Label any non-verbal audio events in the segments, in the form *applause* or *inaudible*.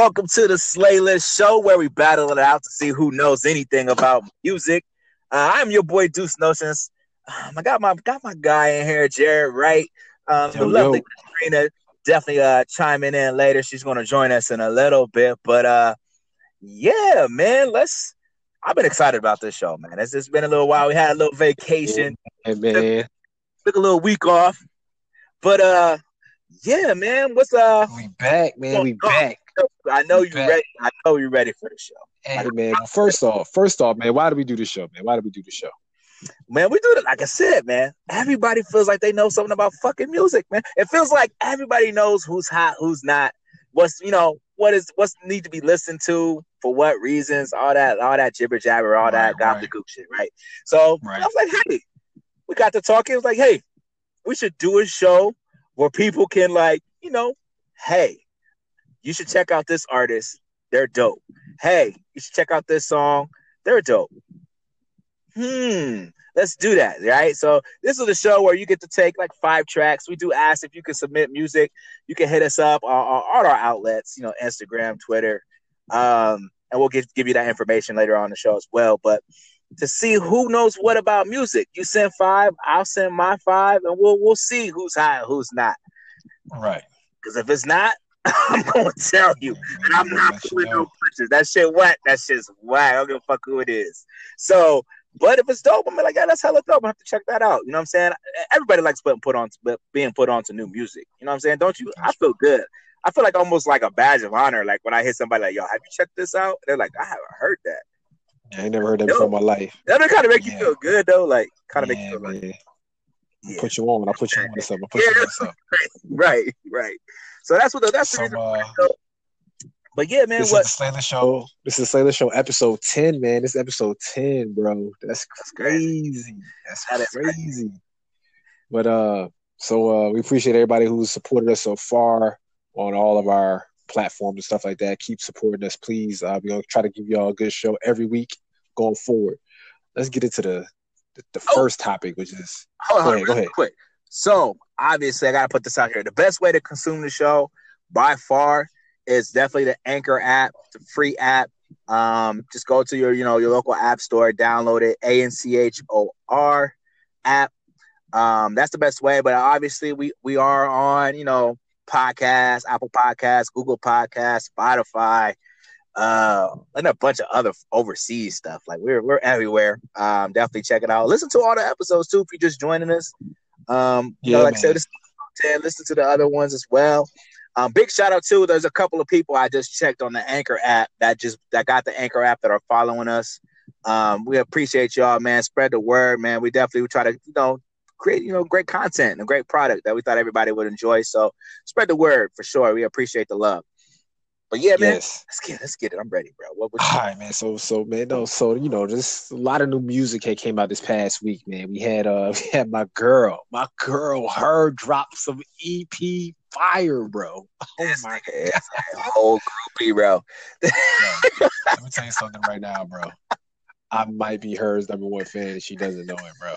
Welcome to the Slaylist Show, where we battle it out to see who knows anything about music. Uh, I'm your boy Deuce Notions. Um, I got my got my guy in here, Jared Wright. Um, the lovely Katrina definitely uh, chiming in later. She's going to join us in a little bit, but uh, yeah, man, let's. I've been excited about this show, man. It's just been a little while. We had a little vacation. Hey, man. Took, took a little week off, but uh, yeah, man. What's uh? We back, man. We back. I know you're ready. I know you're ready for the show. Hey man, first off, first off, man, why do we do the show, man? Why do we do the show? Man, we do it like I said, man. Everybody feels like they know something about fucking music, man. It feels like everybody knows who's hot, who's not, what's you know, what is what's need to be listened to for what reasons, all that, all that jibber jabber, all that right, gobbledygook shit, right? So right. I was like, hey, we got to talking. It was like, hey, we should do a show where people can like, you know, hey, you should check out this artist. They're dope. Hey, you should check out this song. They're dope. Hmm. Let's do that, right? So this is the show where you get to take like five tracks. We do ask if you can submit music. You can hit us up on, on our outlets, you know, Instagram, Twitter, um, and we'll give give you that information later on the show as well. But to see who knows what about music, you send five, I'll send my five, and we'll we'll see who's high, and who's not. Right. Because if it's not, *laughs* I'm gonna tell you, and I'm not pulling no punches. That shit wet. That shit's whack. I don't give a fuck who it is. So, but if it's dope, I'm like, yeah, that's hella dope. I have to check that out. You know what I'm saying? Everybody likes putting put on, but being put on to new music. You know what I'm saying? Don't you? I feel good. I feel like almost like a badge of honor. Like when I hit somebody like, yo, have you checked this out? They're like, I haven't heard that. I ain't never heard that before in my life. That kind of make yeah. you feel good though. Like kind of yeah, make you feel man. yeah. Put you on. I put you on this up. I put yeah, you on up. Right, right. So that's what the, that's the reason. Uh, but yeah, man, this what? Is the Show. This is the Show episode ten, man. This episode ten, bro. That's, that's crazy. That's that crazy. crazy. But uh, so uh, we appreciate everybody who's supported us so far on all of our platforms and stuff like that. Keep supporting us, please. Uh, we're gonna try to give y'all a good show every week going forward. Let's get into the the, the oh. first topic, which is hold on, go ahead, go ahead. quick. So obviously, I got to put this out here. The best way to consume the show by far is definitely the Anchor app, the free app. Um, just go to your, you know, your local app store, download it, A N C H O R app. Um, that's the best way. But obviously, we we are on, you know, podcasts, Apple Podcasts, Google Podcasts, Spotify, uh, and a bunch of other overseas stuff. Like we're we're everywhere. Um, definitely check it out. Listen to all the episodes too if you're just joining us. Um, you yeah, know, like man. I said, this ten. Listen to the other ones as well. Um, big shout out too. There's a couple of people I just checked on the Anchor app that just that got the Anchor app that are following us. Um, we appreciate y'all, man. Spread the word, man. We definitely try to, you know, create, you know, great content and a great product that we thought everybody would enjoy. So spread the word for sure. We appreciate the love. But yeah, man, yes. let's get let's get it. I'm ready, bro. What All right, man. So so man, no, so you know, just a lot of new music had came out this past week, man. We had uh *laughs* we had my girl, my girl, her drop some EP fire, bro. Oh my god. Whole groupie, bro. *laughs* let me tell you something right now, bro. I might be her number one fan and she doesn't know it, bro.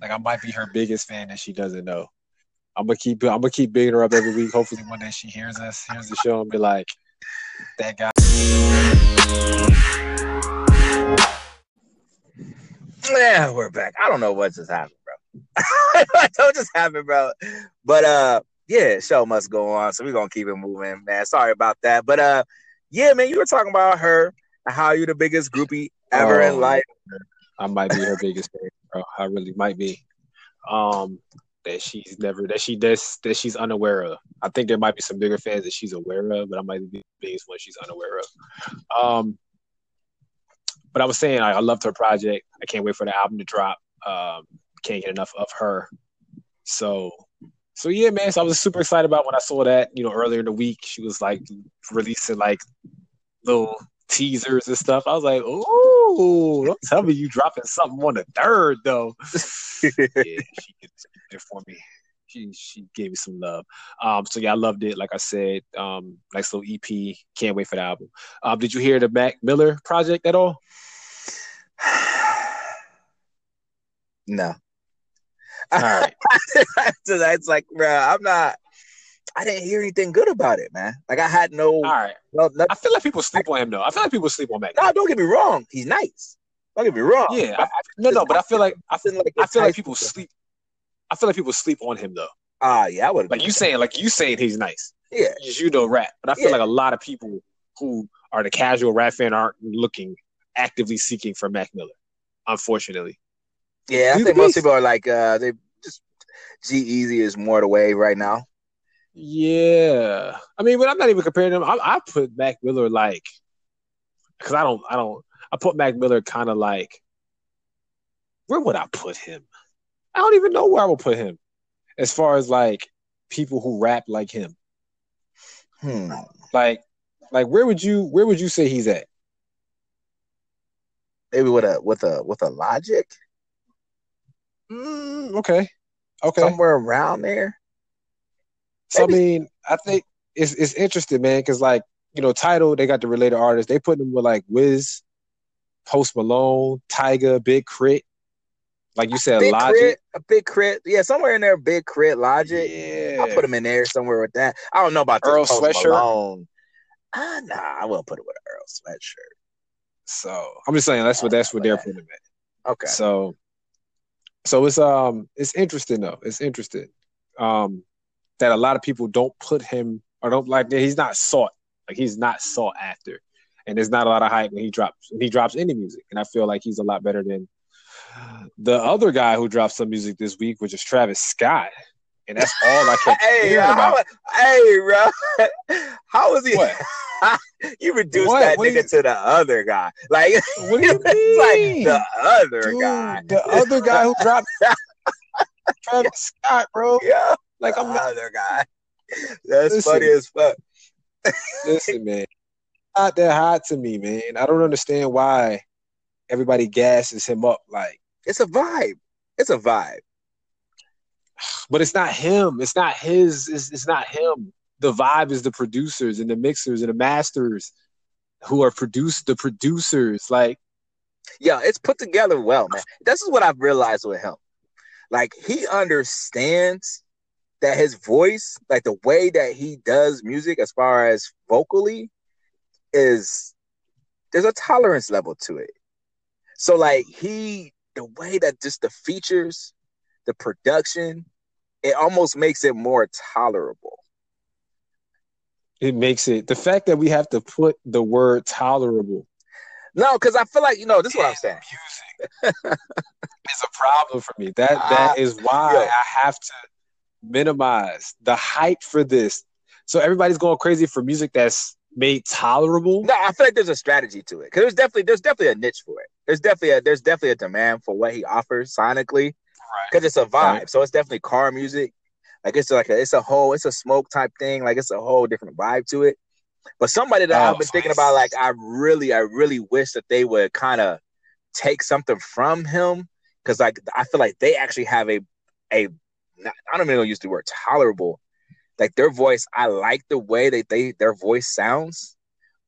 Like I might be her biggest fan and she doesn't know. I'm gonna keep I'm gonna keep bigging her up every week. Hopefully one day she hears us, hears the show, and be like, "That guy." Yeah, we're back. I don't know what just happened, bro. *laughs* I don't just happen, bro. But uh, yeah, show must go on, so we're gonna keep it moving, man. Sorry about that, but uh, yeah, man, you were talking about her, how you the biggest groupie ever oh, in life. I might be her biggest fan, bro. I really might be. Um, that she's never that she does that she's unaware of. I think there might be some bigger fans that she's aware of, but I might be the biggest one she's unaware of. Um, but I was saying I, I loved her project. I can't wait for the album to drop. Um, can't get enough of her. So, so yeah, man. So I was super excited about when I saw that. You know, earlier in the week, she was like releasing like little teasers and stuff. I was like, "Oh, don't tell me you dropping something on the third though." *laughs* yeah, she did it for me. She she gave me some love. Um, so yeah, I loved it. Like I said, um, nice little EP. Can't wait for the album. Um, did you hear the Mac Miller project at all? *sighs* no. All right. *laughs* it's like, bro, I'm not. I didn't hear anything good about it, man. Like I had no. All right. no, no, I feel like people sleep on him though. I feel like people sleep on Mac. no, don't get me wrong. He's nice. Don't get me wrong. Yeah, I, no, no, but I feel like I feel, like I feel like people sleep. I feel like people sleep on him though. Ah, yeah, I would. Like you saying, like you saying he's nice. yeah, you know rap, but I feel Yeah. like a lot of people who are the casual rap fan aren't looking actively seeking for Mac Miller. Unfortunately, yeah. I He's think most people are like, uh, they just G-Eazy is more the wave right now. Yeah. I mean, but I'm not even comparing them. I, I put Mac Miller like because I don't, I don't. I put Mac Miller kind of like where would I put him? I don't even know where I would put him as far as like people who rap like him. Hmm. Like, like where would you where would you say he's at? Maybe with a with a with a logic Mm, okay, okay. somewhere around there. So I mean, I think it's it's interesting, man, because like you know, title they got the related artists. They put them with like Wiz, Post Malone, Tyga, Big Crit. Like you said, Big Logic. crit, a big crit. Yeah, somewhere in there, Big K.R.I.T. logic. Yeah, I'll put them in there somewhere with that. I don't know about Earl Post Sweatshirt? Malone. Ah, nah, I won't put it with Earl sweatshirt. So I'm just saying that's what that's what they're putting at. Okay. So, so it's um it's interesting though. It's interesting um that a lot of people don't put him or don't like he's not sought like he's not sought after, and there's not a lot of hype when he drops when he drops any music, and I feel like he's a lot better than the other guy who dropped some music this week, which is Travis Scott, and that's all I kept *laughs* hey, hearing about. how, hey, bro. *laughs* How is he? *laughs* You reduced What? that What nigga you- to the other guy. Like, What do you mean? like the other Dude, guy. the other guy who dropped Travis Scott, bro. Yeah, Like I'm not other guy. *laughs* That's Listen. funny as fuck. Listen, man, not that hot to me, man. I don't understand why everybody gasses him up like, It's a vibe. It's a vibe. but it's not him. It's not his. It's, it's not him. The vibe is the producers and the mixers and the masters who are produced. The producers, like, Yeah, it's put together well, man. This is what I've realized with him. Like he understands that his voice, like the way that he does music as far as vocally, is there's a tolerance level to it. So like he the way that just the features, the production, it almost makes it more tolerable. it makes it the fact that we have to put the word tolerable No, because I feel like, you know, this is what I'm saying. music *laughs* is a problem for me. That that is why Yeah. I have to minimize the hype for this. So everybody's going crazy for music that's made tolerable. No, I feel like there's a strategy to it because there's definitely there's definitely a niche for it. There's definitely a there's definitely a demand for what he offers sonically because it's a vibe. Right. So it's definitely car music. Like it's like a, it's a whole it's a smoke type thing. Like it's a whole different vibe to it. But somebody that Oh, I've been thinking about, like I really I really wish that they would kind of take something from him because like I feel like they actually have a a not, I don't even know use the word tolerable. Like their voice, I like the way that they their voice sounds,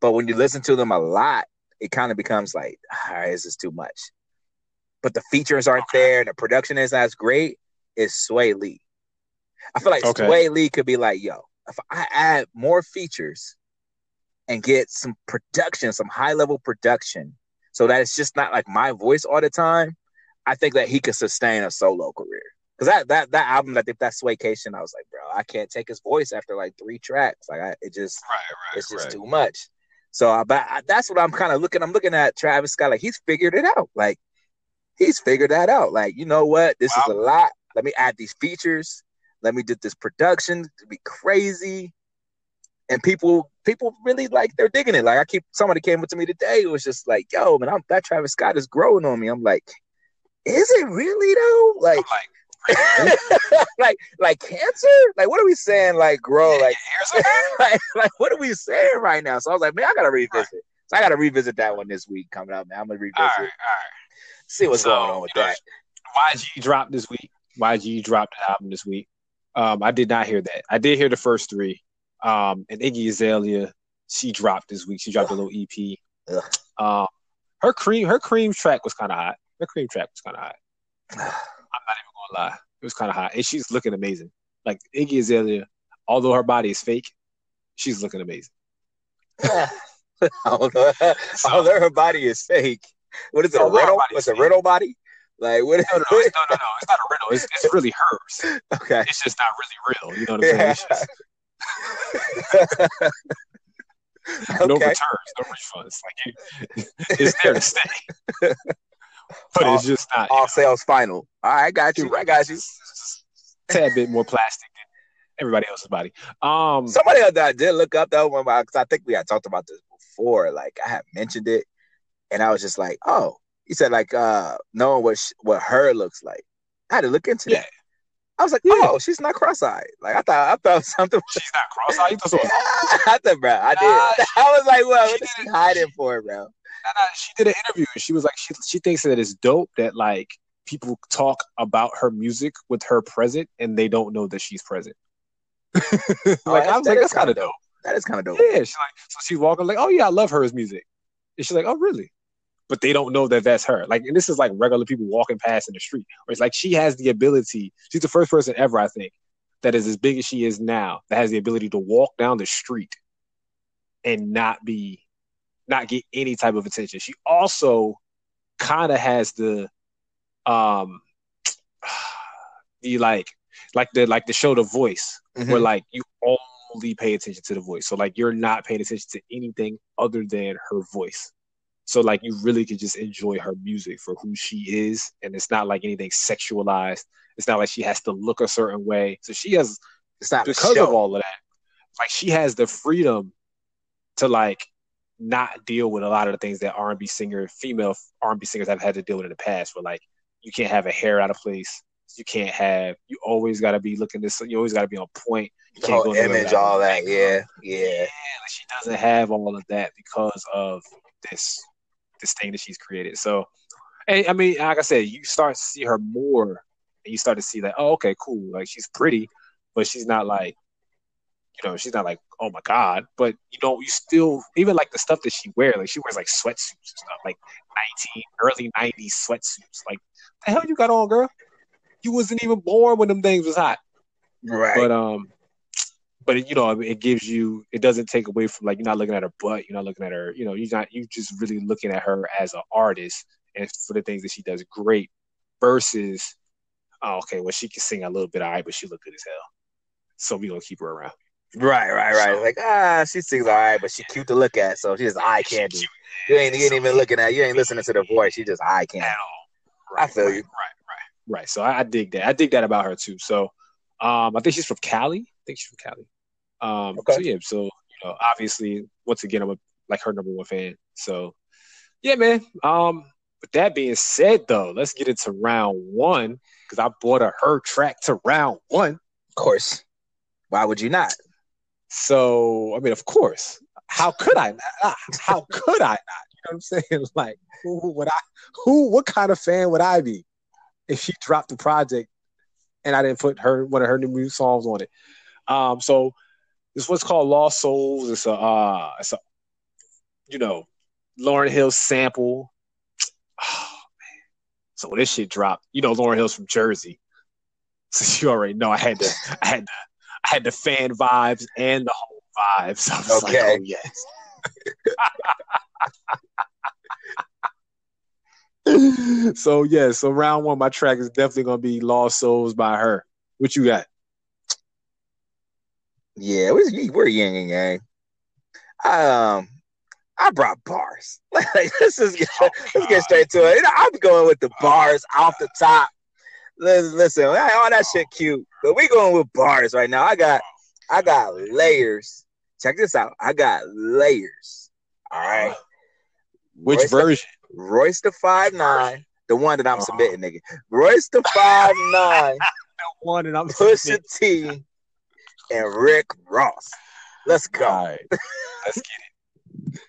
but when you listen to them a lot, it kind of becomes like, all right, this is too much. But the features aren't Okay. there, and the production is as great. Is Swae Lee? I feel like Okay. Swae Lee could be like, yo, if I add more features and get some production, some high level production, so that it's just not like my voice all the time, I think that he could sustain a solo career. Cause that that that album, think that Swaecation, I was like, bro, I can't take his voice after like three tracks. Like, I, it just Right, it's just too much. So, uh, but I, that's what I'm kind of looking. I'm looking at Travis Scott, like he's figured it out. Like he's figured that out. Like you know what, this is a lot. Let me add these features. Let me do this production to be crazy. And people, people really like they're digging it. Like I keep somebody came up to me today. It was just like, yo, man, I'm, that Travis Scott is growing on me. I'm like, is it really though? Like, like, *laughs* like, like cancer? Like, what are we saying? Like, grow? Like, *laughs* like, like, what are we saying right now? So I was like, man, I gotta revisit. So I gotta revisit that one this week coming up, man. I'm gonna revisit, all right, all right. see what's So, going on with you know, that. YG dropped this week. YG dropped an album this week. Um, I did not hear that. I did hear the first three. Um, and Iggy Azalea, she dropped this week. She dropped a little EP. Ugh. Um, her cream, her cream track was kind of hot. Her cream track was kind of hot. *sighs* I'm not even gonna lie. It was kind of hot, and she's looking amazing. Like Iggy Azalea, although her body is fake, she's looking amazing. *laughs* although, So- although her body is fake. What is it? A riddle? body What's a riddle body? Like what? No, no, no, it's, no. It's not a riddle. It's, it's really hers. *laughs* okay. It's just not really real. You know what I'm saying? Yeah. It's just, *laughs* no okay. returns, no refunds. Like you, it's there to stay, but it's just not. All know, sales final. All right, I got you. I got you. Tad bit more plastic than everybody else's body. Um, Somebody else that I did look up though, because I think we had talked about this before. Like I had mentioned it, and I was just like, "Oh," he said, like, uh, knowing what sh- what her looks like. I had to look into Yeah. that. I was like, Yeah. "Oh, she's not cross-eyed." Like I thought, I thought *laughs* something. she's not cross-eyed. You thought so- *laughs* I thought, bro, I did. Nah, *laughs* I was like, "Well, what is she hiding for, bro?" Nah, she did an interview and she was like, she she thinks that it's dope that like people talk about her music with her present and they don't know that she's present. like *laughs* Oh, I was that like, that's kind of dope. That is kind of dope. Yeah, she's like, so she's walking like, oh yeah, I love hers music, and she's like, oh really? But they don't know that that's her. Like, and this is like regular people walking past in the street. Where it's like she has the ability. She's the first person ever, I think, that is as big as she is now that has the ability to walk down the street and not be, not get any type of attention. She also kind of has the, um, the like, like the like the show The Voice Mhm. where like you only pay attention to the voice. So like you're not paying attention to anything other than her voice. So like you really can just enjoy her music for who she is, and it's not like anything sexualized. It's not like she has to look a certain way. So she has It's not because show. of all of that, like she has the freedom to like not deal with a lot of the things that R and B singer, female R and B singers have had to deal with in the past. Where like you can't have a hair out of place. You can't have. You always got to be looking this. You always got to be on point. You can't go image, all that. Yeah, yeah. Yeah, like she doesn't have all of that because of this this thing that she's created. So, and I mean, like I said, you start to see her more, and you start to see that. Oh, okay, cool. Like she's pretty, but she's not like, you know, she's not like, oh my god. But you know, you still even like the stuff that she wears. Like she wears like sweatsuits and stuff, like nineteen early nineties sweatsuits. Like the hell you got on, girl? You wasn't even born when them things was hot. Right. But um, but it, you know, it gives you. It doesn't take away from like you're not looking at her butt. You're not looking at her. You know, you're not. You just really looking at her as an artist and for the things that she does great. Versus, oh, okay, well she can sing a little bit, alright, but she look good as hell. So we gonna keep her around. Right, right, right. So- Like ah, she sings all right, but she cute to look at, so she's eye candy. She- You ain't, you ain't so- even looking at. You ain't listening to the voice. She just eye candy. at all. I feel right, you. Right, right, right. So I, I dig that. I dig that about her too. So, um, I think she's from Cali. I think she's from Cali. Um, Okay. so yeah. So you know, obviously, once again, I'm a, like her number one fan. So, yeah, man. Um, with that being said, though, let's get into round one because I bought a her track to round one. Of course. Why would you not? So, I mean, of course, how could I not? How could I not? You know what I'm saying? *laughs* Like, who would I? Who? What kind of fan would I be if she dropped the project and I didn't put her one of her new songs on it? Um, so this what's called Lost Souls. It's a, uh, it's a, you know, Lauryn Hill sample. *sighs* Oh, man. So when this shit dropped, you know, Lauryn Hill's from Jersey, *laughs* so you already know I had to, I had to, had the fan vibes and the whole vibes. So *laughs* I was like, Okay. oh yes. *laughs* so yeah, so round one, my track is definitely gonna be "Lost Souls" by her. What you got? Yeah, we're, we're yin and yang. Um, I brought bars. Like this is let's get straight to it. You know, I'm going with the bars off the top. Listen, listen, all that shit cute, but we going with bars right now. I got, I got layers. Check this out. I got layers. All right. Which Royce the- version? Royce the five nine, the one that I'm Uh-huh. submitting, nigga. Royce the five nine, *laughs* the one and I'm Pusha T, and Rick Ross. Let's go. Right, let's get it.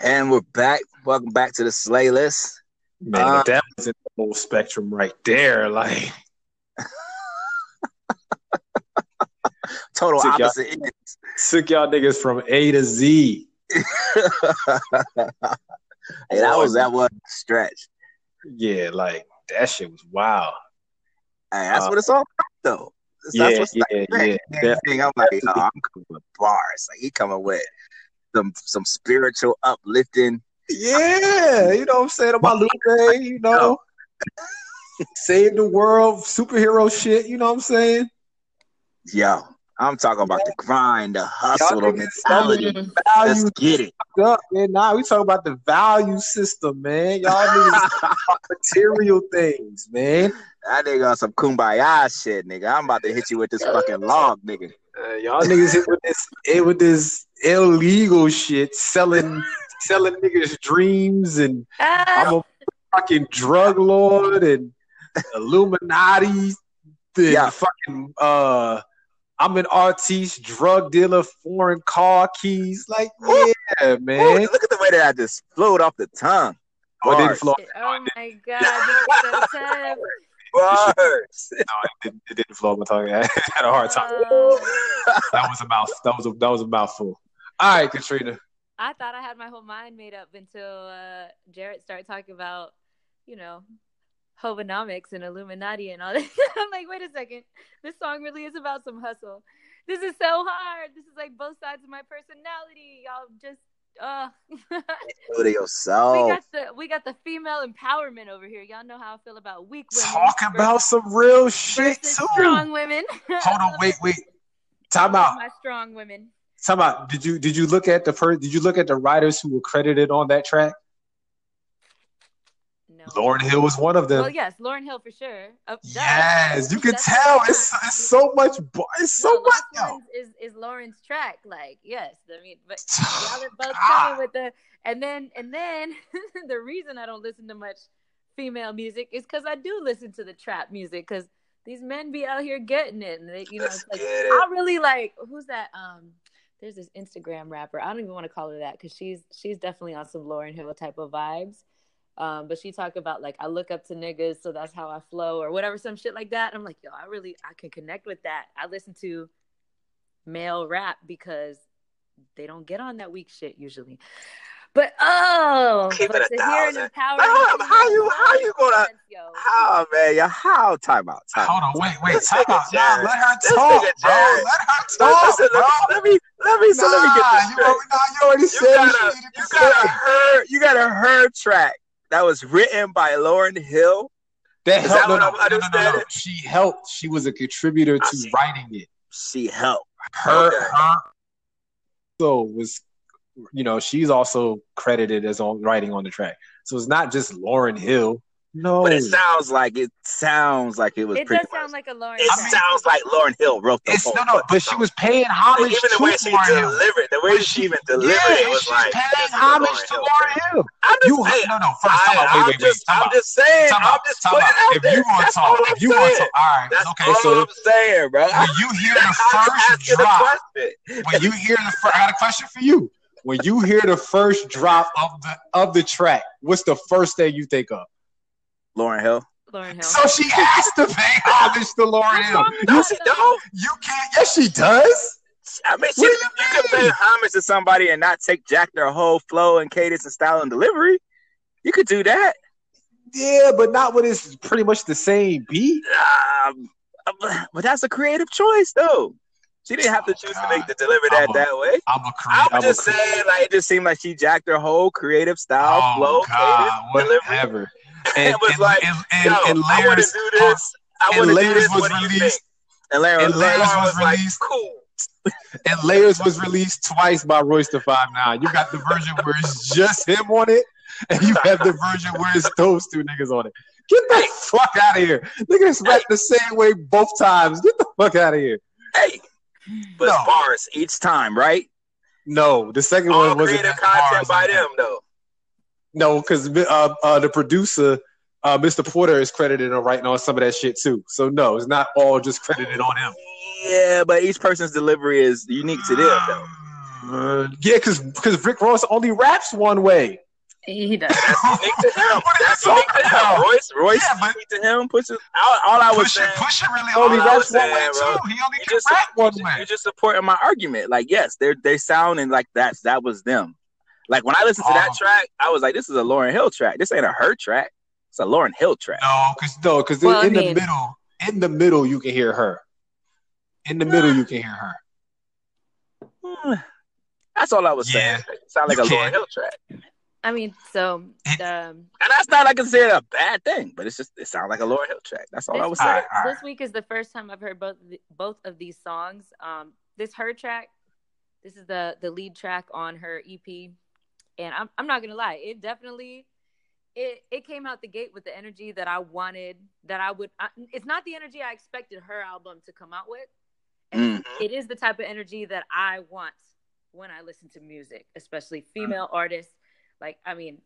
And we're back. Welcome back to the Slaylist. Man, Uh, that was in the whole spectrum right there. Like, *laughs* Total Took y'all- opposite ends. took y'all niggas from A to Z. *laughs* hey, that was that was stretch. Yeah, like that shit was wild. Hey, that's Uh, what it's all about, though. That's yeah, what's yeah, that yeah, thing. thing. I'm like, no, I'm coming with bars. Like he coming with some some spiritual uplifting. Yeah, you know what I'm saying about Lupe, you know. Save the world, superhero shit, you know what I'm saying? Yo, I'm talking about the grind, the hustle, the mentality. Value Let's get it. up, man. Nah, we talking about the value system, man. Y'all niggas *laughs* material things, man. That nigga on some kumbaya shit, nigga. I'm about to hit you with this fucking log, nigga. Uh, y'all niggas hit with this hit with this illegal shit, selling selling niggas dreams and Ah, I'm a fucking drug lord and Illuminati and Yeah. fucking uh I'm an artiste, drug dealer, foreign car keys. Like, Woo. yeah, Ooh, man. look at the way that I just flowed off the tongue. Oh, it didn't Bars. flow. oh my god, this is so. *laughs* Bars. No, it didn't, it didn't flow. my tongue. *laughs* I had a hard time. Oh. That was a mouth. That was a that was a mouthful. All right, Katrina. I thought I had my whole mind made up until uh, Jared started talking about, you know, Hovanomics and Illuminati and all *laughs* that. I'm like, wait a second. This song really is about some hustle. This is so hard. This is like both sides of my personality. Y'all just uh Do to *laughs* we yourself. got the we got the female empowerment over here. Y'all know how I feel about weak women. Talk about some real shit too. strong women. *laughs* Hold on, wait, wait. Time out. My strong women. Out. Did you did you look at the first? Did you look at the writers who were credited on that track? No. Lauryn Hill was one of them. Well, yes, Lauryn Hill for sure. Duh. yes, you can That's tell. It's it's so much. It's so No, much. Yo. Is is Lauryn's track. Like, yes, I mean, but *sighs* y'all are both coming with the and then and then *laughs* the reason I don't listen to much female music is because I do listen to the trap music because these men be out here getting it and they, you know, it's like. I really like who's that? Um, there's this Instagram rapper. I don't even want to call her that because she's she's definitely on some Lauryn Hill type of vibes. Um, but she talk about like I look up to niggas, so that's how I flow or whatever, some shit like that. I'm like, yo, I really I can connect with that. I listen to male rap because they don't get on that weak shit usually. But oh, Keep but it a to thousand. empowering How- how you- how you gonna- voice, How man, yeah, how time out, time Hold out. on, wait, wait. This Time out. Nah, let her talk, nigga bro. Let her Listen, talk, listen, bro. let, me let me so let me get Nah, this you, straight. already- nah, you already You said got what a you needed you to got a her you got a her track that was written by Lauryn Hill. That Is helped. that No, what no, I'm no, no, no, no. She helped. She was a contributor I to see. writing it. She helped. Her, Okay. her. So was, you know, she's also credited as on writing on the track. So it's not just Lauryn Hill. No, But it sounds like it sounds like it was It pretty does much. sound like a Lauryn. it track. sounds like Lauryn Hill wrote the it's whole no, no. But she was paying homage even the to way she Lauryn Hill. delivered, the way she she- even delivered yeah, it was she's like paying this is a homage Lauryn to Hill Lauryn track. Hill. I'm just You saying, no, no. First, time I, out. Wait, I'm wait, just, wait. Time I'm just saying, I'm out. just Time putting out. If there. you want to talk, if you want to talk, all right. That's okay, so I'm saying, bro. when you hear the *laughs* first drop, when you hear the first, I got a question for you. When you hear the first drop of the of the track, what's the first thing you think of? Lauryn Hill. Lauryn Hill. So she has to pay homage to Lauryn Hill. wrong You, she don't. you can't. Yes, she does. I mean, she, you, you you can pay homage to somebody and not take jack their whole flow and cadence and style and delivery. You could do that. Yeah, but not when it's pretty much the same beat. Um, but that's a creative choice, though. She didn't have to choose to make the deliver that I'm a- that way. I'm a I creative. was just saying, like it just seemed like she jacked her whole creative style, Oh flow, God, cadence, whatever. *laughs* And, It was and, like, and, and, Yo, and I want to layers. do this. I and want to do Layers this. was What do you think? released- And Larry, and Layers was, was like, released- cool. and Layers was released twice by Royce the Five Nine. You got the version where it's just him on it, and you have the version where it's those two niggas on it. Get the fuck out of here. Niggas rap the same way both times. Get the fuck out of here. Hey, but No. it's bars each time, right? No, the second All one wasn't creative content by them, though. No, because uh, uh, the producer, uh, Mr. Porter, is credited on writing on some of that shit too. So no, it's not all just credited on him. Yeah, but each person's delivery is unique to them, though. Uh, yeah, because because Rick Ross only raps one way. He does. That's unique to him. What are you That's unique to him. Royce, Royce, Yeah, but- unique to him. Pushes. All, all I was Pusha, saying. Pusha really all only I raps was one way bro, too. He only you can just- rap one You're just supporting my argument. Like, yes, they're they sounding like that's that was them. Like when I listened to that Oh. track, I was like, this is a Lauryn Hill track. This ain't a her track. It's a Lauryn Hill track. No, because no, because Well, I in the middle, in the middle you can hear her. In the middle you can hear her. Hmm. *sighs* That's all I was saying. It sound like a Lauryn can. Hill track. I mean, so It- um, And that's not like considered a bad thing, but it's just it sounds like a Lauryn Hill track. That's all I was All saying. right, this week is the first time I've heard both the, both of these songs. Um, this her track, this is the the lead track on her EP, and I'm I'm not gonna lie, it definitely it it came out the gate with the energy that I wanted. That I would. I, it's not the energy I expected her album to come out with. Mhm. It is the type of energy that I want when I listen to music, especially female artists. Like, I mean,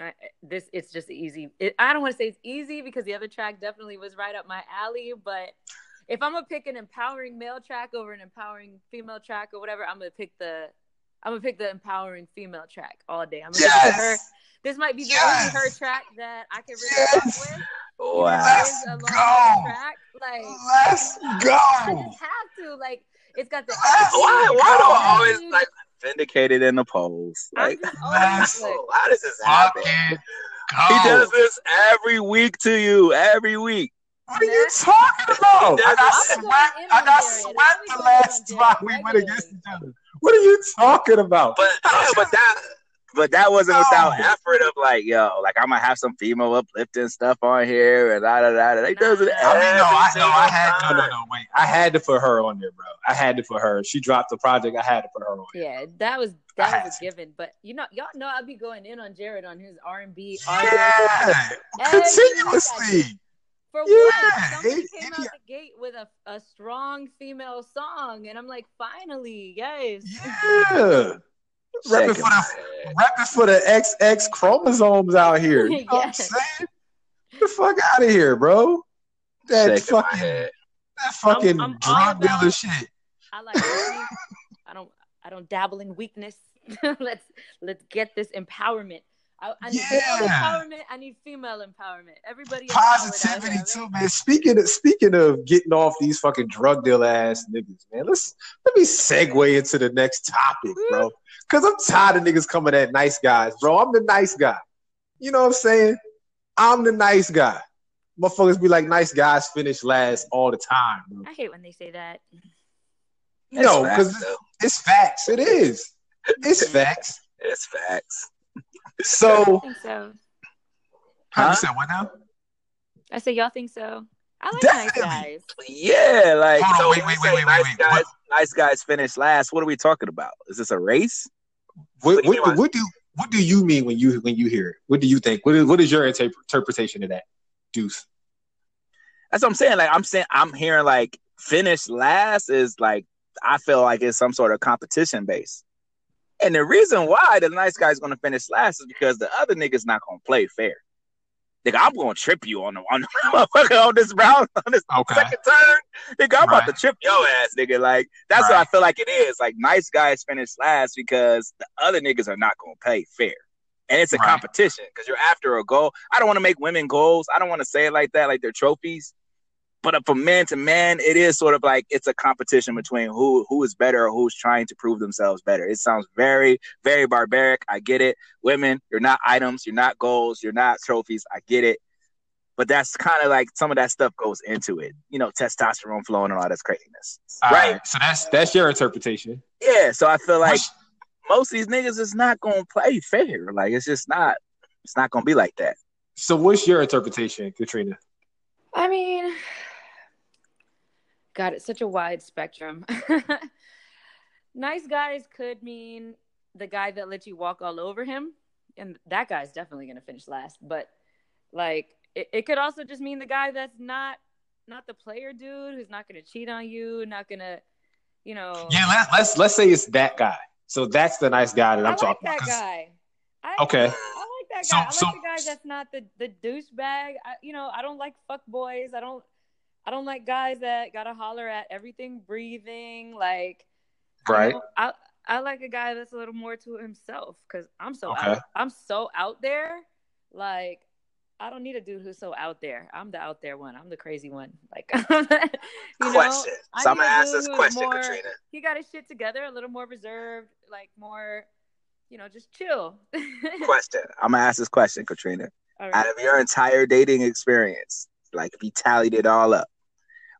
I, this it's just easy. It, I don't want to say it's easy because the other track definitely was right up my alley. But if I'm gonna pick an empowering male track over an empowering female track or whatever, I'm gonna pick the I'm gonna pick the empowering female track all day. I'm gonna it her. This might be the Yes. only her track that I can really Yes. with. Wow. Let's go. track. Like Let's go. I just have to. Like it's got the Why why do I always like vindicated in the polls? Like just Let's *laughs* always like, how does this happen? Fucking He does this every week to you, every week. What are you talking about? I got I'm swept. I got Jared. swept the last in on spot Jared we went against each other. What are you talking about? But yeah, but that but that wasn't No. without effort of like, yo, like I'm gonna have some female uplifting stuff on here and da da da. da. He does it. Nah. I mean, no, I, every no, I had no, no, no. Wait, I had to put her on there, bro. I had to put her. She dropped the project. I had to put her on. there. Yeah, that was that had was a to. given. But you know, y'all know I'd be going in on Jared on his R and B Yeah, Every continuously. For Yeah, what? Somebody it- came it- out the gate with a, a strong female song, and I'm like, finally, yes. Yeah, repping for the head. repping for the XX chromosomes out here. You *laughs* know what I'm saying? Get the fuck out of here, bro. That Shaking fucking head. that fucking I'm all drug dealer shit. I like. I don't. I don't dabble in weakness. *laughs* let's let's get this empowerment. I, I need Yeah. male empowerment. I need female empowerment. Everybody Positivity here, too, man. Speaking of speaking of getting off these fucking drug deal ass niggas, man. Let's let me segue into the next topic, bro. Cause I'm tired of niggas coming at nice guys, bro. I'm the nice guy. You know what I'm saying? I'm the nice guy. Motherfuckers be like nice guys finish last all the time, bro. I hate when they say that. No, because facts, it's facts. It is. It's *laughs* facts. It's facts. So, I think so. Huh? you said what now? I said y'all think so. I like Definitely. nice guys. Yeah, like Hold on, so wait, when wait, wait, wait, nice wait, guys, what- nice guys finish last. What are we talking about? Is this a race? What, What do you what, mean what do what do you mean when you when you hear it? What do you think? What is what is your interp- interpretation of that, Deuce? That's what I'm saying. Like I'm saying, I'm hearing like finish last is like I feel like it's some sort of competition base. And the reason why the nice guy's gonna finish last is because the other nigga's not gonna play fair. Nigga, I'm gonna trip you on the on, the, *laughs* on this round on this Okay. second turn. Nigga, I'm about to trip your ass, nigga. Like that's what I feel like it is. Like nice guys finish last because the other niggas are not gonna play fair. And it's a Right. competition because you're after a goal. I don't want to make women goals. I don't want to say it like that, like they're trophies. But uh, from man to man, it is sort of like it's a competition between who who is better or who's trying to prove themselves better. It sounds very, very barbaric. I get it. Women, you're not items, you're not goals, you're not trophies. I get it. But that's kind of like some of that stuff goes into it. You know, testosterone flowing and all that craziness. All right? right. So that's that's your interpretation. Yeah. So I feel like Which- most of these niggas is not gonna play fair. Like it's just not. It's not gonna be like that. so what's your interpretation, Katrina? I mean, God, it's such a wide spectrum. *laughs* nice guys could mean the guy that lets you walk all over him, and that guy's definitely going to finish last. But like, it, it could also just mean the guy that's not not the player dude who's not going to cheat on you, not going to, you know. Yeah, let, let's let's say it's that guy. So that's the nice guy that I I'm like talking that about. guy. I, Okay. I like that So- guy. I like so- the guy that's not the the douchebag. I, you know, I don't like fuck boys. I don't. I don't like guys that gotta holler at everything breathing. Like, Right. know, I I like a guy that's a little more to himself because I'm so Okay. out, I'm so out there. Like, I don't need a dude who's so out there. I'm the out there one. I'm the crazy one. Like, *laughs* you know, question. I so I'm gonna ask this question, more- Katrina. he got his shit together, a little more reserved, like more, you know, just chill. *laughs* Question. I'm gonna ask this question, Katrina. All Out of your entire dating experience, like if you tallied it all up,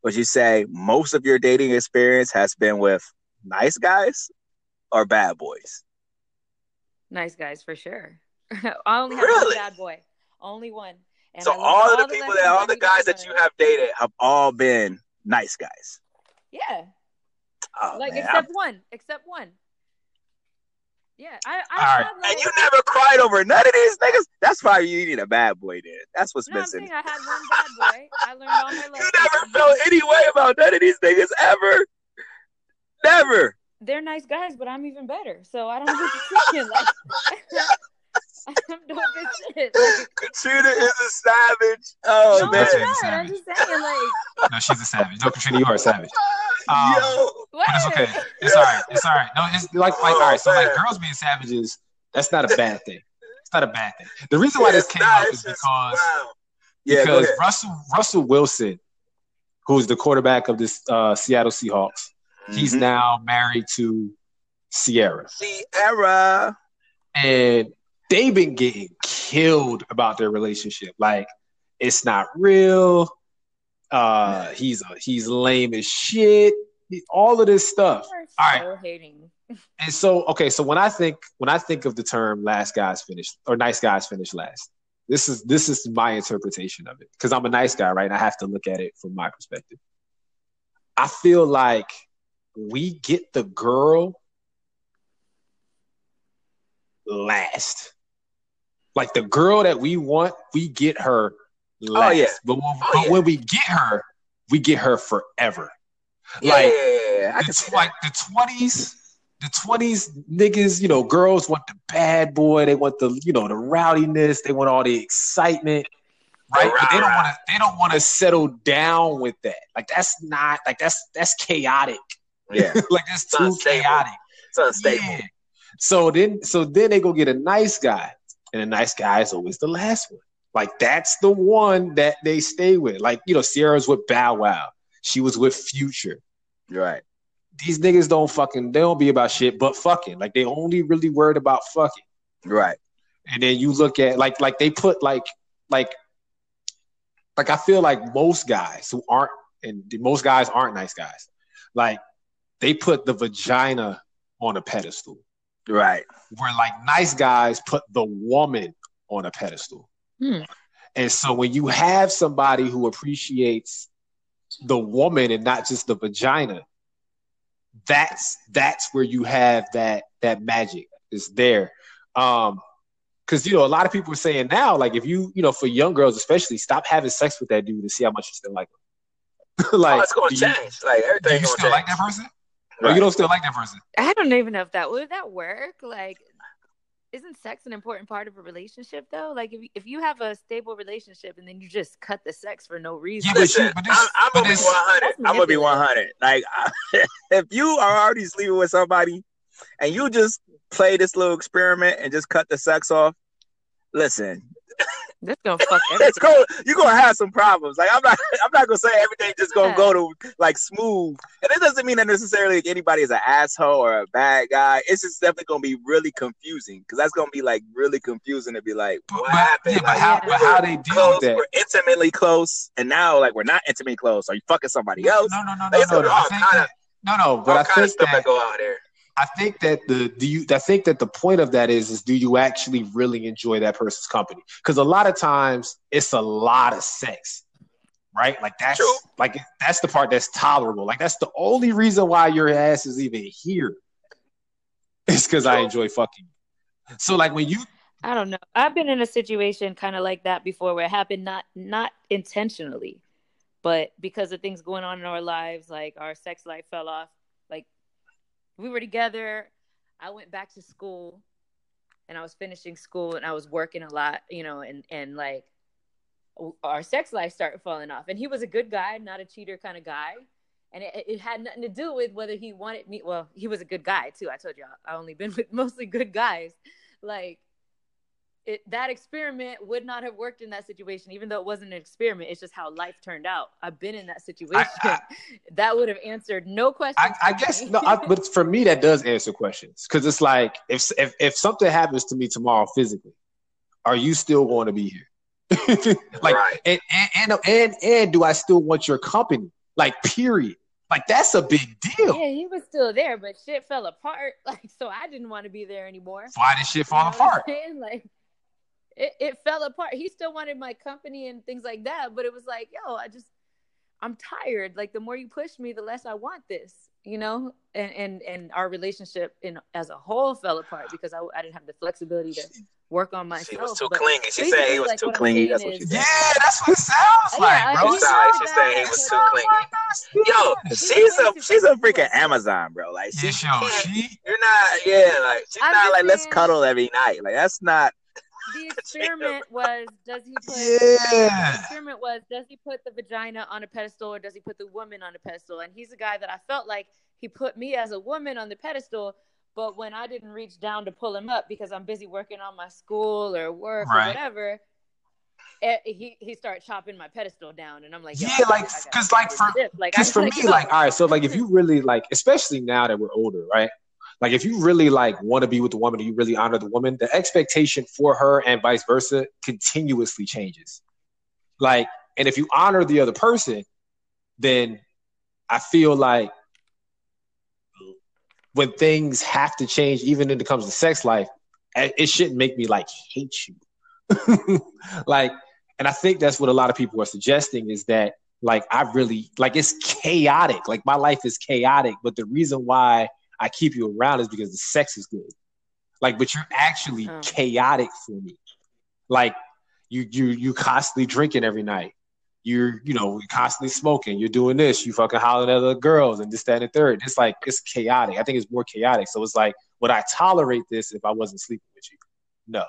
would you say most of your dating experience has been with nice guys or bad boys? Nice guys for sure. *laughs* I only have Really? one bad boy. Only one. And so learned all of the people that all the guys that you have dated have all been nice guys. Yeah. Oh, like man. except one. Except one. Yeah. I, I All right. had, like, and you never cried over none of these niggas. That's why you need a bad boy. Then that's what's no, I'm missing. saying I had one bad boy. I learned all my *laughs* You never felt any way about none of these niggas ever. Never. They're nice guys, but I'm even better. So I don't know what you're saying. Like, I'm doing good shit. Like, Katrina is a savage. Oh no, man. I'm not. I'm just saying, like, No, she's a savage. No, Katrina, you are a savage. Um, Yo. what? It's okay. It's all right. It's all right. No, it's like like all right. So like girls being savages, that's not a bad thing. It's not a bad thing. The reason why this came up is because wow. Yeah, because. Russell Russell Wilson, who's the quarterback of this uh, Seattle Seahawks, he's Mhm. now married to Ciara, Ciara. and they've been getting killed about their relationship. Like it's not real. Uh, he's a, he's lame as shit. All of this stuff. You are All right. so hating. *laughs* And so, okay, so when I think when I think of the term "last guys finish" or "nice guys finish last," this is this is my interpretation of it because I'm a nice guy, right? And I have to look at it from my perspective. I feel like we get the girl last, like the girl that we want, we get her last. yeah. But when, Oh, but yeah. when we get her, we get her forever. Yeah, Like I the can tw- see like the twenties, the twenties niggas, you know, girls want the bad boy, they want the you know the rowdiness, they want all the excitement, right? But they don't want to they don't want to settle down with that. Like that's not like that's that's chaotic. Yeah, *laughs* like that's It's too unstable. chaotic. it's unstable. Yeah. So then so then they go get a nice guy, and a nice guy is always the last one. Like that's the one that they stay with. Like you know, Ciara's with Bow Wow. She was with Future right. these niggas don't fucking they don't be about shit but fucking like they only really worried about fucking right. and then you look at like like they put like like like i feel like most guys who aren't and most guys aren't nice guys like they put the vagina on a pedestal right. where like nice guys put the woman on a pedestal Hmm. and so when you have somebody who appreciates the woman and not just the vagina, that's that's where you have that that magic is there. Um because you know a lot of people are saying now, like if you you know for young girls especially, stop having sex with that dude to see how much you still like him. *laughs* like oh, it's gonna do you- change. Like Do you still change. like that person? Or you don't still like that person? I don't even know if that would that work. Like, isn't sex an important part of a relationship though? Like, if you, if you have a stable relationship and then you just cut the sex for no reason, Yeah, but Listen, you- but this- I'm, I'm but gonna be 100. I'm gonna be 100. Like, *laughs* if you are already sleeping with somebody and you just play this little experiment and just cut the sex off, listen, *laughs* that's gonna fuck *laughs* everything. it's going you're gonna have some problems. Like, I'm not, *laughs* I'm not gonna say everything just gonna go to like smooth. And it doesn't mean that necessarily anybody is an asshole or a bad guy. It's just definitely gonna be really confusing because that's gonna be like really confusing to be like, what but- happened? yeah, but Like, how Yeah. but how they deal close, with that? we're intimately close, and now like we're not intimately close. Are you fucking somebody else? No, no, no, no, There's no, no. I all think kinda- that, no, no. But All I kind of think stuff that that go out there. I think that the do you I think that the point of that is is do you actually really enjoy that person's company? Because a lot of times it's a lot of sex, right? Like that's True. like that's the part that's tolerable. Like that's the only reason why your ass is even here. It's because I enjoy fucking. So like when you I don't know. I've been in a situation kind of like that before, where it happened not not intentionally, but because of things going on in our lives, like our sex life fell off. We were together, I went back to school, and I was finishing school, and I was working a lot, you know, and and like our sex life started falling off. And he was a good guy, not a cheater kind of guy. And it, it had nothing to do with whether he wanted me. Well, he was a good guy too. I told you all I only been *laughs* with mostly good guys. Like it, that experiment would not have worked in that situation, even though it wasn't an experiment. It's just how life turned out. I've been in that situation. I- *laughs* that would have answered no questions. I, I guess no, I, but for me that does answer questions because it's like if if if something happens to me tomorrow physically, are you still going to be here? *laughs* like, Right. and, and and and and do I still want your company? Like, period. Like, that's a big deal. Yeah, he was still there, but shit fell apart. *laughs* Like, so I didn't want to be there anymore. Why did shit You fall know apart? Like, it, it fell apart. He still wanted my company and things like that, but it was like, yo, I just, I'm tired. Like, the more you push me, the less I want this, you know. And and and our relationship in as a whole fell apart because I, I didn't have the flexibility to work on myself. She was too But clingy. She said he was like, too what I'm clingy. That's what she is- said. Yeah, that's what it sounds like, I- bro. sorry, she said he was too clingy. Yo, she's a she's a freaking. Amazon, bro. Like she, Yeah, sure. She, you're not, yeah, like she's I'm not just like let's cuddle every night. Like that's not. The *laughs* experiment was does he put Yeah. the experiment was does he put the vagina on a pedestal or does he put the woman on a pedestal and he's a guy that i felt like he put me as a woman on the pedestal but when i didn't reach down to pull him up because i'm busy working on my school or work Right. or whatever eh, he he started chopping my pedestal down and i'm like Yeah, I gotta- like, I gotta 'cause, do like, for- shit. like Because for gotta me, like, *laughs* all right, so like if you really like, especially now that we're older, right? Like if you really like want to be with the woman you really honor the woman, the expectation for her and vice versa continuously changes. Like, and if you honor the other person, then I feel like when things have to change, even when it comes to sex life, it it shouldn't make me like hate you. *laughs* like, and I think that's what a lot of people are suggesting is that like I really like it's chaotic. Like my life is chaotic, but the reason why I keep you around is because the sex is good. Like, but you're actually Oh. chaotic for me. Like you you you constantly drinking every night. You're you know you're constantly smoking. You're doing this. You fucking hollering at other girls and this that and the third. It's like it's chaotic. I think it's more chaotic. So it's like would I tolerate this if I wasn't sleeping with you? No.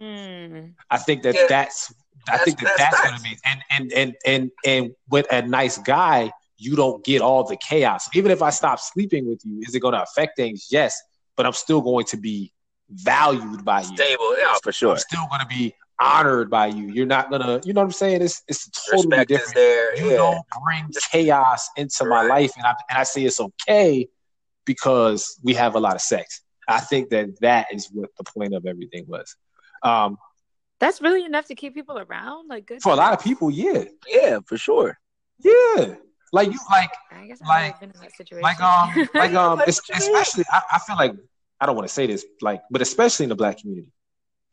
Hmm. I think that Yeah. that's I That's- think that that's that's, what it means. And and and and and with a nice guy, you don't get all the chaos. Even if I stop sleeping with you, is it going to affect things? Yes, but I'm still going to be valued by you. Stable, yeah, for sure. I'm still going to be honored by you. You're not gonna, you know what I'm saying? It's it's totally Respect is different. there. You Yeah, don't bring chaos into my life, and I and I say it's okay because we have a lot of sex. I think that that is what the point of everything was. Um, that's really enough to keep people around like good for a lot of people, yeah, yeah, for sure. yeah. Like you, like i guess like- i've been in that situation *laughs* like um like um Like, es- what you mean? especially I, I feel like I don't want to say this like but especially in the black community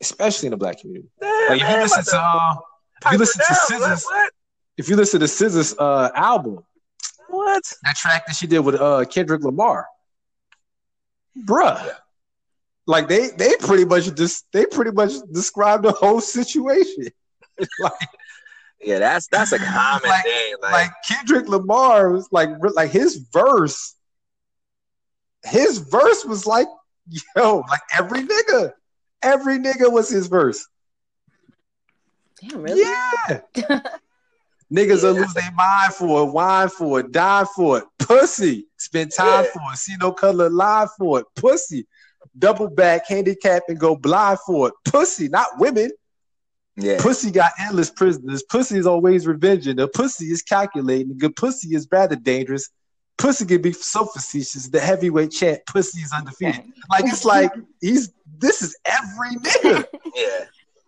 especially in the black community Damn, like if you man, listen to uh if you listen to pipe. SZA's if you listen to SZA's uh album What? what? that track that she did with uh Kendrick Lamar bruh like they they pretty much just they pretty much described the whole situation *laughs* like Yeah, that's that's a *laughs* common Like- thing. Like, like Kendrick Lamar was like like his verse, his verse was like yo like every nigga, every nigga was his verse. damn really Yeah, *laughs* niggas will lose their mind for it, wine for it, die for it, pussy, spend time Yeah. for it, see no color, lie for it, pussy, double back, handicap and go blind for it, pussy, not women. Yeah, Pussy got endless prisoners. Pussy is always revenging. The pussy is calculating. The good pussy is rather dangerous. Pussy can be so facetious. The heavyweight champ, pussy is undefeated. Like it's like he's this is every nigga. *laughs* yeah.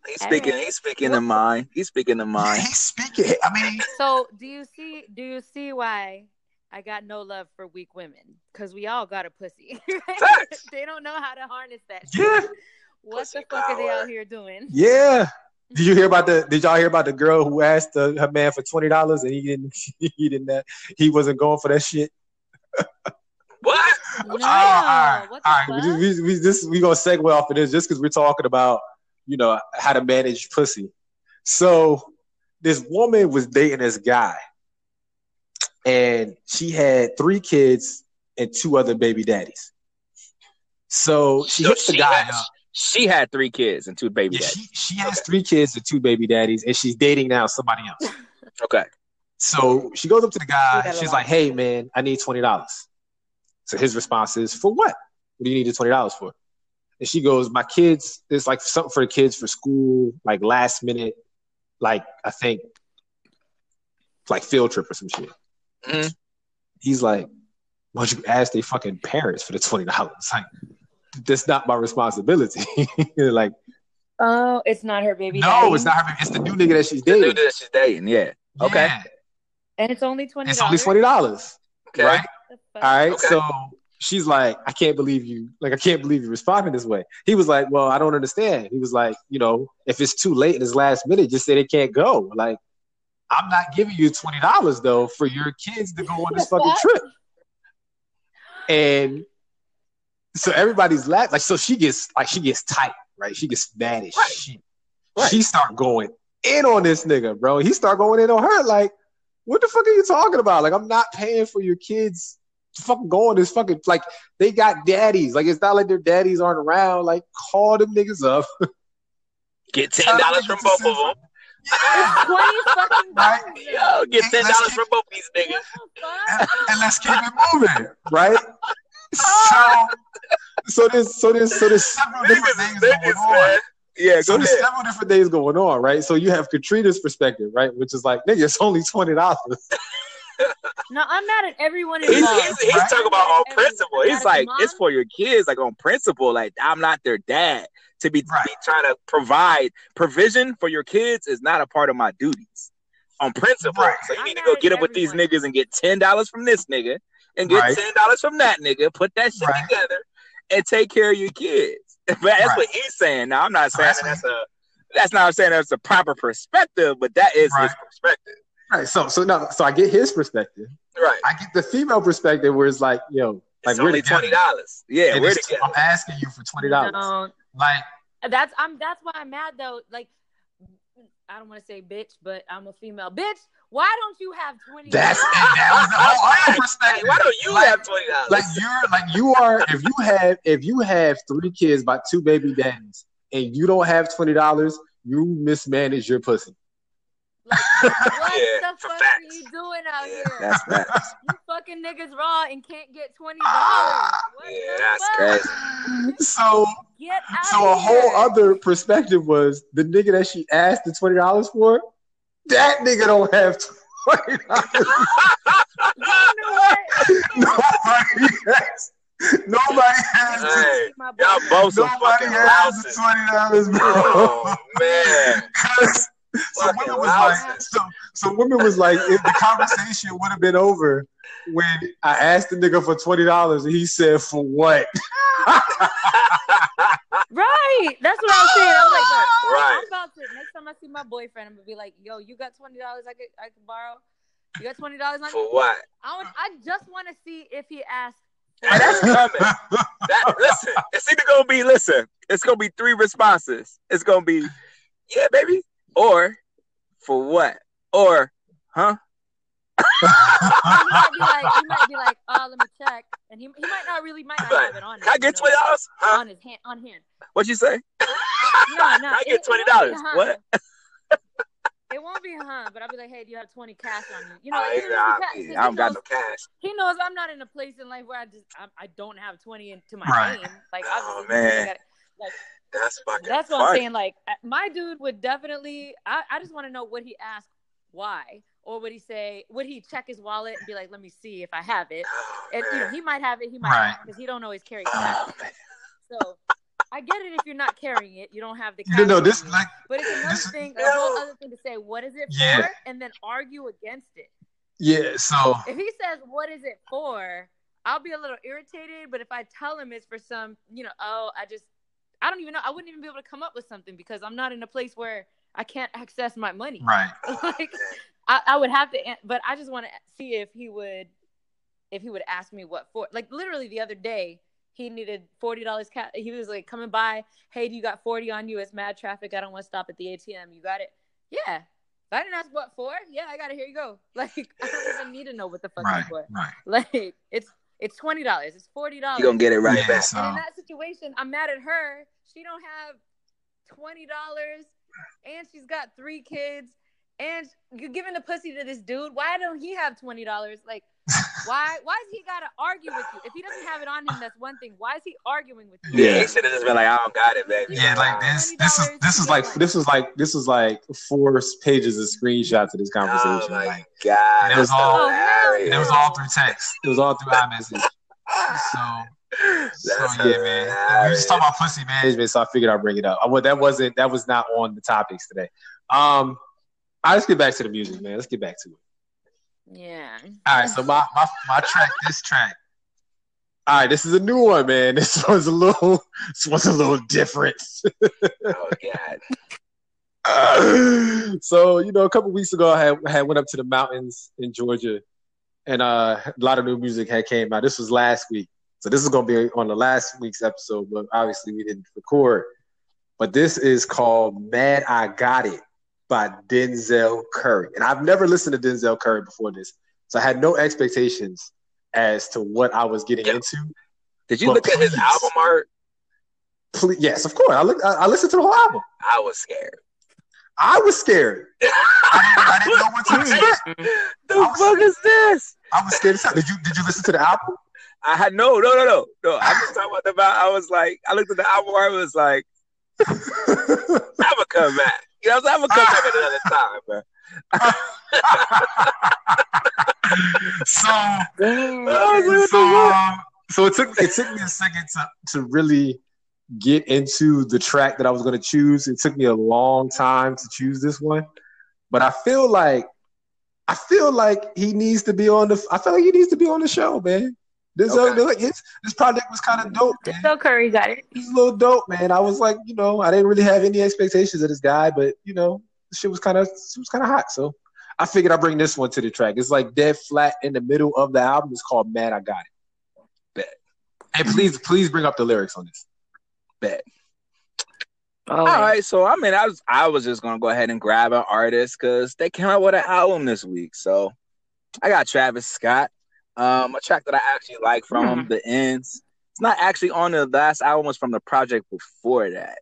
He's speaking. He's speaking the mind. He's speaking the Yeah, he's speaking. I mean, So do you see do you see why I got no love for weak women? Because we all got a pussy. *laughs* Facts. they don't know how to harness that. Yeah. shit. What Pussy the fuck are they out here doing? yeah. Did you hear about the? Did y'all hear about the girl who asked uh, her man for twenty dollars and he didn't? *laughs* He didn't. Uh, he wasn't going for that shit. *laughs* What? No. Oh, all right, what all right. We, we, we, this we gonna segue off of this just because we're talking about you know how to manage pussy. So this woman was dating this guy, and she had three kids and two other baby daddies. So she So hits the guy has- up. She had three kids and two baby Yeah, daddies. she, she has three kids and two baby daddies, and she's dating now somebody else. *laughs* Okay. So she goes up to the guy. She's like, "Hey, man, I need twenty dollars." So his response is, "For what? What do you need the twenty dollars for?" And she goes, "My kids. It's like something for the kids for school, like last minute, like I think, like field trip or some shit." Mhm. He's like, "Why don't you ask their fucking parents for the twenty dollars? Like, that's not my responsibility. *laughs* like, Oh, it's not her baby. No, daddy? it's not her. Baby. It's the new nigga that she's The dating. dude that she's dating, yeah. Okay. And it's only twenty. it's only twenty dollars, Okay. right? All right. Okay. So she's like, I can't believe you. Like, I can't believe you're responding this way. He was like, Well, I don't understand. He was like, You know, if it's too late in his last minute, just say they can't go. Like, I'm not giving you twenty dollars though for your kids to go on this *laughs* fucking trip. And so everybody's laughing. Like, so she gets like she gets tight, right? She gets mad as Right. shit. Right. She start going in on this nigga, bro. He start going in on her. Like, what the fuck are you talking about? Like, I'm not paying for your kids to fucking go on this fucking like they got daddies. Like, it's not like their daddies aren't around. Like, call them niggas up. *laughs* Get ten dollars from both of them. Yeah. Twenty fucking Right. dollars. Yo, get Hey, ten dollars from both these niggas. And, and let's keep it moving, right? So, so there's so there's so there's several different things going on. man. Yeah, So go there's several different things going on, right? So you have Katrina's perspective, right? Which is like, nigga, it's only twenty dollars. No, I'm mad at everyone He's, involved. he's, he's Right? talking about on principle. I'm He's like, it's for your kids, like on principle. Like, I'm not their dad. To be, Right. be trying to provide provision for your kids is not a part of my duties. On principle. Right. So you I'm need to go get up with these niggas and get ten dollars from this nigga and get Right. ten dollars from that nigga. Put that shit Right. together and take care of your kids. *laughs* But that's Right. what he's saying. Now I'm not saying That's that that's a that's not saying that's a proper perspective, but that is his perspective. Right. So so no, so I get his perspective. Right. I get the female perspective where it's like, yo, like It's we're only twenty dollars. Yeah, we're together. I'm asking you for twenty dollars. No, Like, that's I'm that's why I'm mad though. Like I don't want to say bitch, but I'm a female. Bitch, why don't you have twenty? that's and that was the whole *laughs* other perspective. Why don't you Like- have twenty dollars? like you're like you are if you have if you have three kids by two baby daddies and you don't have twenty dollars, you mismanage your pussy. Like, what *laughs* yeah, the fuck facts. are you doing out Yeah, here? that's facts. you fucking niggas raw and can't get twenty dollars. *laughs* Yeah, that's crazy. So Get out so a of whole other perspective was the nigga that she asked the twenty dollars for, that nigga don't have twenty dollars. You know what? Nobody has nobody has Hey, My y'all both some nobody fucking has the twenty dollars, bro. Oh man, *laughs* 'Cause- so women was like, louses. so, so women was like, if the conversation would have been over when I asked the nigga for twenty dollars and he said for what? *laughs* Right. That's what I'm saying. I'm like, *laughs* Right. I'm about to next time I see my boyfriend, I'm gonna be like, yo, you got twenty dollars I could I could borrow? You got twenty dollars for what? I would, I just want to see if he asks. Hey, that's coming. That listen, it's either gonna be listen. It's gonna be three responses. It's gonna be, yeah, baby, or for what, or huh? *laughs* He might be like, he might be like, oh, let me check, and he, he might not really might not have it on. Can I him, get you twenty dollars? Huh? on his hand on hand? What you say? *laughs* No, no, *laughs* I get twenty dollars. What? It won't be huh, but I'll be like, hey, do you have twenty cash on you? You know, I, even if I, he ca- 'cause he I don't got knows- no cash. he knows I'm not in a place in life where I just I, I don't have twenty into my Right. name. Like Oh, obviously, man. Gotta- like That's fucking. that's what funny. I'm saying. Like uh, my dude would definitely. I, I just want to know what he ask why, or would he say would he check his wallet and be like, let me see if I have it. And you know, he might have it, he might Right. not because he don't always carry cash. So I get it if you're not carrying it, you don't have the cash. No, no, this you. like But it's another this- thing, a whole other thing to say, what is it Yeah. for? And then argue against it. yeah. So If he says, what is it for? I'll be a little irritated. But if I tell him it's for some, you know, oh, I just, I don't even know. I wouldn't even be able to come up with something because I'm not in a place where I can't access my money. right, *laughs* like, I, I would have to, but I just want to see if he would, if he would ask me what for. Like literally the other day, he needed forty dollars cash. He was like coming by, hey, do you got forty on you? It's mad traffic. I don't want to stop at the ATM. You got it? Yeah. If I didn't ask what for, yeah, I got it. Here you go. *laughs* Like I don't even need to know what the fuck right, it's for. right. *laughs* Like it's it's twenty dollars. It's forty dollars. You gonna get it right Yeah, back. so And in that situation, I'm mad at her. She don't have twenty dollars, and she's got three kids, and you're giving the pussy to this dude. Why don't he have twenty dollars? Like, *laughs* why? Why is he gotta argue with you? If he doesn't have it on him, that's one thing. Why is he arguing with you? Yeah, he should have just been like, I don't got it, baby. yeah, like this. This is this is like this is like this is like four pages of screenshots of this conversation. Oh conversation. my like, god, And it was all- Oh, hilarious. it was all through text. It was all through iMessage. *laughs* So So yeah, man. We just talking about pussy management, so I figured I'd bring it up. I, well, that wasn't that was not on the topics today. Um, all right, let's get back to the music, man. Let's get back to it. Yeah. All right, so my my, my track, this track. All right, this is a new one, man. *laughs* This one's a little, this one's a little different. *laughs* Oh god. *laughs* so you know, a couple weeks ago, I had, had went up to the mountains in Georgia, and uh, a lot of new music had came out. This was last week, so this is gonna be on the last week's episode, but obviously we didn't record. But this is called "Mad I Got It" by Denzel Curry, and I've never listened to Denzel Curry before this, so I had no expectations as to what I was getting Yeah. into. Did you But look at his album art? Please, yes, of course. I look. I, I listened to the whole album. I was scared. I was scared. *laughs* I didn't know what to expect. the fuck is this? I was scared. Did you Did you listen to the album? I had no, no, no, no, no. I'm just talking about the. I was like, I looked at the album art. I was like, *laughs* I'm gonna come back. You know, what I'm saying? I'm gonna come back another time, man. *laughs* so, Damn. I was like, what the so, um, so it took it took me a second to to really get into the track that I was going to choose. It took me a long time to choose this one, but I feel like I feel like he needs to be on the. I feel like he needs to be on the show, man. This uh, Okay. it's, this project was kind of dope, man. Denzel Curry got it. He's a little dope, man. I was like, you know, I didn't really have any expectations of this guy, but you know, shit was kind of it was kind of hot. So I figured I'd bring this one to the track. It's like dead flat in the middle of the album. It's called "Mad I Got It." Bet. And please, please bring up the lyrics on this. Bet. Oh, All right, so I mean, I was I was just gonna go ahead and grab an artist because they came out with an album this week. So I got Travis Scott, um, a track that I actually like from him, The Ends. It's not actually on the last album; was from the project before that.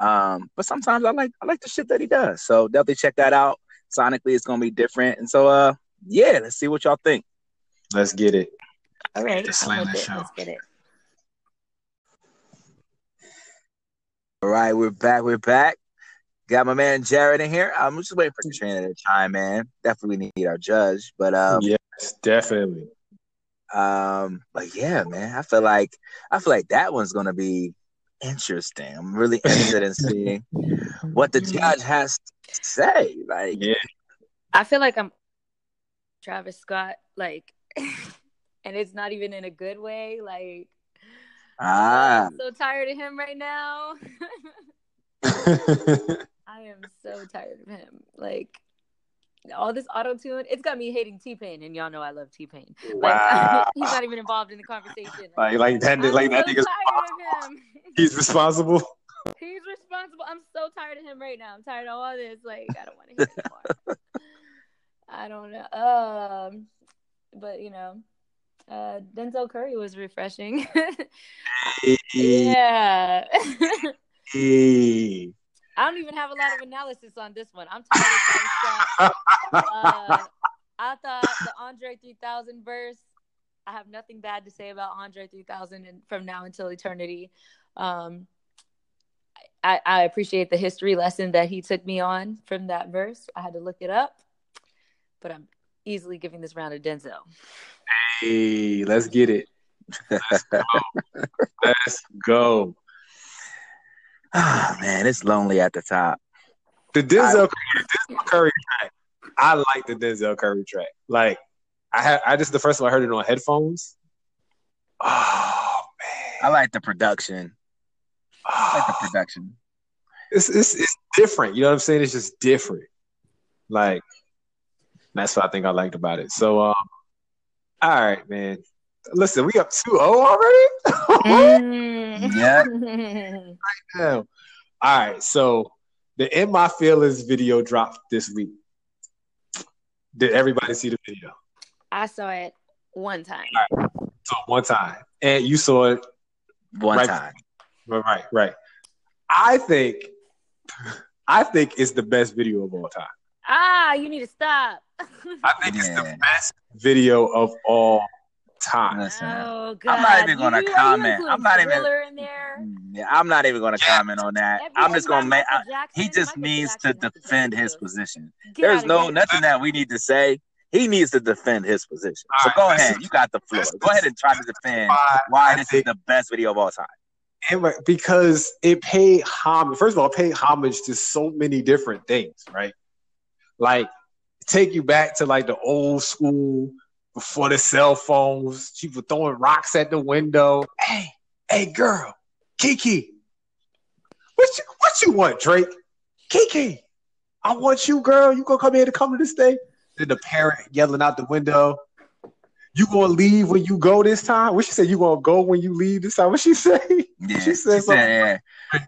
Um, but sometimes I like I like the shit that he does. So definitely check that out. Sonically, it's gonna be different, and so uh, yeah, let's see what y'all think. Let's get it. All right. Just I'm like with the it. show. Let's get it. All right, we're back. We're back. Got my man Jared in here. I'm just waiting for Katrina to chime in. Definitely need our judge, but um, yes, definitely. Um, but yeah, man, I feel like I feel like that one's gonna be interesting. I'm really *laughs* interested in seeing what the judge has to say. Like, Yeah. I feel like I'm Travis Scott, like, *laughs* and it's not even in a good way. Like, ah, I'm so tired of him right now. *laughs* I am so tired of him. Like, all this auto tune, it's got me hating T Pain, and y'all know I love T Pain. Like, wow. *laughs* he's not even involved in the conversation. like like that I'm like that so nigga's tired of *laughs* him. he's responsible. *laughs* He's responsible. I'm so tired of him right now. I'm tired of all this. Like, I don't want to hear it anymore. I don't know. Um, but you know, uh, Denzel Curry was refreshing. yeah. Hey. I don't even have a lot of analysis on this one. I'm tired of Travis Scott. Uh, I thought the Andre 3000 verse. I have nothing bad to say about Andre 3000 and from now until eternity. Um, I, I appreciate the history lesson that he took me on from that verse. I had to look it up, but I'm easily giving this round to Denzel. Hey, let's get it. Let's go. let's go. Ah, man, it's lonely at the top. The Denzel, Curry, Denzel Curry track. I like the Denzel Curry track. Like I had, I just the first time I heard it on headphones. Oh man, I like the production. I like the production. it's it's it's different. You know what I'm saying? It's just different. Like that's what I think I liked about it. So, um, all right, man. Listen, we up 2-0 already. *laughs* Yeah. *laughs* Damn. All right, so the In My Feelings video dropped this week. Did everybody see the video? I saw it one time. So one time, and you saw it. One Right. time. Right, right. I think, I think it's the best video of all time. Ah, you need to stop. I think it's the best video of all time. Listen, oh God! I'm not even gonna You- you comment. I'm not even- Thriller in there. yeah, I'm not even going to comment on that. Every- I'm just going to make. Michael He just Michael means to Jackson has defend drop his position. Get There's no here. nothing that we need to say. he needs to defend his position. So All go ahead, listen. you got the floor. Listen. Go ahead and try to defend Why why I this is think- the best video of all time. And because it paid homage. First of all, paid homage to so many different things, right? Like take you back to like the old school before the cell phones, people throwing rocks at the window. Hey, hey, girl, Kiki, what you what you want, Drake? Kiki, I want you, girl. You gonna come here to come to this thing? Then the parent yelling out the window. You gonna leave when you go this time? What she said? You gonna go when you leave this time? What she say? *laughs* Yeah, She said something. yeah.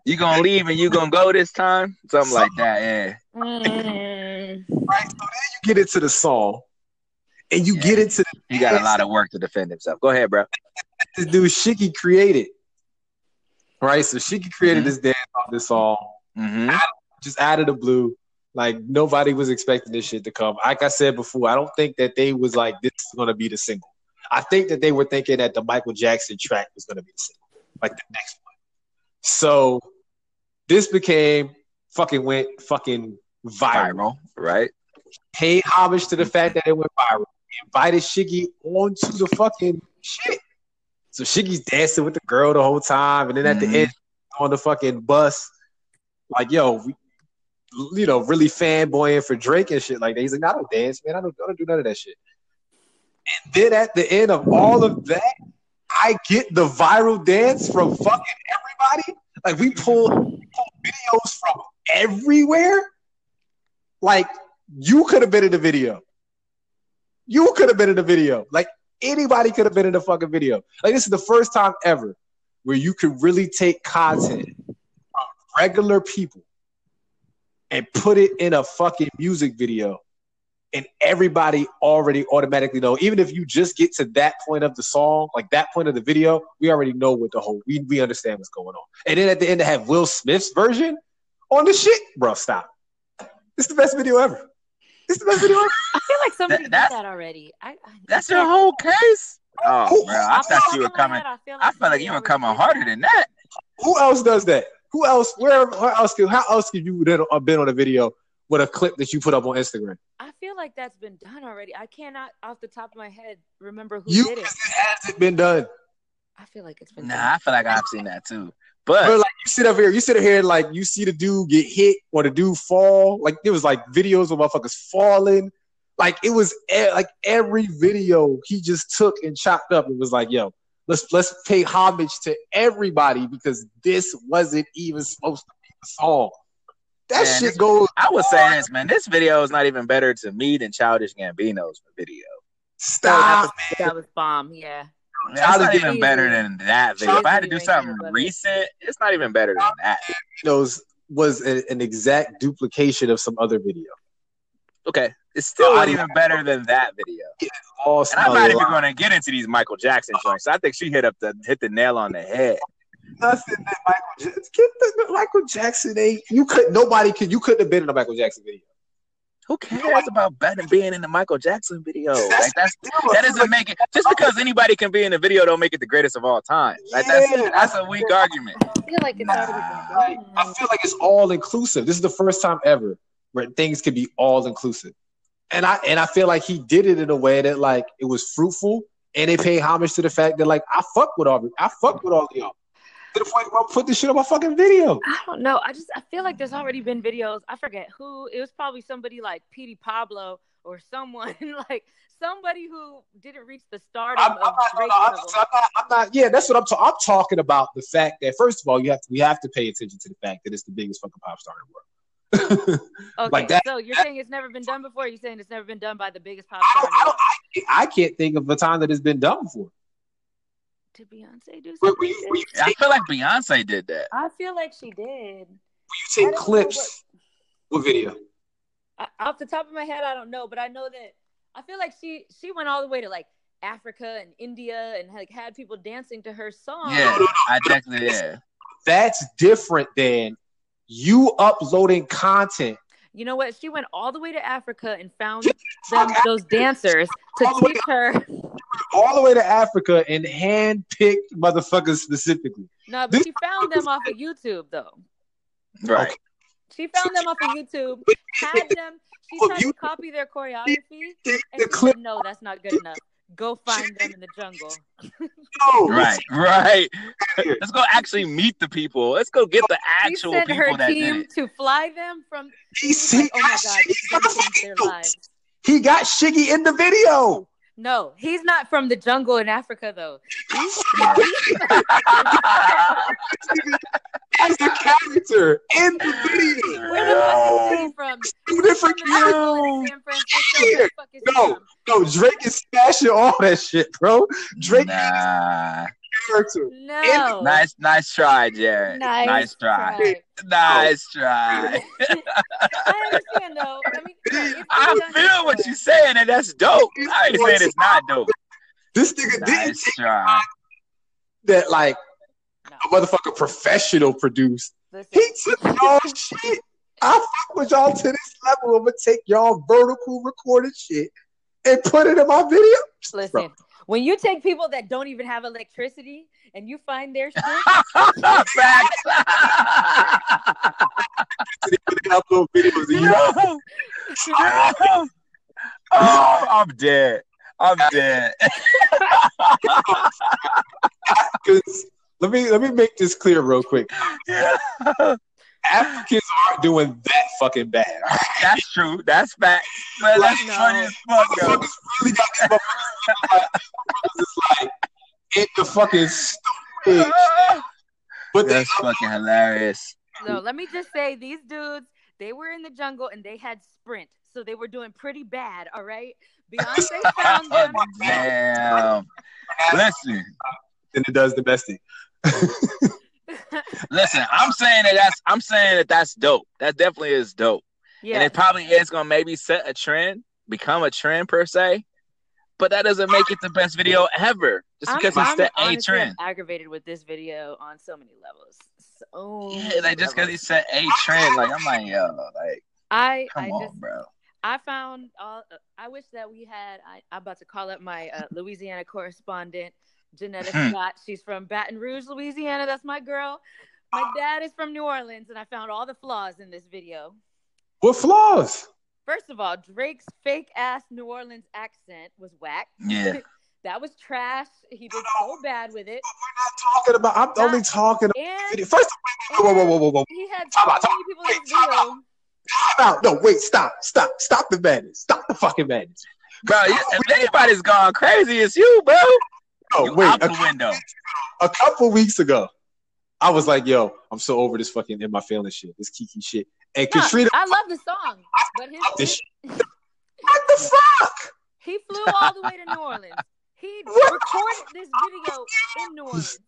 You gonna leave and you gonna go this time? Something like that. Yeah. Mm. right? So then you get into the song, and you Yeah. get into the He got a lot of work to defend himself. Go ahead, bro. *laughs* this dude Shiggy created, right? So Shiggy created Mhm. this dance on this song hmm just out of the blue. Like nobody was expecting this shit to come. Like I said before, I don't think that they was like this is gonna be the single. I think that they were thinking that the Michael Jackson track was gonna be the single, like the next one. So this became fucking went fucking viral. Viral, right? paid homage to the fact that it went viral. Invited Shiggy onto the fucking shit. So Shiggy's dancing with the girl the whole time, and then at Mhm. the end on the fucking bus, like yo, we, you know, really fanboying for Drake and shit like that. He's like, I don't dance, man. I don't, I don't do none of that shit. And then at the end of all of that, I get the viral dance from fucking everybody. Like we pulled, we pulled videos from everywhere. Like you could have been in the video. You could have been in the video. Like anybody could have been in the fucking video. Like this is the first time ever where you could really take content from regular people and put it in a fucking music video. And everybody already automatically know, even if you just get to that point of the song, like that point of the video, we already know what the whole we, we understand what's going on. And then at the end to have Will Smith's version on the shit, bro, stop. It's the best video ever. It's the best video. *laughs* I feel like somebody That- did that's- that already. I, I, That's I your can't- whole case. Oh, Who- bro, I off the thought top you were coming. head, I feel I felt like you were coming harder that. than that. Who else does that? Who else? Where, where else? Could, how else could you uh, been on a video with a clip that you put up on Instagram? I feel like that's been done already. I cannot, off the top of my head, remember who You did it. hasn't been done. I feel like it's been Nah, done. I feel like I've seen that too. Bro, But like you sit up here, you sit up here, like you see the dude get hit or the dude fall. Like there was like videos of motherfuckers falling. Like it was e- like every video he just took and chopped up and was like, "Yo, let's let's pay homage to everybody because this wasn't even supposed to be the song." That Man, shit this- goes. I was saying this, man. This video is not even better to me than Childish Gambino's video. Stop. That was bomb. Yeah. It's not Childish even better than that video. If I had to do something above recent, it's not even better than that. Gambino's was a- an exact duplication of some other video. Okay, it's still not even better than that video. All And I'm not even going to get into these Michael Jackson joints. I think she hit up the hit the nail on the head. nothing that Michael Jackson. Get the Michael Jackson ain't. You could nobody could. You couldn't have been in a Michael Jackson video. Who cares about better being in the Michael Jackson video? Like that's that doesn't make it just because anybody can be in the video don't make it the greatest of all time. Like that's Yeah. that's a weak argument. I feel like it's already Like, been I feel like it's all inclusive. This is the first time ever where things can be all inclusive, and I and I feel like he did it in a way that like it was fruitful and it paid homage to the fact that like I fuck with all I fuck with all of y'all to the point I put this shit on my fucking video. I don't know. I just I feel like there's already been videos. I forget who. It was probably somebody like Petey Pablo or someone *laughs* like somebody who didn't reach the stardom I'm, I'm, of not, no, no, I'm. Not. I'm not. Yeah, that's what I'm. Ta- I'm talking about. The fact that first of all, you have to. We have to pay attention to the fact that it's the biggest fucking pop star in the world. *laughs* Okay, like that- so you're saying it's never been done before? You're saying it's never been done by the biggest pop I star don't. I, I, I can't think of a time that it's been done before. Did Beyonce do something? where you, where you I feel like Beyonce did that. I feel like she did. where you I take don't clips. What video? I, off the top of my head, I don't know, but I know that I feel like she she went all the way to like Africa and India and like had people dancing to her song. Yeah, I definitely yeah. That's different than you uploading content. You know what? She went all the way to Africa and found them those dancers to All the way teach her. all the way to Africa and hand-picked motherfuckers specifically. No, but This she found them off of YouTube though. Right. She found them off of YouTube, had them. She Oh, tried to copy their choreography, The, and the she clip, said, "No, that's not good enough. Go find them in the jungle." no, Right, *laughs* right. Let's go actually meet the people. Let's go get the She actual sent people her that did team it. to fly them from. He, he like, "Oh my god, this is Shiggy gonna change their lives." He got Shiggy in the video. No, he's not from the jungle in Africa though. He's, As a character in the video. where the fuck is he from? Two He's different from the jungle characters. San Francisco. Where the fuck is he No, no, Drake is smashing all that shit, bro. Drake Nah. Character. No. Nice, nice try, Jared. Nice, Nice try. try. Nice try. *laughs* I understand though. I mean, it's I feel what you're saying, and that's dope. I ain't saying it's not dope. This nigga didn't Nice try. that like No. a motherfucker professional produced. Listen, He took y'all shit. I fuck with y'all to this level. I'm gonna take y'all vertical recorded shit and put it in my video. listen. When you take people that don't even have electricity and you find their shit, *laughs* Facts. Upload videos you know, no. No. Oh, I'm dead. I'm dead. *laughs* Let me let me make this clear real quick. *laughs* Africans aren't doing that fucking bad. all right? That's true. That's fact. Man, that's No. funny as fuck, yo. Motherfuckers really got these motherfuckers like, it's like in the fucking stupid. But they That's fucking hilarious. no, let me just say these dudes, they were in the jungle and they had sprint. So they were doing pretty bad, all right? Beyonce *laughs* found them. Oh Damn. Listen, than it does domestic. *laughs* listen. I'm saying that that's. I'm saying that that's dope. That definitely is dope. yeah. And it probably is gonna maybe set a trend, become a trend per se. But that doesn't make it the best video ever, just I'm- because I'm it's set a trend. aggravated with this video on so many levels. So Yeah, like just because he set a trend, like I'm like, yo, like, I come I on, just bro. I found all. I wish that we had. I, I'm about to call up my uh, Louisiana correspondent, Janetta Hmm. Scott. She's from Baton Rouge, Louisiana. That's my girl. My dad is from New Orleans, and I found all the flaws in this video. What flaws? First of all, Drake's fake ass New Orleans accent was whack. Yeah. That was trash. He did so bad with it. We're not talking about. I'm only talking about And, video. First, whoa, whoa, whoa, whoa, whoa. he had so out, time many people in wait, this time video. Time out. No, wait, stop, stop, stop the madness. Stop the fucking madness. Bro, if anybody's gone crazy, it's you, bro. No, you wait. out A, the window. a couple weeks ago, I was like, "Yo, I'm so over this fucking in my feelings shit, this Kiki shit." And Katrina, I love the song, but his, *laughs* what the fuck? he flew all the way to New Orleans. He *laughs* What? recorded this video in New Orleans.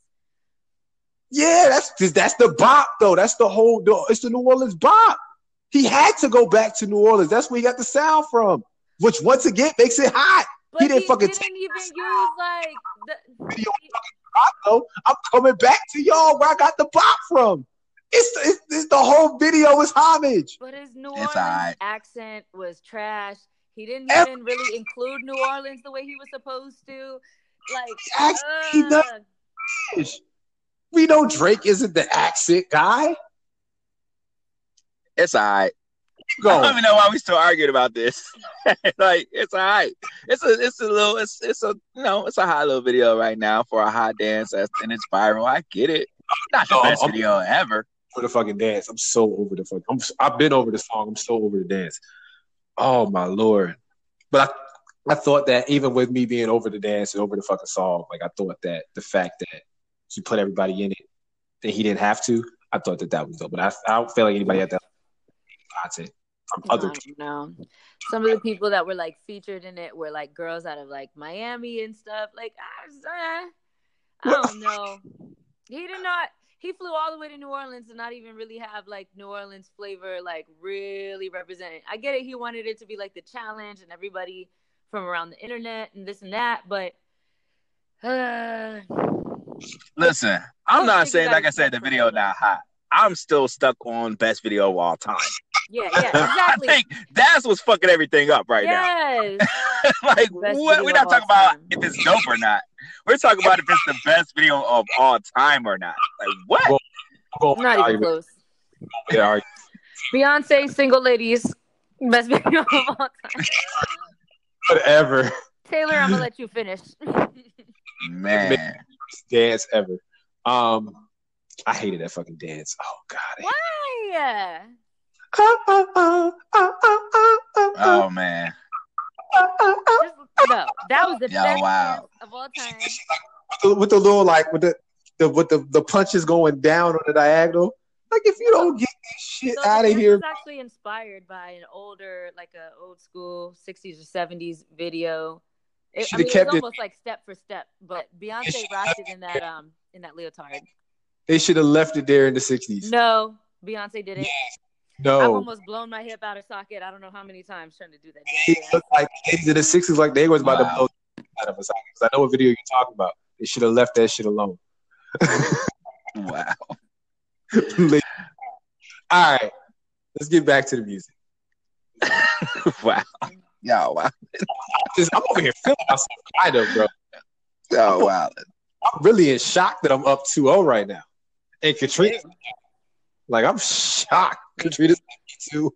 Yeah, that's that's the bop though. That's the whole. It's the New Orleans bop. He had to go back to New Orleans. That's where he got the sound from, which once again makes it hot. But he didn't didn't, fucking even use like the. Video bop though. I'm coming back to y'all where I got the bop from. It's, it's, it's the whole video is homage. But his New Orleans alright. accent was trash. He didn't Every- even really include New Orleans the way he was supposed to. Like, Accent, he does- uh, We know Drake isn't the accent guy. It's all right. *laughs* I don't even know why we still arguing about this. *laughs* like, it's all right. It's a, it's a little, it's, it's a, you know, it's a hot little video right now for a hot dance, that's, and it's viral. I get it. Not the best I'm- video ever. for the fucking dance. I'm so over the fuck. I'm, I've been over the song. I'm so over the dance. Oh my lord! But I, I thought that even with me being over the dance and over the fucking song, like I thought that the fact that he put everybody in it, that he didn't have to, I thought that that was dope. But I, I don't feel like anybody had that content from other people. know. Some of the people that were like featured in it were like girls out of like Miami and stuff. Like, I, was, uh, I don't *laughs* know. He did not. He flew all the way to New Orleans and not even really have like New Orleans flavor, like really represented. I get it. He wanted it to be like the challenge and everybody from around the internet and this and that, but uh, Listen, I'm not saying, like I said, the video not hot. I'm still stuck on best video of all time. Yeah, yeah, *laughs* I think that's what's fucking everything up right yes. now. *laughs* like, what? We're not talking about time. if it's dope or not. We're talking about if it's the best video of all time or not. Like, what? Well, I'm Not even the close. argument. Beyonce, single ladies, best *laughs* video of all time. Whatever. Taylor, I'm gonna let you finish. Man. Dance ever. Um, I hated that fucking dance. Oh god. Why? Oh man. Just, no, that was the Yeah, best wow. of all time. with the, with the little like with the, the with the, the punches going down on the diagonal. Like if you don't get this shit So out of dance here, was actually inspired by an older, like a old school '60s or '70s video. It, I Should've mean, it kept was it- almost like step for step, but Beyonce rocked it in that um in that leotard. they should have left it there in the sixties. No, Beyonce did it. I've No, I almost blown my hip out of socket. I don't know how many times trying to do that. it dance. looked like ladies in the sixties like they was about Wow. to blow out of us. Because I know what video you're talking about. They should have left that shit alone. Wow. *laughs* All right, let's get back to the music. *laughs* wow. Yo, wow. Just, I'm over here feeling myself kind of, bro. Oh wow. I'm really in shock that I'm up 2-0 right now. And Katrina, like I'm shocked. Katrina's *laughs* two.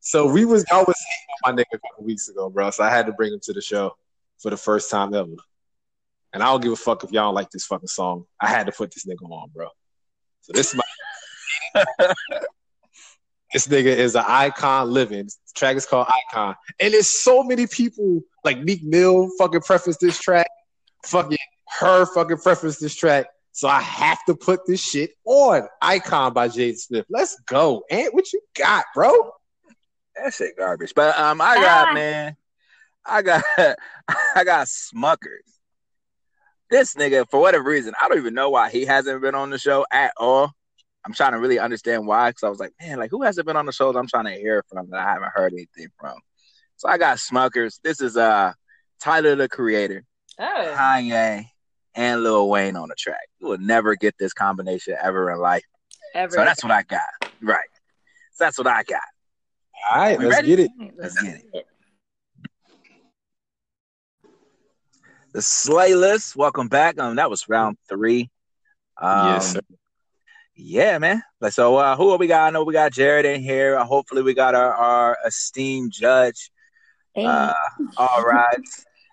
So we was I was my nigga a couple weeks ago, bro. So I had to bring him to the show for the first time ever. And I don't give a fuck if y'all don't like this fucking song. I had to put this nigga on, bro. So this is my *laughs* This nigga is an icon living. The track is called Icon. And there's so many people like Meek Mill fucking preface this track. Fucking her fucking preference this track. So I have to put this shit on. Icon by Jaden Smith. Let's go. Ant, what you got, bro? That shit garbage. But um, I got Ah. man, I got *laughs* I got Smuckers. This nigga, for whatever reason, I don't even know why he hasn't been on the show at all. I'm trying to really understand why, because I was like, man, like who hasn't been on the show that I'm trying to hear from that I haven't heard anything from. So I got Smuckers. This is uh Tyler the Creator, Oh, Kanye, and Lil Wayne on the track. You will never get this combination ever in life. ever. So that's what I got. Right. So that's what I got. All right, let's ready? get it. Let's Let's get it. the Slaylist. Welcome back. Um, that was round three. Um, Yes, sir. Yeah, man. Like, so, uh, who we got? I know we got Jared in here. Uh, hopefully, we got our, our esteemed judge. Hey. Uh, all right. *laughs*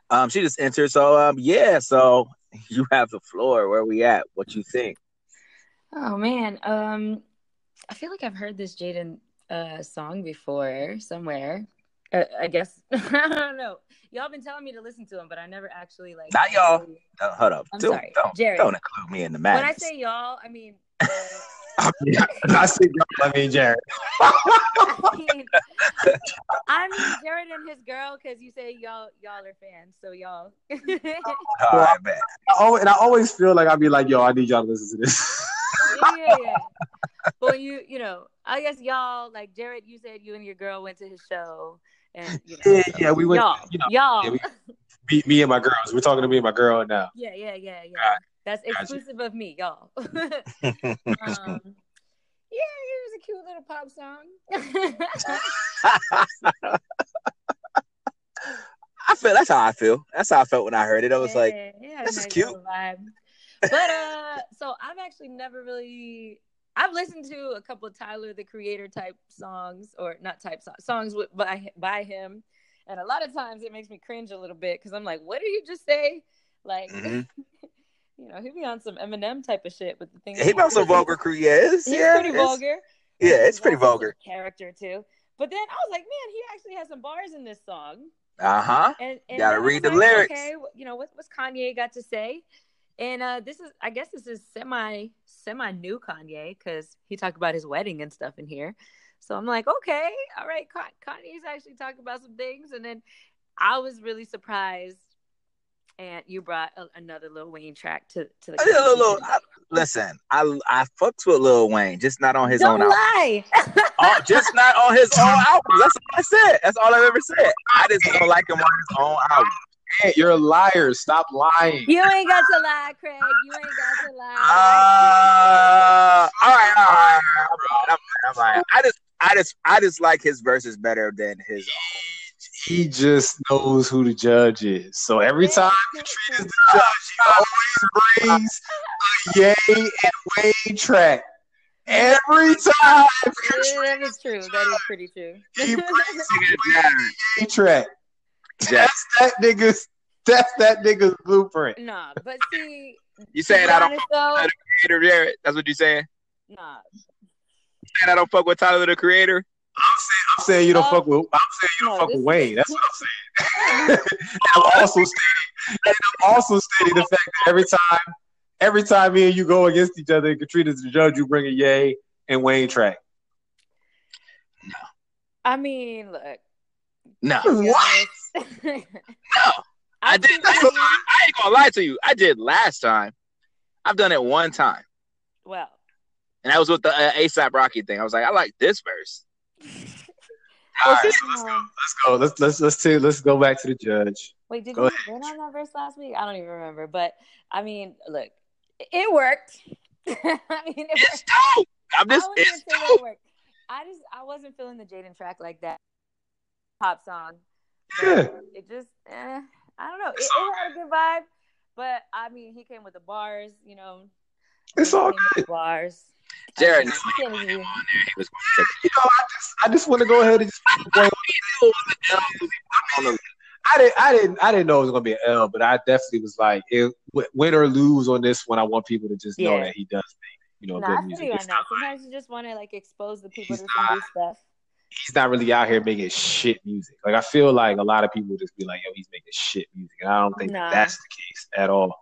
Um, she just entered. So, um, yeah. So *laughs* you have the floor. Where we at? What you think? Oh man, um, I feel like I've heard this Jaden uh song before somewhere. Uh, I guess *laughs* I don't know. Y'all been telling me to listen to him, but I never actually like. Not y'all. really- hold up. I'm don't, sorry, don't, Jared. don't include me in the match. When I say y'all, I mean. Uh, *laughs* I see. I mean, Jared. I *laughs* mean, I mean Jared and his girl because you say y'all y'all are fans, so y'all. *laughs* all right, man. *laughs* I always, and I always feel like I'd be like, yo, I need y'all to listen to this. yeah, yeah, yeah. But you, you know, I guess y'all like Jared. You said you and your girl went to his show, and you know, yeah, yeah, we went. y'all, You know, y'all. yeah, we- me, me and my girls. We're talking to me and my girl now. Yeah, yeah, yeah, yeah. That's exclusive of me, y'all. *laughs* *laughs* um, yeah, it was a cute little pop song. *laughs* I feel that's how I feel. That's how I felt when I heard it. I was like, Yeah, it had this is cute. Vibe. But uh, so I've actually never really. I've listened to a couple of Tyler the Creator type songs, or not type songs, songs with, by by him, and a lot of times it makes me cringe a little bit because I'm like, what did you just say? Like, Mhm. You know, he be on some Eminem type of shit with the things. he knows some vulgar crew. Yeah, it's, He's yeah, pretty vulgar. Yeah, it's pretty vulgar. Character too. But then I was like, man, he actually has some bars in this song. Uh huh. And, and Gotta read the like, lyrics. Okay, you know what, what's Kanye got to say? And uh, this is, I guess, this is semi semi new Kanye because he talked about his wedding and stuff in here. So I'm like, okay, all right, Ka- Kanye's actually talking about some things. And then I was really surprised, and you brought a, another Lil Wayne track to to the. Yeah, Lil- Lil- I- listen, I I fucks with Lil Wayne, just not on his Don't own album. lie. Oh, just not on his own *laughs* album. That's all I said. That's all I've ever said. I just don't like him on his own album. Hey, you're a liar. Stop lying. you ain't got to lie, Craig. You ain't got to lie. Uh, all right, all right, all right. I'm, I'm all right. I just, I just, I just like his verses better than his. He just knows who the judge is. So every time Katrina's the judge, he always brings a yay and way track. Every time Yeah, that is true. That is pretty true. he *laughs* brings Nigga, a Ye track, that's that nigga's that's that nigga's blueprint. nah, but see, You to saying I don't though, fuck with the creator, Jared? That's what you saying? nah. Saying I don't fuck with Tyler the creator? I'm saying you don't Uh, fuck with I'm saying you don't no, fuck with Wayne. That's what I'm *laughs* saying. *laughs* and I'm also stating and I'm also stating the fact that every time every time me and you go against each other and Katrina's the judge, you bring a Yay and Wayne track. No. I mean, look. No. What? *laughs* No. I I did. think I, I ain't gonna- I ain't gonna lie to you. I did last time. I've done it one time, well, and that was with the uh, ASAP Rocky thing. I was like, I like this verse. All right, um, let's go. Let's let's let's take, let's go back to the judge. wait, did Go we ahead. win on that verse last week? I don't even remember. But I mean, look, it worked. *laughs* I mean, it It's dope. I'm just. I It's dope. it worked. I just I wasn't feeling the Jaden track like that pop song. Yeah. It just eh, I don't know. It, it had a good vibe, but I mean, he came with the bars. You know, It's all good. bars. Jared I mean, he when can't he put him even- on there, he was going to You know, I just I just want to go ahead and just He knew it was an L 'cause he put him on the- I didn't, I didn't, I didn't know it was gonna be an L, but I definitely was like, it, win or lose on this one. I want people to just know Yeah. that he does make, you know, Nah, good feel music. you on It's that. not- Sometimes you just want to like expose the people He's to some new stuff. he's not really out here making shit music. Like I feel like a lot of people just be like, yo, he's making shit music, and I don't think Nah. that that's the case at all.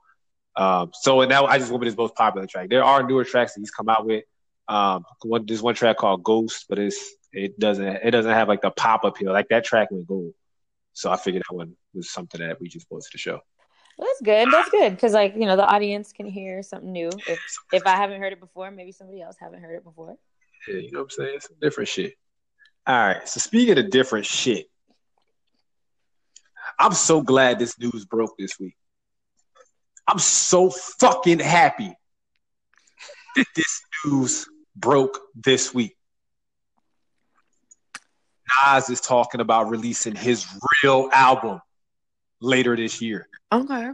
Um, so and now I just went with his most popular track. There are newer tracks that he's come out with. Um, one, there's one track called Ghost, but it's it doesn't it doesn't have like the pop appeal. Like that track went gold. So I figured that one was something that we just posted to show. Well, that's good. That's good because like you know the audience can hear something new. If if I haven't heard it before, maybe somebody else haven't heard it before. Yeah, you know what I'm saying? Some different shit. All right. So speaking of different shit, I'm so glad this news broke this week. I'm so fucking happy that this news broke this week. Nas is talking about releasing his real album later this year. Okay.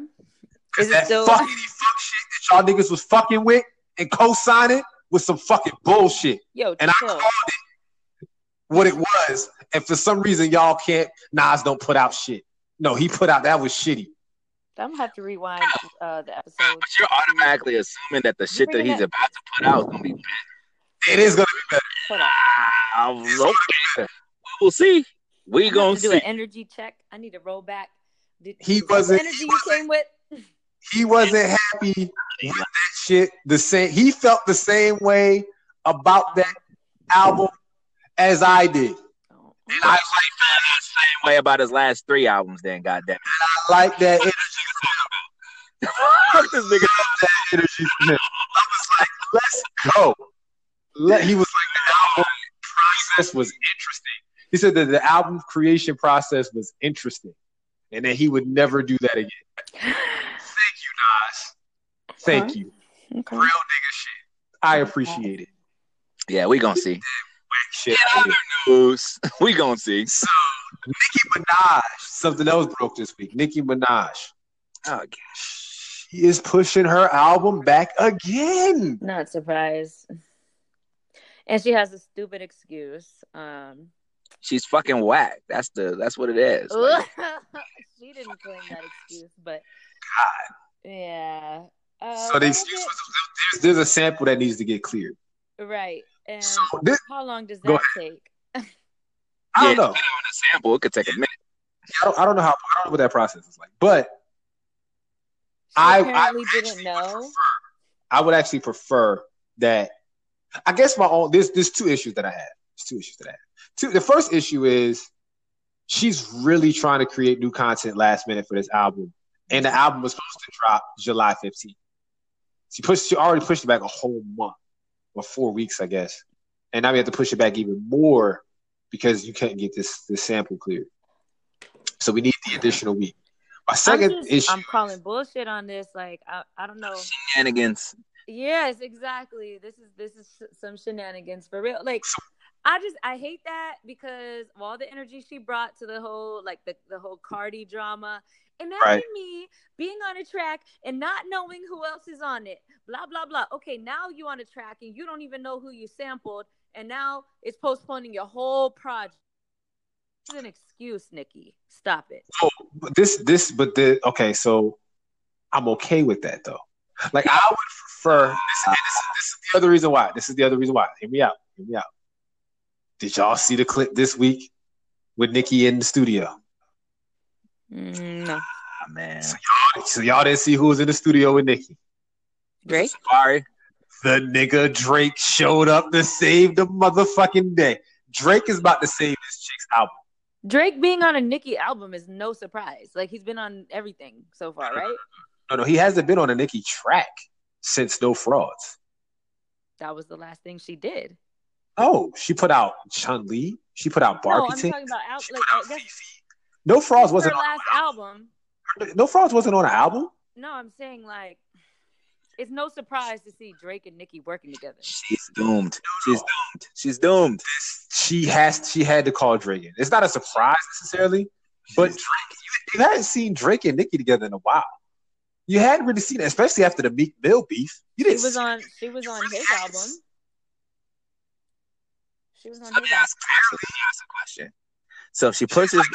Cause Is it that still- fucking fuck shit that y'all niggas was fucking with and co-signing was some fucking bullshit. Yo, And I chill. called it what it was. And for some reason, y'all can't. Nas don't put out shit. No, he put out that was shitty. I'm gonna have to rewind uh, the episode. But you're automatically assuming that the shit that he's about to put out is gonna be better. It is gonna be better. Hold on. It's gonna okay. be better. We'll see. We I'm gonna gonna have do see. an energy check. I need to roll back. Did, He is that the wasn't- energy he you wasn't- came with. *laughs* He wasn't happy with that shit. The same. He felt the same way about that album as I did. Oh, And I like feeling that same way about his last three albums. Then, goddamn. I like that energy. Fuck this nigga. that energy from him. I was like, let's go. Let, he was like, the album process was interesting. He said that the album creation process was interesting, and that he would never do that again. Thank you, Nas. Thank Okay. you. Okay. Real nigga shit. I appreciate it. Yeah, we gonna see. Whack shit. News. We gonna see. So, Nicki Minaj, something else broke this week. Nicki Minaj. Oh, God. She is pushing her album back again. Not surprised. And she has a stupid excuse. Um, She's fucking whack. That's the. That's what it is. *laughs* Like, she didn't claim that excuse, but God. yeah. Uh, So the excuse was there's, there's a sample that needs to get cleared. right. And So this, how long does that take? *laughs* I don't know. depending on the sample, it could take a minute. I don't, I don't know how. I don't know what that process is like. But She I- I apparently actually didn't would know. I would actually prefer that. I guess my own. There's there's two issues that I have. There's two issues that I have. Two. The first issue is she's really trying to create new content last minute for this album, and the album was supposed to drop July 15th. She pushed. She already pushed it back a whole month or four weeks, I guess, and now we have to push it back even more because you can't get this this sample cleared. So we need the additional week. My I'm, second just, issue. I'm calling bullshit on this. Like I, I don't know. Shenanigans. Yes, exactly. This is this is some shenanigans for real. Like I just I hate that because of all the energy she brought to the whole like the the whole Cardi drama, Imagine Right. me being on a track and not knowing who else is on it. Blah blah blah. Okay, now you on a track and you don't even know who you sampled, and now it's postponing your whole project. This is an excuse, Nicki. Stop it. But this this but the okay, so I'm okay with that though. Like I would prefer this, and this, is, this is the other reason why. This is the other reason why. Hear me out. Hear me out. Did y'all see the clip this week with Nicki in the studio? Mm, no, Ah, man. So y'all didn't see who was in the studio with Nicki. Drake. Sorry. The nigga Drake showed up to save the motherfucking day. Drake is about to save this chick's album. Drake being on a Nicki album is no surprise. Like he's been on everything so far, *laughs* right? No, no, he hasn't been on a Nicki track since No Frauds. That was the last thing she did. Oh, she put out Chun Li. She put out No, I'm talking about al- like out guess No Frauds wasn't last album. on, No Frauds wasn't on an album. No, I'm saying like it's no surprise to see Drake and Nicki working together. She's doomed. She's doomed. She's doomed. She has she had to call Drake in. It's not a surprise necessarily, but Drake, you, you hadn't seen Drake and Nicki together in a while. You hadn't really seen it, especially after the Meek Mill beef. You didn't. She was see- on she was on his album. She was on Let me his ask, let me ask a question. So if she pushes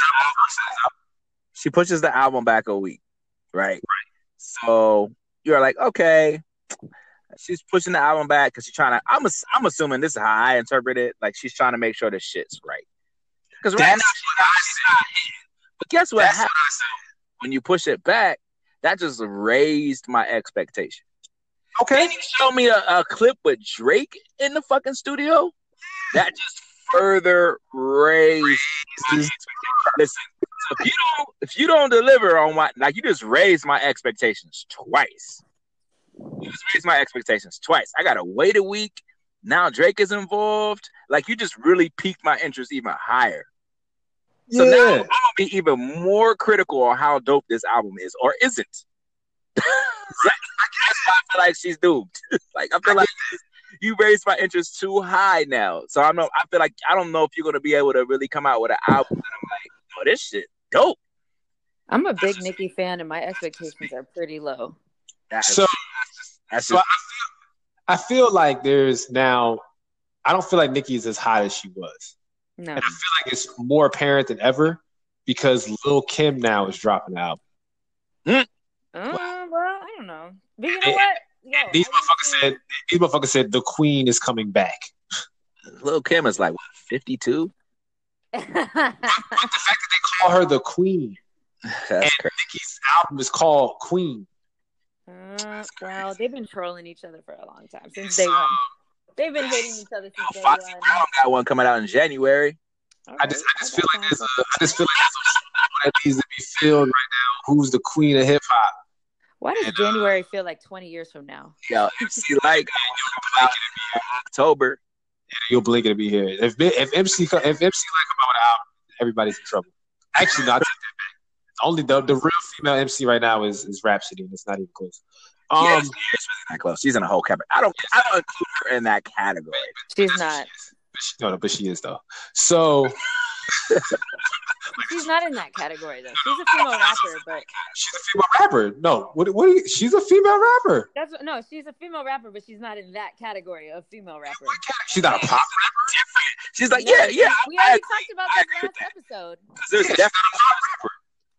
she pushes the album back a week, right? Right. So you're like, okay, she's pushing the album back because she's trying to. I'm I'm assuming this is how I interpret it. Like she's trying to make sure the shit's right. Because right That's now not, she's hitting. But guess what That's happens when you push it back? That just raised my expectation. okay. Then you show me a, a clip with Drake in the fucking studio. That just further raised. Listen, so if you don't if you don't deliver on what, like you just raised my expectations twice. You just raised my expectations twice. I gotta wait a week. Now Drake is involved. Like you just really piqued my interest even higher. So now I'm Yeah. gonna be even more critical on how dope this album is or isn't. *laughs* That's why I feel like she's doomed. *laughs* like I feel like you raised my interest too high now. So I'm not, I feel like I don't know if you're gonna be able to really come out with an album that I'm like, oh, this shit dope. I'm a big Nicki fan and my expectations are pretty low. That- So, that's so I feel, I feel like there's now. I don't feel like Nicki is as hot as she was, No. and I feel like it's more apparent than ever because Lil Kim now is dropping out. album. Uh, well, I don't know. But you know And- what? Yo, These motherfuckers said. These motherfuckers said the Queen is coming back. Lil Kim is like what, 52. To- The *laughs* fact that they call her the Queen, That's and crazy. Nicki's album is called Queen. Uh, well, they've been trolling each other for a long time since day one. They've been hating each other since day one. Foxy Brown got one coming out in January. I just, I just Alright, feel like there's a, time. I just feel like there's a that needs to be filled right now. Who's the queen of hip hop? Why does January feel like 20 years from now? Yo, MC Lyte coming out in October. You'll blink and be here. If if MC if MC like come out with an album, everybody's in trouble. Actually, not that back. Only the the real female MC right now is is Rapsody, and it's not even close. Um, yeah, she's not close. She's in a whole category. I don't. I don't include her in that category. She's not. but she, no, no, but she is though. So *laughs* She's not in that category though. She's a female rapper, but she's a female rapper. No, what? What? Are you, she's a female rapper. that's what, no. She's a female rapper, but she's not in that category of female rapper. She's not a pop rapper. She's like, yeah, yeah. We I already agree. talked about I this agree with last episode. Because there's definitely pop rapper.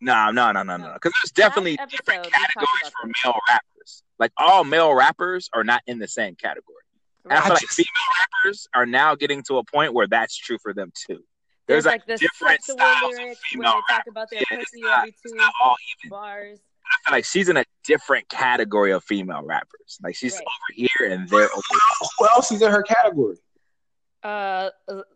no, no, no, no, no. Because there's definitely Last different episode, we talked categories for male rappers. Like all male rappers are not in the same category. And I feel like female rappers are now getting to a point where that's true for them too. There's, There's, like, like, the different sexual styles of lyrics where female they talk about their Yeah, it's pussy every two all bars. I feel like she's in a different category of female rappers. Like she's Right. over here and they're over Who else is in her category? Uh,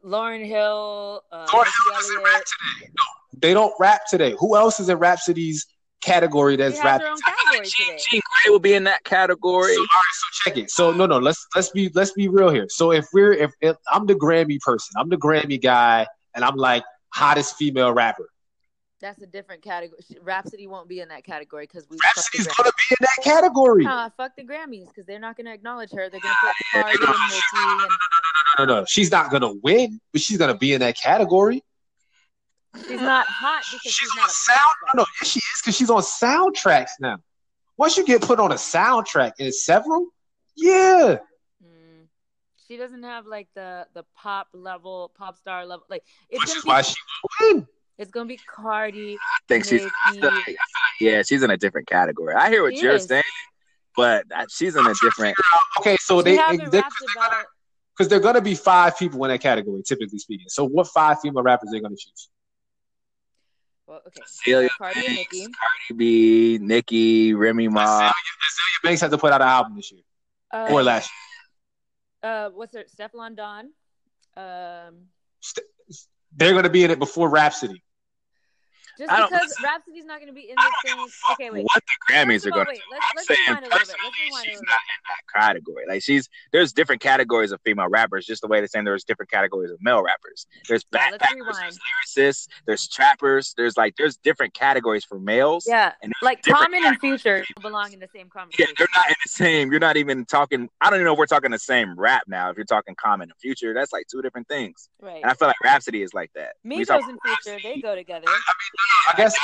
Lauryn Hill, uh, Lauryn Hill rap today. No, they don't rap today. Who else is in Rapsody's category that's rap? rapping? her own I feel category like Jean, today. Jean Grae will be in that category. So, all right, so check it. So no, no, let's let's be let's be real here. So if we're if, if I'm the Grammy person, I'm the Grammy guy, and I'm like hottest female rapper. That's a different category. Rapsody won't be in that category because we Rapsody's gonna be in that category. Nah, fuck the Grammys because they're not gonna acknowledge her. They're gonna put Cardi and Nicki and No, no, no, she's not gonna win, but she's gonna be in that category. She's not hot because she's, She's not on sound. No, no, yes, she is because she's on soundtracks now. Once you get put on a soundtrack and several, yeah. She doesn't have like the the pop level, pop star level. Like it's Which gonna is be why she win. it's gonna be Cardi. I think she's. I feel like- I feel like- yeah, she's in a different category. I hear what She you're is. saying, but uh, she's in a different. Okay, so She they haven't they about because they're gonna be five people in that category, typically speaking. So what five female rappers they're they gonna choose? well, okay. Celia Cardi and Banks, Nicki. Cardi B, Nicki, Remy Ma. Azealia, Azealia Banks has to put out an album this year Uh, or last year. Uh what's her Stefflon Don. Um St- They're gonna be in it before Rapsody. Just because Rapsody's not gonna be in same a okay, wait. what the Grammys are going to. wait, let's I'm let's rewind a little bit. Let's a she's little not bit. in that category. Like she's there's different categories of female rappers, just the way they're saying there's different categories of male rappers. There's Yeah, backpackers, there's lyricists, there's trappers, there's like there's different categories for males. Yeah. and Like Common and Future belong in the same conversation. Yeah, they're not in the same. You're not even talking. I don't even know if we're talking the same rap now. If you're talking common and future, that's like two different things. Right. And I feel like Rapsody is like that. Migos and Future, they go together. I guess and guess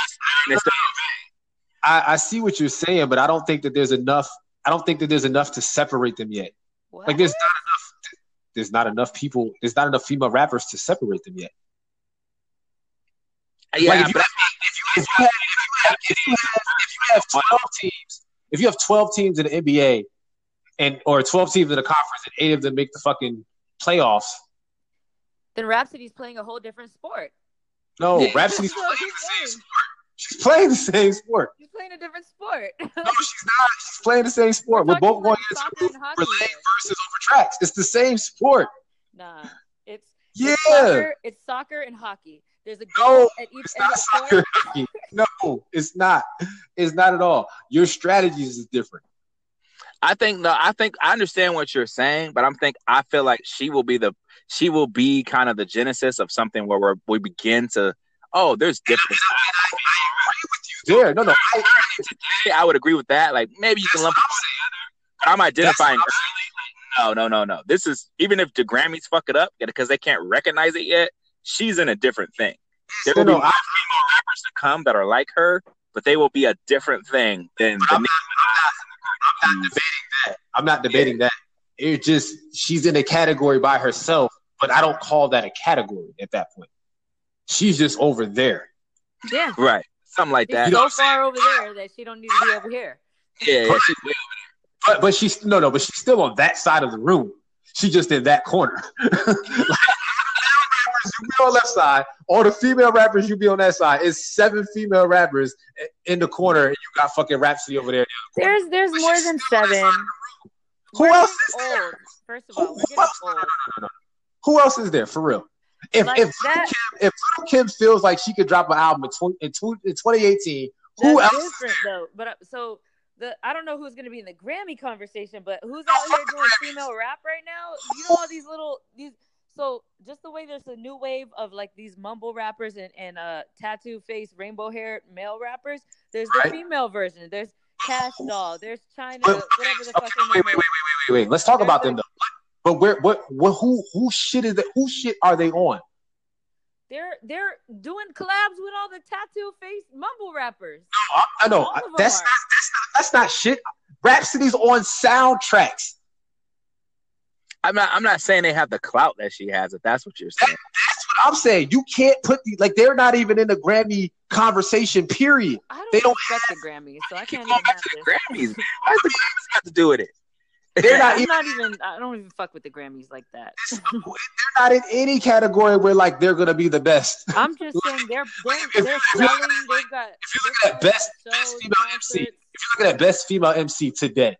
I, I see what you're saying, but I don't think that there's enough. I don't think that there's enough to separate them yet. What? Like there's not enough. There's not enough people. There's not enough female rappers to separate them yet. Uh, yeah, Like, if you, but if you have, if you have, if you have, if you have 12 teams, if you have 12 teams in the NBA and or 12 teams in a conference and eight of them make the fucking playoffs, then Rapsody's playing a whole different sport. No, Yeah. Rapsody's That's playing the same sport. She's playing the same sport. He's playing a different sport. No, she's not. She's playing the same sport. We're, We're both going like soccer into and hockey relay versus over tracks. It's the same sport. nah, it's Yeah. it's soccer, it's soccer and hockey. There's a No, goal at each It's end not of the soccer court. No, it's not. It's not at all. Your strategies is different. I think no, I think I understand what you're saying, but I'm think I feel like she will be the she will be kind of the genesis of something where we're, we begin to oh, there's different. There, no, no. I, Today, I would agree with that. Like maybe you can lump. I'm identifying. No, no, no, no. This is even if the Grammys fuck it up because they can't recognize it yet. She's in a different thing. There no, will be no, more I, female rappers to come that are like her, but they will be a different thing than I'm the. Not, I'm not debating that. I'm not debating that. It just she's in a category by herself, but I don't call that a category at that point. She's just over there. Yeah. Right, something like She's that. You know so what I'm saying? far over there that she don't need to be over here. Yeah, yeah, she's way But but she's no no, but she's still on that side of the room. She just in that corner. *laughs* Like, you be on left side. All the female rappers you be on that side. It's seven female rappers in the corner, and you got fucking Rapsody over there. There's there's more than seven. Who We're else is there? First of all, Who- we're who getting else? old. Who else is there for real? If Like if that- Kim, if Kim feels like she could drop an album in, 20, in, tw- in 2018, who else? different though. But uh, so the I don't know who's gonna be in the Grammy conversation, but who's out here doing female rap right now? You know all these little these. So just the way there's a new wave of like these mumble rappers and, and uh tattoo face rainbow hair male rappers. There's the Right. female version. There's Cash Doll. There's China. But- whatever the Okay, her wait, name wait, wait, wait, wait, wait. Let's talk about them though. But where, what, what, who, who shit is that? Who shit are they on? They're they're doing collabs with all the tattoo face mumble rappers. I, I know All of them that's not, that's not that's not shit. Rapsody's on soundtracks. I'm not. I'm not saying they have the clout that she has. If that's what you're saying. That's what I'm saying. You can't put the like they're not even in the Grammy conversation. Period. I don't They don't respect the Grammys, so I Keep can't going even back have to this. the Grammys. Man. What does the Grammys have to do with it? They're not I'm even. not even. I don't even fuck with the Grammys like that. They're not in any category where like they're gonna be the best. I'm just saying they're they're, If- they're selling. They've got. If you look at best best female MC, if you look at best female MC today,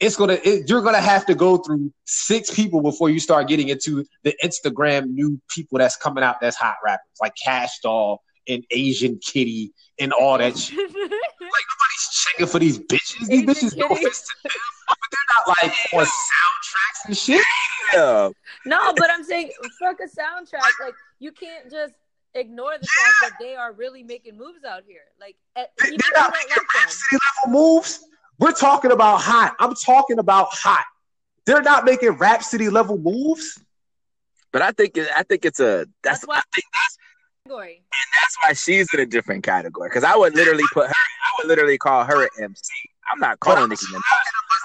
it's gonna it, you're gonna have to go through six people before you start getting into the Instagram new people that's coming out that's hot rappers like Cash Doll and Asian Kitty and all that shit. *laughs* Like nobody's checking for these bitches. These Asian bitches no offense to them, but they're not like on *laughs* soundtracks and shit. Yeah. no, but I'm saying fuck a soundtrack. Like you can't just ignore the fact that they are really making moves out here. Like at, They- even They're not making like. Rapsody level moves. We're talking about hot. I'm talking about hot. They're not making Rapsody level moves. But I think I think it's a That's that's why- I think that's category. That's why she's in a different category. Because I would literally put her. I would literally call her an MC. I'm not calling I'm, Nicki Minaj.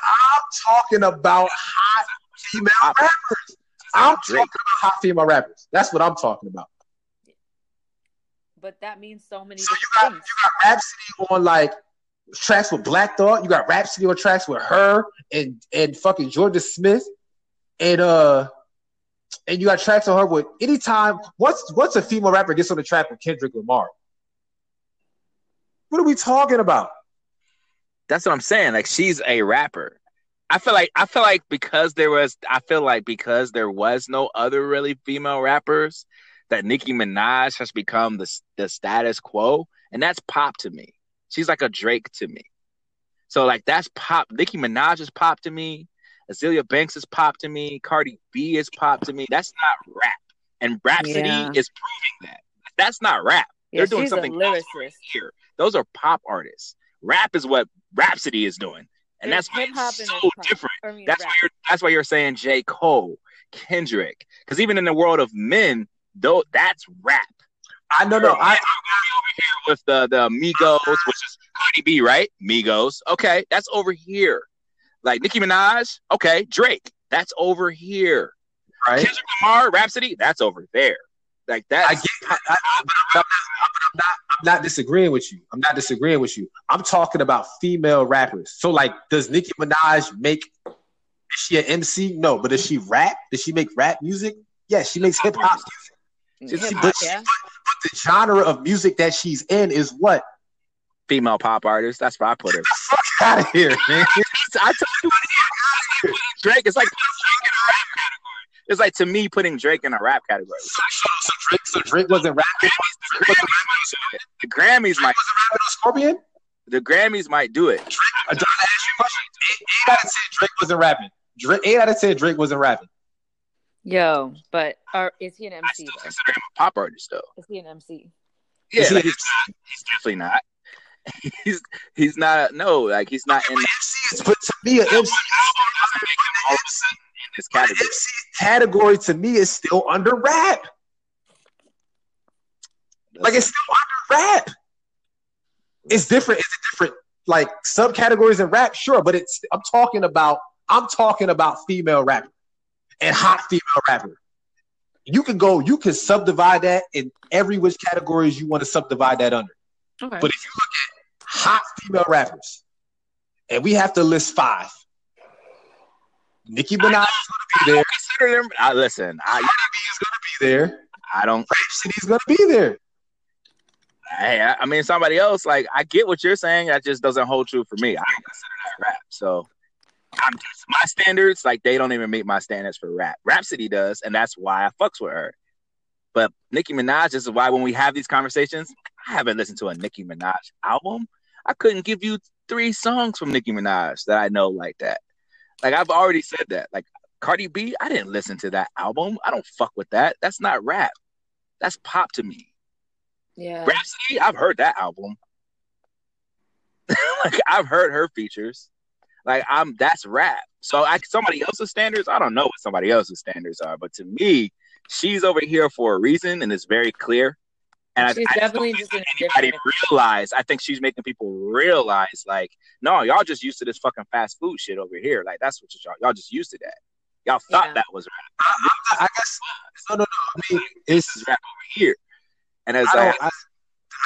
I'm talking about hot female Pop- rappers. I'm Drake. talking about hot female rappers. That's what I'm talking about. But that means so many So you different got things. you got Rapsody on like tracks with Black Thought. You got Rapsody on tracks with her and and fucking Georgia Smith, and uh, and you got tracks on her with anytime. Once once a female rapper gets on the track with Kendrick Lamar, what are we talking about? That's what I'm saying. Like she's a rapper. I feel like I feel like because there was I feel like because there was no other really female rappers that Nicki Minaj has become the the status quo, and that's pop to me. She's like a Drake to me. So like that's pop. Nicki Minaj is pop to me. Azealia Banks is pop to me. Cardi B is pop to me. That's not rap. And Rapsody Yeah. is proving that. That's not rap. Yeah, They're doing something else here. Those are pop artists. Rap is what Rapsody is doing, and There's that's why it's so pop. different. I mean, That's rap. why you're that's why you're saying J. Cole, Kendrick, because even in the world of men, though that's rap. I don't know, no, I over here with the the Migos, which is Cardi B, right? Migos, okay, that's over here. Like Nicki Minaj, okay, Drake, that's over here. right. Kendrick Lamar, Rapsody, that's over there. Like that. I get, I, I, but I'm, not, I'm not, I'm not disagreeing with you. I'm not disagreeing with you. I'm talking about female rappers. So, like, does Nicki Minaj make? Is she an MC? No, but does she rap? Does she make rap music? Yes, she makes hip hop music. Hip she- hop, but she- yeah. But the genre of music that she's in is what? female pop artist. That's where I put her. Fuck out of here, man. *laughs* I told you Drake. It's like putting Drake in a rap category. It's like to me putting Drake in a rap category. So, so, Drake, so Drake wasn't rapping. Drake wasn't rapping, The Grammys might, wasn't rapping on Scorpion. the Grammys might do it. Drake, I just asked you a question. Eight, eight out of ten, Drake wasn't rapping. Drake, eight out of ten, Drake wasn't rapping. Yo, but are, is he an I MC still though? consider him a pop artist though. Is he an MC? Yeah, he like, an he's, he's definitely not. *laughs* He's he's not. No, like he's not in. But MC is, but to me, an MC, doesn't make him all of a sudden in this category. MC category to me is still under rap. Like it's still under rap. It's different. It's a different like subcategories in rap, sure, but it's I'm talking about I'm talking about female rapper and hot female rapper. You can go, you can subdivide that in every which categories you want to subdivide that under. Okay. But if you look at hot female rappers, and we have to list five, Nicki Minaj is going to be there. Consider them. I listen. I Cardi B is going to be there. I don't. Rapsody is going to be there. Hey, I, I mean, somebody else. Like, I get what you're saying. That just doesn't hold true for me. I don't consider that rap. So, I'm just my standards. Like, they don't even meet my standards for rap. Rapsody does, and that's why I fucks with her. But Nicki Minaj this is why when we have these conversations, I haven't listened to a Nicki Minaj album. I couldn't give you three songs from Nicki Minaj that I know like that. Like I've already said that. Like Cardi B, I didn't listen to that album. I don't fuck with that. That's not rap. That's pop to me. yeah. Rapsody, I've heard that album. *laughs* like I've heard her features. Like I'm that's rap. So I somebody else's standards, I don't know what somebody else's standards are, but to me, she's over here for a reason and it's very clear. And I, She's I just definitely don't just think in a that anybody realize. I think she's making people realize, like, no, y'all just used to this fucking fast food shit over here. Like that's what y'all y'all just used to that. Y'all thought Yeah. that was rap. I, I, I guess no, no, no. I mean, This it's is rap over here. And it's I, like don't, I,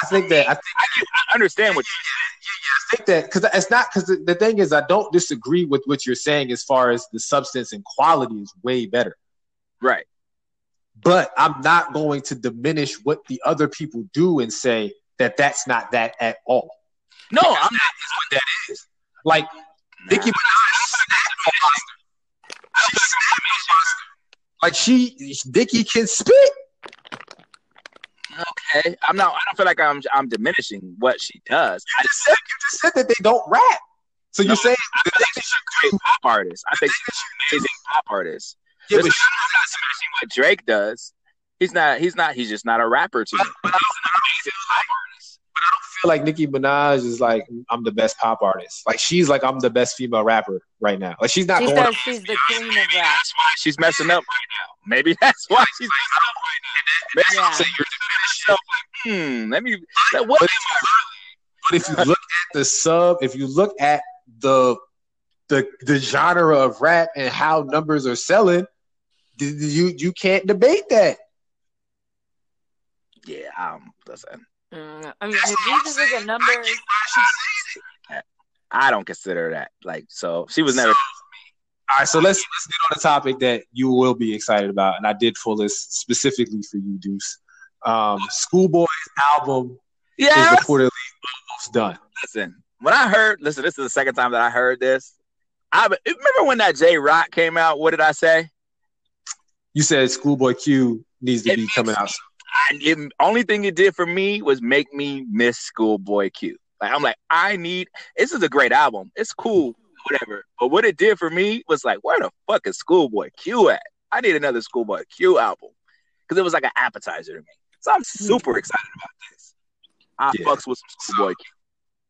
I think that I think I, I understand what I think that because it's not because the, the thing is I don't disagree with what you're saying as far as the substance and quality is way better. right. But I'm not going to diminish what the other people do and say that that's not that at all. No, I'm not. That is what that is. Like Nicki Minaj snapped on Monster. She snapped on Monster. Like she, Nicki can spit. Okay. I'm not. I don't feel like I'm. I'm diminishing what she does. You just said you just said that they don't rap. So No, you're saying I the feel like she's a great pop artist. I think she's an amazing pop artist. yeah, Listen, but I'm not smashing what Drake does. He's not. He's not. He's just not a rapper to me. But I don't- He's an amazing pop artist. I feel like Nicki Minaj is like I'm the best pop artist. Like she's like I'm the best female rapper right now. Like she's not She going. says she's the queen of Maybe rap. that's why she's messing up right now. Maybe that's why she's *laughs* messing up right now. Maybe Yeah. So you're diminishing myself like, hmm, let me. Like, what? But if, you look, but if you look at the sub, if you look at the the the genre of rap and how numbers are selling, th- you you can't debate that. Yeah, um, listen, Mm, I mean, if you just look at numbers, I don't consider that like so. She was never. All right, so let's let's get on the topic that you will be excited about, and I did pull this specifically for you, Deuce. Um, Schoolboy's album Yeah, is reportedly almost done. listen. When I heard, listen, this is the second time that I heard this. I remember when that Jay Rock came out. What did I say? You said Schoolboy Q needs to It be coming out. I, it, only thing it did for me was make me miss Schoolboy Q. Like I'm like, I need. This is a great album. It's cool, whatever. But what it did for me was like, where the fuck is Schoolboy Q at? I need another Schoolboy Q album because it was like an appetizer to me. So I'm hmm. super excited about this. I Yeah. fucks with some Schoolboy Q.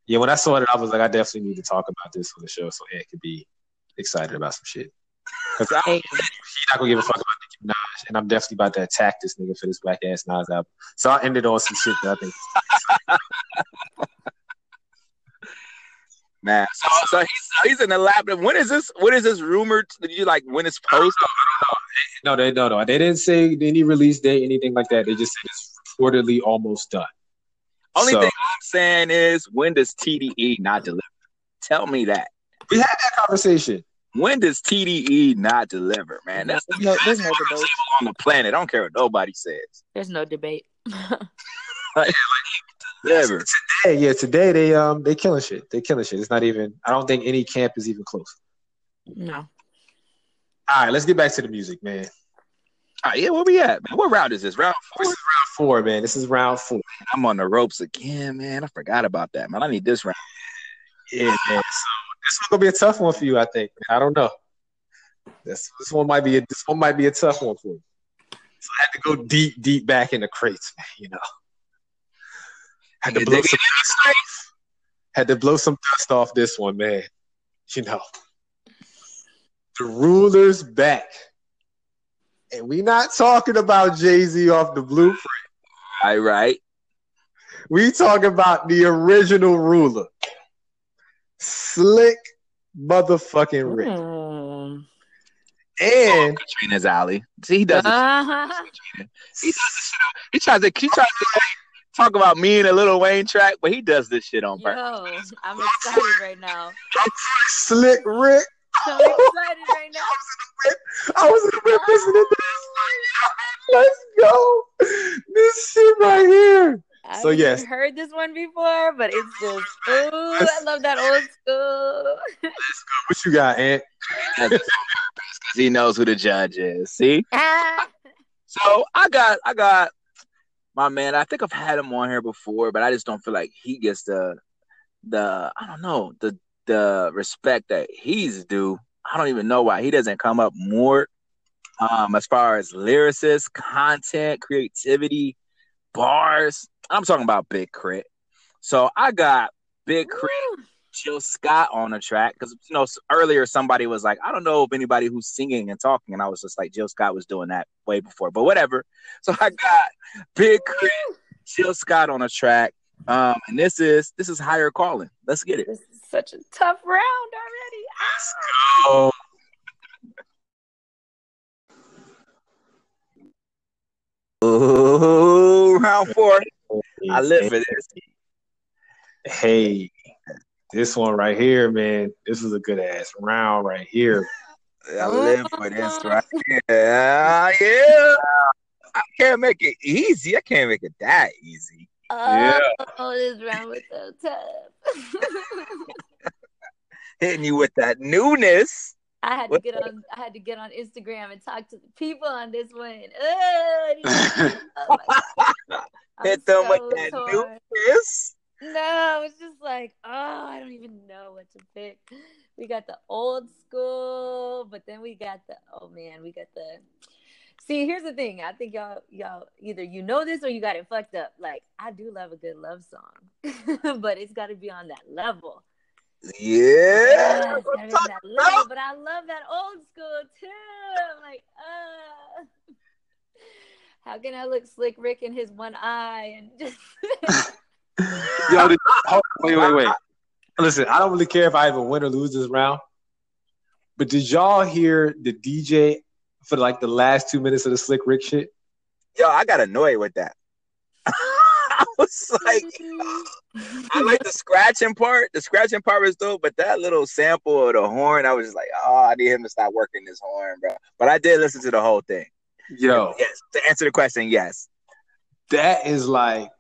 Yeah, when I saw it, I was like, I definitely need to talk about this on the show so Ed could be excited about some shit. Because hey, he's not gonna give a fuck about Nicki Minaj, and I'm definitely about to attack this nigga for this black ass Nas album. So I ended on some shit that I think. *laughs* Man, so so he's he's in the lab. When is this? When is this rumored? Did you like when it's post? No, they no no. They didn't say any release date, anything like that. They just said it's reportedly almost done. Only So- thing I'm saying is when does TDE not deliver? Tell me that. We had that conversation. When does TDE not deliver, man? That's the there's no, there's no debate. on the planet. I don't care what nobody says. There's no debate. *laughs* Deliver. Hey, yeah, today they um they killing shit. They killing shit. It's not even. I don't think any camp is even close. no. All right, let's get back to the music, man. All right, yeah, where we at, man? What round is this? Round four? This is round four, man. This is round four. I'm on the ropes again, man. I forgot about that, man. I need this round. Yeah, man. So this one gonna be a tough one for you, I think. I don't know. This this one might be a, this one might be a tough one for you. So I had to go deep, deep back in the crates, man. You know, had to blow some dust off. Had to blow some dust off this one, man. You know, the ruler's back, and we not talking about Jay Z off the blueprint. All right. We talking about the original ruler, slick motherfucking Rick. Mm. And Katrina's alley. See, he does it. Uh-huh. He does this shit. on- He tries to. He tries to talk about me and a Little Wayne track, but he does this shit on purpose. Yo, I'm excited right now. *laughs* slick Rick. So excited right now. *laughs* I was in the whip listening to this. Let's go. This shit right here. I So, yes. even heard this one before, but it's just ooh, I love that old school. What you got, Ant? That's on purpose because he knows who the judge is. See. Ah. *laughs* So I got I got my man. I think I've had him on here before, but I just don't feel like he gets the the I don't know the the respect that he's due. I don't even know why he doesn't come up more um as far as lyricist, content, creativity, bars. I'm talking about Big K.R.I.T. So I got Big K.R.I.T Jill Scott on a track because you know earlier somebody was like, I don't know if anybody who's singing and talking, and I was just like, Jill Scott was doing that way before, but whatever. *laughs* So I got Big K.R.I.T, Jill Scott on a track, um, and this is this is higher calling. Let's get it. This is such a tough round already. Oh, Ooh, round four. I live for this. Hey, this one right here, man. This is a good ass round right here. *laughs* I live for this right here. Yeah, yeah. I can't make it easy. I can't make it that easy. Oh, yeah. Oh, this round was so tough. Hitting you with that newness. I had to What get on. I had to get on Instagram and talk to the people on this one. Oh, *laughs* oh my God. I'm Hit them so with that torn. newness. No, it's just like, oh, I don't even know what to pick. We got the old school, but then we got the oh man, we got the See, here's the thing. I think y'all y'all either you know this or you got it fucked up. Like, I do love a good love song. *laughs* but it's gotta be on that level. Yeah. it's gotta be on that level. But I love that old school too. I'm like, uh how can I look slick Rick in his one eye and just *laughs* *laughs* *laughs* Yo, did, hold, wait, wait, wait. Listen, I don't really care if I even win or lose this round. But did y'all hear the DJ for like the last two minutes of the Slick Rick shit? Yo, I got annoyed with that. *laughs* I was like, *laughs* I like the scratching part. The scratching part was dope, but that little sample of the horn, I was just like, oh, I need him to stop working this horn, bro. But I did listen to the whole thing. Yo, Yes, to answer the question, yes. that is like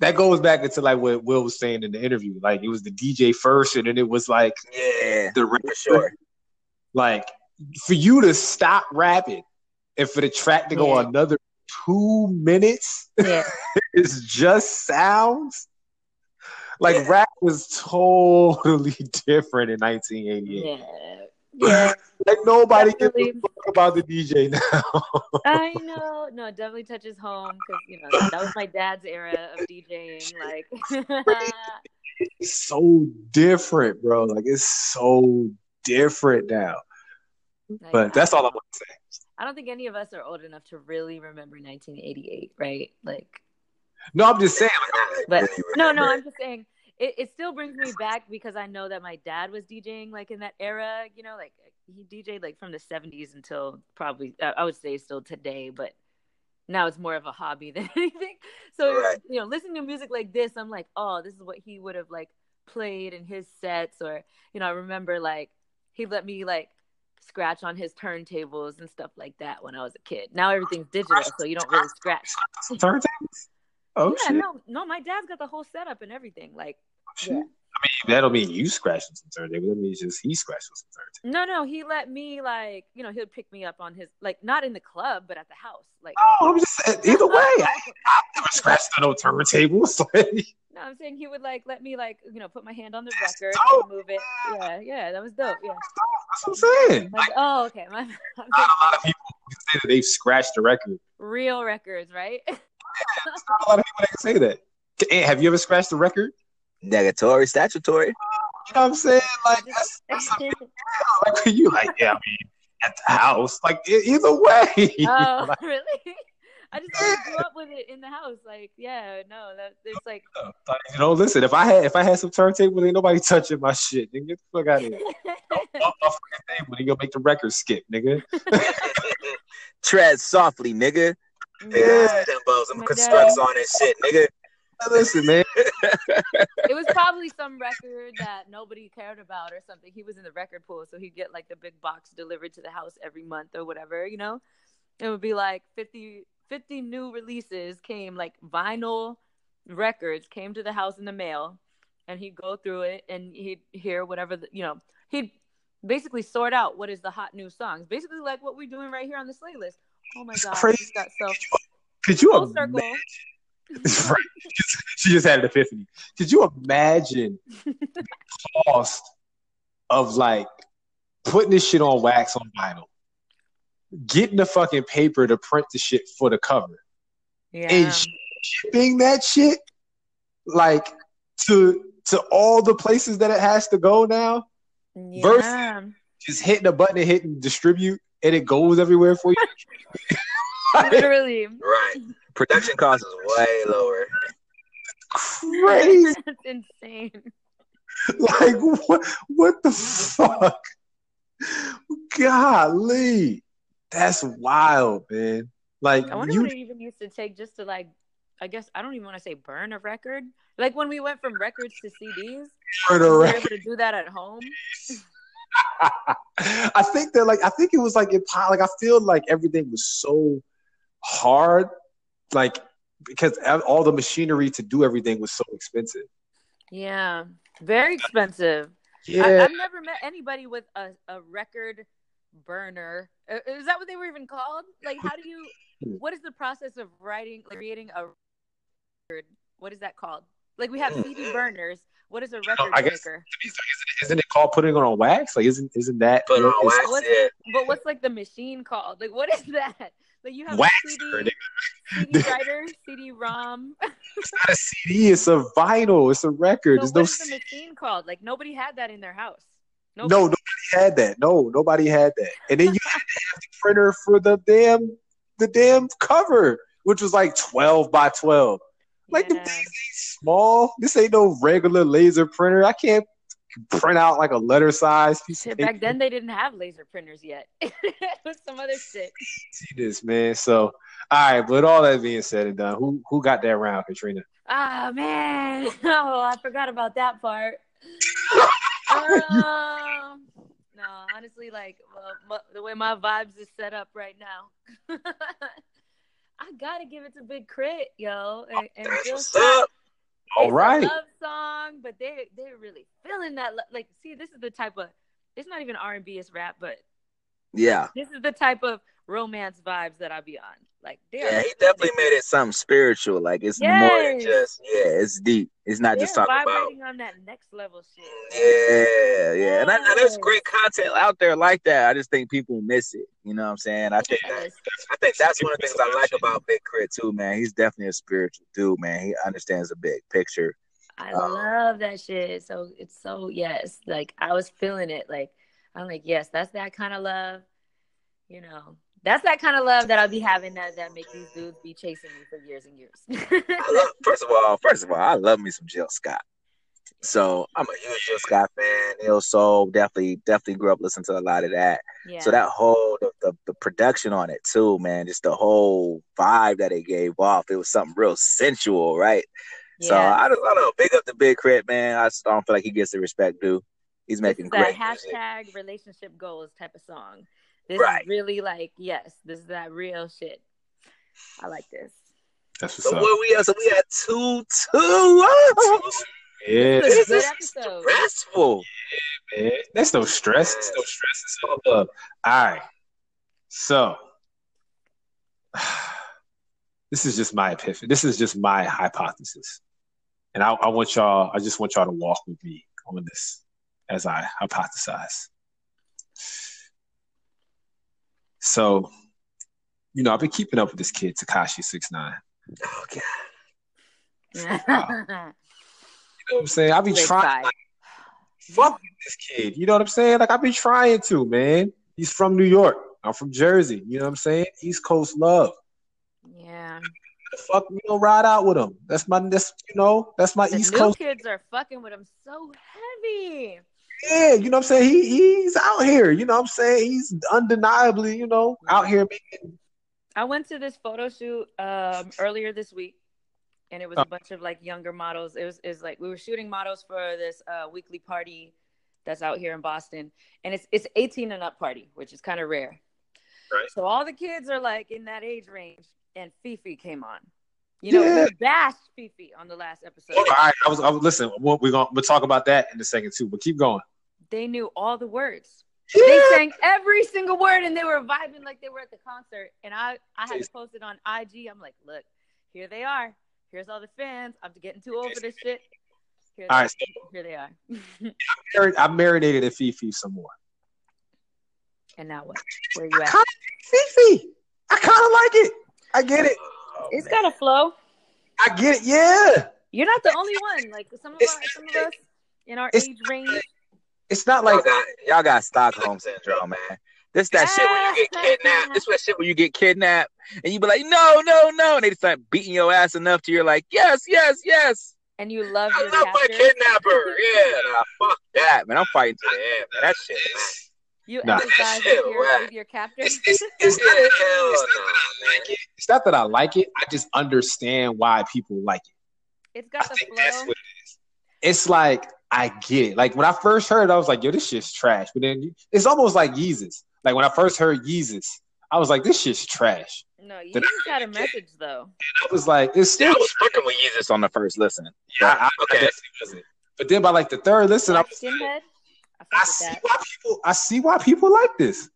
that goes back into like what Will was saying in the interview. Like it was the DJ first, and then it was like Yeah, the for sure. like for you to stop rapping and for the track to go Yeah. another two minutes yeah. *laughs* is just sounds like rap was totally *laughs* different in 1988 Yeah. Yeah. like nobody gives a about the dj now I know. No, it definitely touches home because you know that was my dad's era of DJing. Like, *laughs* it's so different bro like it's so different now like, but that's all i want to say I don't think any of us are old enough to really remember 1988, right? Like, no i'm just saying like, but no, no. I'm just saying it, it still brings me back because I know that my dad was DJing like in that era. You know, like he DJed like from the 70s until probably I would say still today, but now it's more of a hobby *laughs* than anything. So Right. you know, listening to music like this, I'm like, oh, this is what he would have like played in his sets, or you know, I remember like he let me like scratch on his turntables and stuff like that when I was a kid. Now everything's digital, so you don't really scratch. turntables oh yeah, shit no, no, my dad's got the whole setup and everything. Like, oh, Shit. yeah. I mean, that don't mean you scratching some turntables. That means just he scratching some turntables. no, no, he let me like, you know, he'd pick me up on his like not in the club, but at the house. Like, Oh, I'm just saying, either *laughs* way, I, I've never scratched on no turntables. *laughs* No, I'm saying he would like let me like, you know, put my hand on the record dope. and move it. Yeah, yeah, that was dope. Yeah. that's what I'm saying. My- Like, oh, okay. My, not a lot of people can say that they've scratched a record. real records, right? *laughs* Not a lot of people that can say that. Hey, have you ever scratched the record? Negatory, statutory. You know what I'm saying? Like, that's, that's something like when you like, yeah, I mean, at the house. Like, either way. oh, Like, *laughs* *laughs* really? I just always grew up with it in the house. Like, yeah, no, that there's like uh, like, you know, listen, if I had if I had some turntable, ain't nobody touching my shit. Nigga, get the fuck out of here. Off my fucking table, you gonna make the record skip, nigga. *laughs* Tread softly, nigga. Yeah. Timbos, I'm constructs on this shit, nigga. Listen, man. it was probably some record that nobody cared about or something. He was in the record pool, so he'd get like the big box delivered to the house every month or whatever, you know? It would be like 50, 50 new releases came, like vinyl records came to the house in the mail, and he'd go through it and he'd hear whatever, the, you know, he'd basically sort out what is the hot new songs. Basically, like what we're doing right here on the Slaylist. Oh my It's God, crazy. got so Could you full circle. imagine? *laughs* right. *laughs* She just had an epiphany. Could you imagine the *laughs* cost of like putting this shit on wax on vinyl, getting the fucking paper to print the shit for the cover, Yeah. and shipping that shit like to to all the places that it has to go now? versus- Just hitting a button and hitting distribute, and it goes everywhere for you. *laughs* Literally. Right. Production cost is way lower. Crazy. *laughs* That's insane. like what what the fuck golly that's wild man like I wonder you what it even used to take just to like I guess I don't even want to say burn a record. Like when we went from records to CDs, heard we a were record. able to do that at home. *laughs* *laughs* i think that like i think it was like it like i feel like everything was so hard like because all the machinery to do everything was so expensive Yeah, very expensive. Yeah I've never met anybody with a, a record burner. Is that what they were even called? Like, how do you? *laughs* What is the process of writing, like, creating a record? What is that called? Like, we have hmm. CD burners. What is a record I guess- maker? Isn't it called putting it on wax like isn't isn't that Put on wax, What's, yeah. But what's like the machine called? Like, what is that? Like, you have wax a CD, nigga. CD writer, CD ROM. it's not a cd it's a vinyl it's a record So there's no what's the machine called? Like, nobody had that in their house. No, nobody had that. No, nobody had that. And then you had to have the printer for the damn the damn cover, which was like twelve by twelve. Like the things ain't small. This ain't no regular laser printer. I can't print out like a letter size Shit, back then they didn't have laser printers yet. *laughs* it was some other shit. See this, man. So, all right. But all that being said and done, who who got that round, Katrina? Ah man, *laughs* oh I forgot about that part. *laughs* um, no, honestly, like well, my, the way my vibes is set up right now, I gotta give it to Big K.R.I.T, yo, and, and That's Jill what's up. All right. love song, but they they're really feeling that. lo- Like, see, this is the type of it's not even R and B, it's rap, but Yeah. this is the type of romance vibes that I be on. Like, Yeah, he definitely made it something spiritual. Like it's more than just yeah, it's deep. It's not just talking about vibrating on that next level shit. yeah, yeah. And, I, and there's great content out there like that. I just think people miss it. You know what I'm saying? I think Yes. I think that's one of the things I like about Big K.R.I.T too, man. He's definitely a spiritual dude, man. He understands the big picture. I Um, love that shit. So it's so yes, like I was feeling it. Like I'm like, yes, that's that kind of love. You know, that's that kind of love that I'll be having that that make these dudes be chasing me for years and years. *laughs* I love, first of all, first of all, I love me some Jill Scott. So I'm a huge Jill Scott fan. Neo Soul definitely, definitely grew up listening to a lot of that. yeah. So that whole the, the, the production on it too, man, just the whole vibe that it gave off, it was something real sensual, right? So I don't, I don't know. Big up the Big K.R.I.T, man. I just don't feel like he gets the respect due. He's making great music. hashtag relationship goals type of song. This Right. is really like, yes, this is that real shit. I like this. That's what's So up. what we had, so we had two, two. What? Yeah, This is a This good is episode. stressful. man. That's no stress. That's no stress. It's all love. All right. So *sighs* this is just my epiphany. This is just my hypothesis. And I, I want y'all, I just want y'all to walk with me on this as I hypothesize. So, you know, I've been keeping up with this kid, Tekashi Six Nine. Oh god. *laughs* You know what I'm saying? I've been Big trying fuck with this kid. You know what I'm saying? Like I've been trying to, man. He's from New York. I'm from Jersey. You know what I'm saying? East Coast love. yeah. The fuck, you know, ride out with him. That's my, that's you know, that's my The East Coast. kids are fucking with him so heavy. Yeah, you know what I'm saying? He he's out here. You know what I'm saying? He's undeniably, you know, out here making. I went to this photo shoot um, earlier this week, and it was Oh. a bunch of like younger models. It was is like we were shooting models for this uh, weekly party that's out here in Boston, and it's it's 18 and up party, which is kind of rare. Right. So all the kids are like in that age range, and Fifi came on. You know, Yeah. we bashed Fifi on the last episode. All right, I was, I was listen. We're we're gonna we'll talk about that in a second too. But keep going. They knew all the words. They sang every single word, and they were vibing like they were at the concert. And I I had to post it on IG. I'm like, look, here they are. Here's all the fans. I'm getting too old for this shit. Here, All they, so here they are. *laughs* Marin- I marinated in Fifi some more. and now what? Where you at? Fifi, I kind of like it. I get it. Oh, It's man. got a flow. I get it. Yeah. You're not the only one. Like some of It's- us, some of us in our age range. It's not Y'all like got, y'all got Stockholm syndrome, man. This that shit when you get kidnapped. This that shit when you get kidnapped and you be like, no, no, no, and they start beating your ass enough to you're like, yes, yes, yes. And you love I your love my kidnapper. Yeah, nah, fuck that, man. I'm fighting to the end, man. That shit, man. You Nah. empathize Shit, with your, whack. with your captor. it's, it's, it's, not, it's, not that I like it. it's not that I like it. I just understand why people like it. It's got the think that's what it is. It's like I get it. Like when I first heard, it, I was like, "Yo, this shit's trash." But then it's almost like Yeezus. Like when I first heard Yeezus, I was like, "This shit's trash." No, you Then just got a message though. And I was like, "It's Yeah, still." I was fucking with Yeezus on the first listen. I, I, Okay. I definitely wasn't. But then by like the third listen, I was skinhead. I I see that. why people. I see why people like this.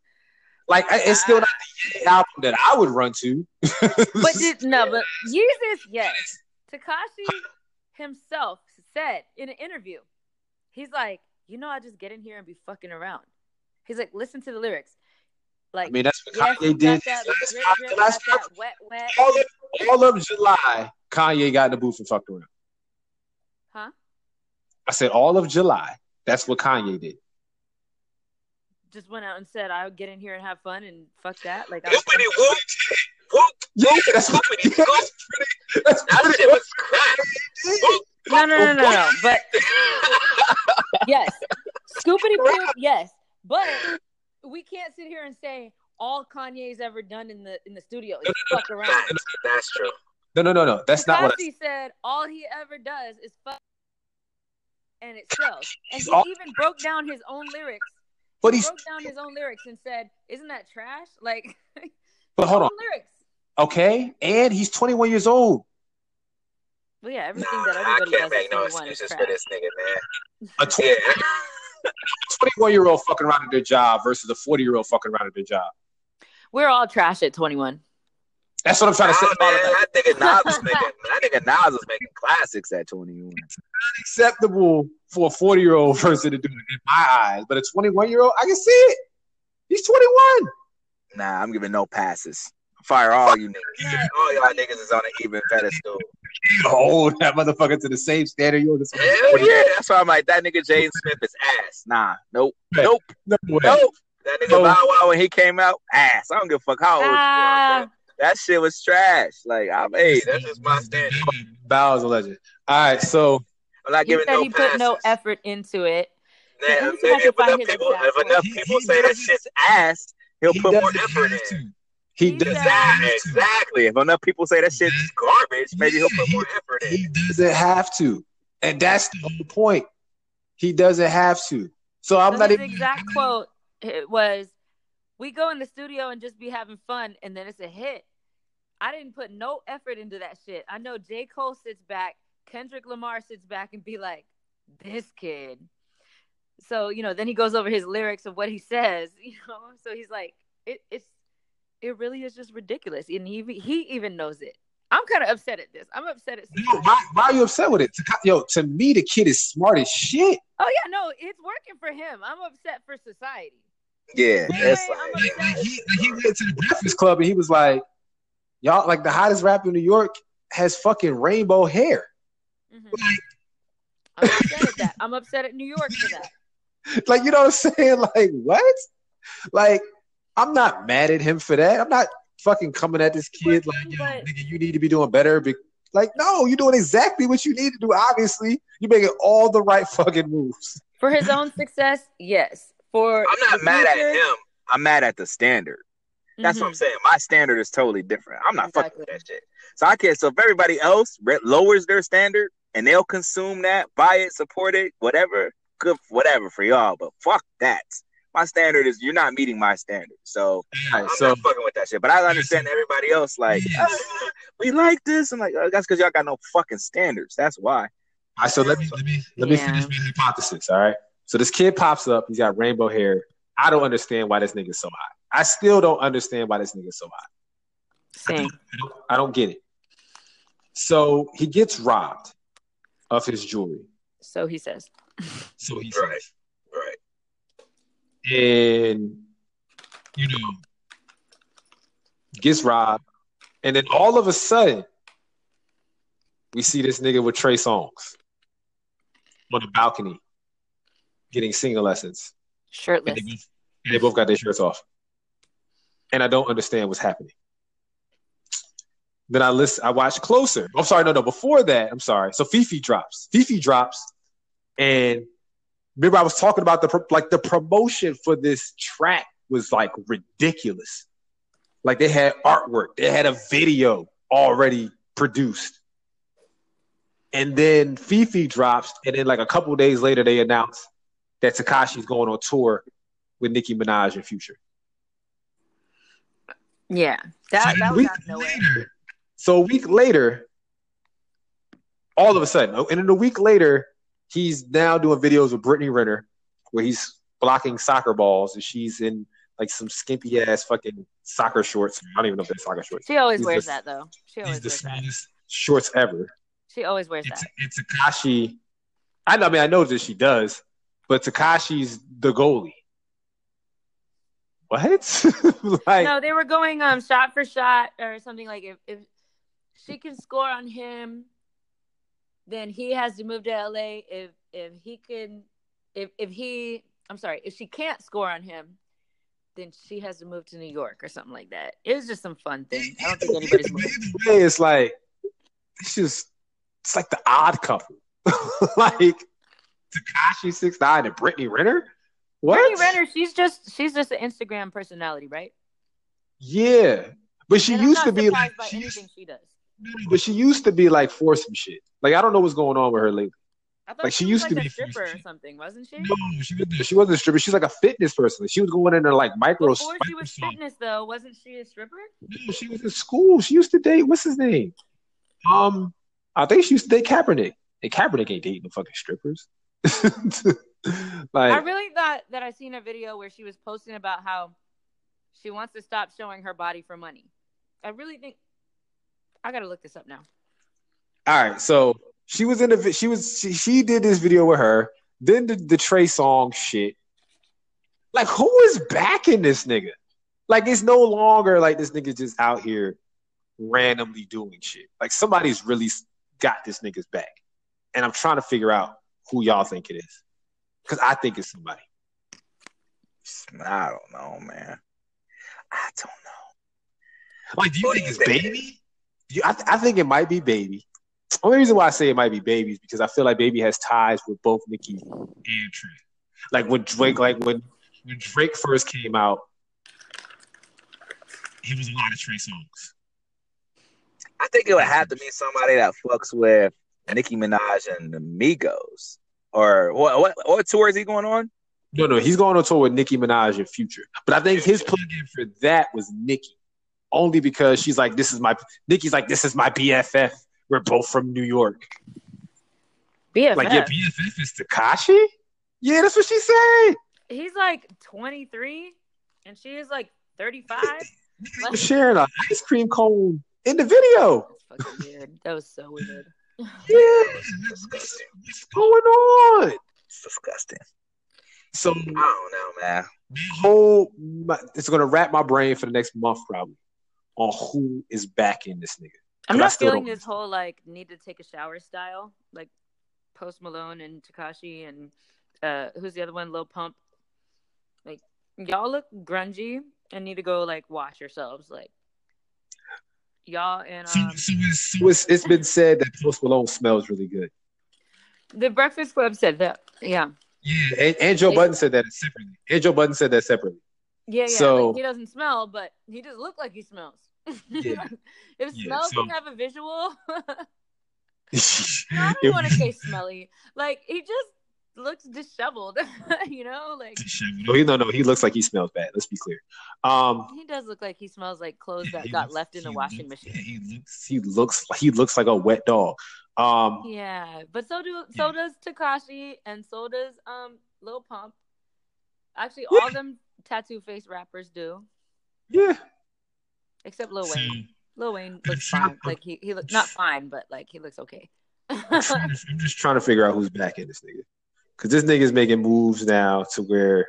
Like it's still not uh, the album that I would run to. *laughs* But did, no, but Yeezus, yes. Tekashi himself said in an interview, he's like, you know, I just get in here and be fucking around. He's like, listen to the lyrics. Like, I mean, that's what yes, Kanye did. that Last- drip, drip, last- got wet, wet. all of, all of July, Kanye got in the booth and fucked around. Huh? I said all of July. That's what Kanye did. Just went out and said, I'll get in here and have fun and fuck that. Like, I Whoopity whoop. Yeah, that's what Scoopity yeah, Scoop. that's That shit was crack. No, no, no, no, no. But *laughs* yes, scoopity poop, yes. But we can't sit here and say all Kanye's ever done in the in the studio is fuck around. Facts. That's true. No, no, no, no. That's not what I Tekashi said all he ever does is fuck, and it sells. And he even broke down his own lyrics. But he broke down his own lyrics and said, "Isn't that trash?" Like, *laughs* but hold on. lyrics. Okay, and he's 21 years old. Well, yeah, everything Nah, that I everybody can't make no excuses for this nigga, man. A 20, *laughs* 21 year old fucking around at their job versus a 40 year old fucking around at their job. We're all trash at 21. That's what I'm trying to say. Nah, man, that nigga Nas was *laughs* making that nigga Nas was making classics at 21. It's acceptable for a 40 year old *laughs* person to do it in my eyes, but a 21 year old, I can see it. He's 21. Nah, I'm giving no passes. Fire all you niggas. All y'all niggas is on an even pedestal. *laughs* You hold that motherfucker to the same standard you this Hell yeah. That's why I'm like, that nigga Jaden Smith is ass. Nah, nope, nope, No way. nope. That nigga No. Bow Wow when he came out, ass. I don't give a fuck how old you are. Ah, bro. That shit was trash. Like, I'm hey, that's just my standard. Bow is a legend. All right, so I'm not he giving said no he passes. put no effort into it. Man, Let me see maybe if if enough people, if enough He- people he say that shit's ass, he'll he put more effort have in. to. He He doesn't said- have to. Exactly. If enough people say that shit's garbage, maybe he'll put more effort He in. doesn't have to. And that's the whole point. He doesn't have to. So I'm So not his even exact quote it was, "We go in the studio and just be having fun, and then it's a hit." I didn't put no effort into that shit. I know J. Cole sits back, Kendrick Lamar sits back and be like, "This kid." So you know, then he goes over his lyrics of what he says. *laughs* You know, so he's like, "It, it's, it really is just ridiculous," and he he even knows it. I'm kind of upset at this. I'm upset at. Yo, why, why are you upset with it? Yo, to me, the kid is smart as shit. Oh yeah, no, it's working for him. I'm upset for society. Yeah, Anyway, it's like, upset. Like, he, like, he went to the Breakfast Club and he was like, "Y'all, like the hottest rapper in New York has fucking rainbow hair." Mhm. I'm upset at that. I'm upset at New York for that. *laughs* Like, you know what I'm saying? *laughs* Like, what? Like, I'm not mad at him for that. I'm not fucking coming at this kid like, yo, But- nigga, you need to be doing better. Be- like, no, you're doing exactly what you need to do. Obviously, you're making all the right fucking moves. For his own success, yes. For I'm not the mad at him. I'm mad at the standard. That's what I'm mhm. saying. My standard is totally different. I'm not fucking with that shit. So I can't. So if everybody else re- lowers their standard and they'll consume that, buy it, support it, whatever, good, whatever for y'all. But fuck that. My standard is you're not meeting my standard. So All I'm so not fucking with that shit. But I understand everybody else like "Ah, we like this. I'm like oh, that's because y'all got no fucking standards. That's why. All right, so let me let me let me Yeah. finish my hypothesis. All right. So this kid pops up. He's got rainbow hair. I don't understand why this nigga's so hot. I still don't understand why this nigga's so hot. Same. I don't, I don't get it. So he gets robbed of his jewelry. So he says. So he's Right. Right. and you know gets robbed, and then all of a sudden we see this nigga with Trey Songz on the balcony getting singing lessons, and Shirtless. they, both, and they both got their shirts off, and I don't understand what's happening. Then I listen. I watch closer. I'm sorry, no, no. Before that, I'm sorry. So Fifi drops. Fifi drops, and remember I was talking about the like the promotion for this track was like ridiculous. Like they had artwork, they had a video already produced, and then Fifi drops, and then like a couple days later they announce that Tekashi's going on tour with Nicki Minaj and Future. Yeah. That, So that was out of nowhere. later- So a week later, all of a sudden, oh, and then a week later, he's now doing videos with Brittany Renner, where he's blocking soccer balls, and she's in like some skimpy ass fucking soccer shorts. I don't even know if they're soccer shorts. She always He's wears the- that though. She always wears that. shorts ever. She always wears It's, that. it's Tekashi. I know. I mean, I know that she does, but Tekashi's the goalie. What? *laughs* like, no, they were going um shot for shot or something like if if she can score on him, then he has to move to LA. If if he can if if he I'm sorry, if she can't score on him, then she has to move to New York or something like that. It was just some fun thing. I don't think anybody's *laughs* moving. It's like it's just it's like the odd couple, *laughs* like Tekashi Six Nine and Brittany Renner. What? Brittany Renner, she's just she's just an Instagram personality, right? Yeah, but she And used to be like, she used, she does. but she used to be like for some shit. Like I don't know what's going on with her lately. I Like, she was used like to a be stripper or something, wasn't she? No, she was she wasn't a stripper. She's like a fitness person. She was going in there like micro. Before she was micro- fitness, though, wasn't she a stripper? No, she was in school. She used to date what's his name? Um, I think she used to date Kaepernick. And Kaepernick ain't dating no fucking strippers. *laughs* *laughs* like I really thought that I seen a video where she was posting about how she wants to stop showing her body for money. I really think I gotta look this up now. All right, so she was in the she was she, she did this video with her. Then the, the Trey song shit. Like who is backing this nigga? Like it's no longer like this nigga just out here randomly doing shit. Like somebody's really got this nigga's back, and I'm trying to figure out who y'all think it is, because I think it's somebody. I don't know, man. I don't know. Like, do you Who think it's think? baby? You, I, th- I think it might be baby. Only reason why I say it might be baby is because I feel like baby has ties with both Nicki and Trey. Like when Drake, like when when Drake first came out, he was a lot of Trey Songz. I think it would have to be somebody that fucks with Nicki Minaj and the Migos. Or what? What? What tour is he going on? No, no, he's going on tour with Nicki Minaj in Future. But I think his plug-in for that was Nicki, only because she's like, "This is my." Nicki's like, "This is my BFF. We're both from New York." BFF. Like, your BFF is Tekashi? Yeah, that's what she said. He's like 23 and she is like 35. *laughs* Sharing an ice cream cone in the video. That's fucking weird. That was so weird. Yeah, what's going on? It's disgusting. So, I don't know, man. whole my, it's gonna wrap my brain for the next month probably on who is backing this nigga. I'm not still feeling don't- this whole like need to take a shower style, like Post Malone and Tekashi and uh who's the other one, Lil Pump. Like y'all look grungy and need to go like wash yourselves. Like y'all and So, um so it's, so it's, it's been said that Post Malone smells really good. the Breakfast Club said that. Yeah. Yeah, and, and Joe They- Budden said that separately. And Joe Budden said that separately. Yeah, yeah. So- like, he doesn't smell, but he just look like he smells. *laughs* Yeah. if Yeah, smell so- can have a visual, *laughs* *laughs* I don't want to say smelly. Like he just looks disheveled, *laughs* you know. Like no, he, no, no, he looks like he smells bad. Let's be clear. Um, he does look like he smells like clothes Yeah, that got looks- left in the washing looks- machine. yeah, he looks he looks he looks like a wet dog. Um, Yeah, but so do so does Tekashi and so does um Lil Pump. Actually, all Yeah. them tattoo face rappers do, yeah. except Lil Wayne. Lil Wayne looks fine. Like he he looks not fine, but like he looks okay. I'm to- I'm just trying to figure out who's back in this nigga. Because this nigga's making moves now to where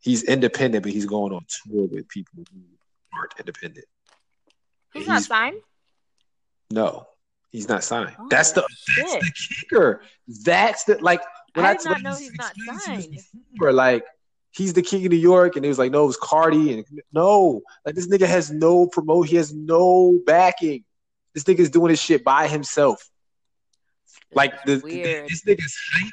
he's independent, but he's going on tour with people who aren't independent. He's not signed. No, he's not signed. Oh, that's the that's the kicker. That's the like when I I, did not know he's not signed. Before, like he's the king of New York, and he was like, no, it was Cardi, and no, like this nigga has no promote. He has no backing. This nigga's doing his shit by himself. Like the, weird. this nigga's hype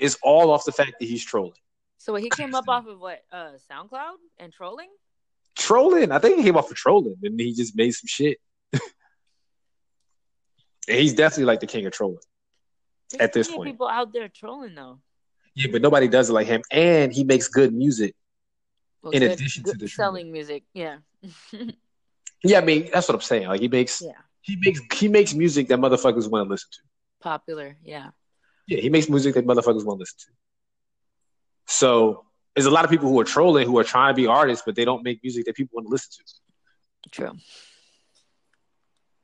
is all off the fact that he's trolling. So he came up off of what? Uh, SoundCloud and trolling. Trolling. I think he came off of trolling, and he just made some shit. *laughs* and he's definitely like the king of trolling. There's At this point. people out there trolling though. Yeah, but nobody does it like him, and he makes good music. Well, In good- addition to the selling music, yeah, *laughs* Yeah, I mean that's what I'm saying. Like he makes yeah, he makes he makes music that motherfuckers want to listen to. popular, yeah. Yeah, he makes music that motherfuckers want to listen to. So there's a lot of people who are trolling who are trying to be artists, but they don't make music that people want to listen to. True.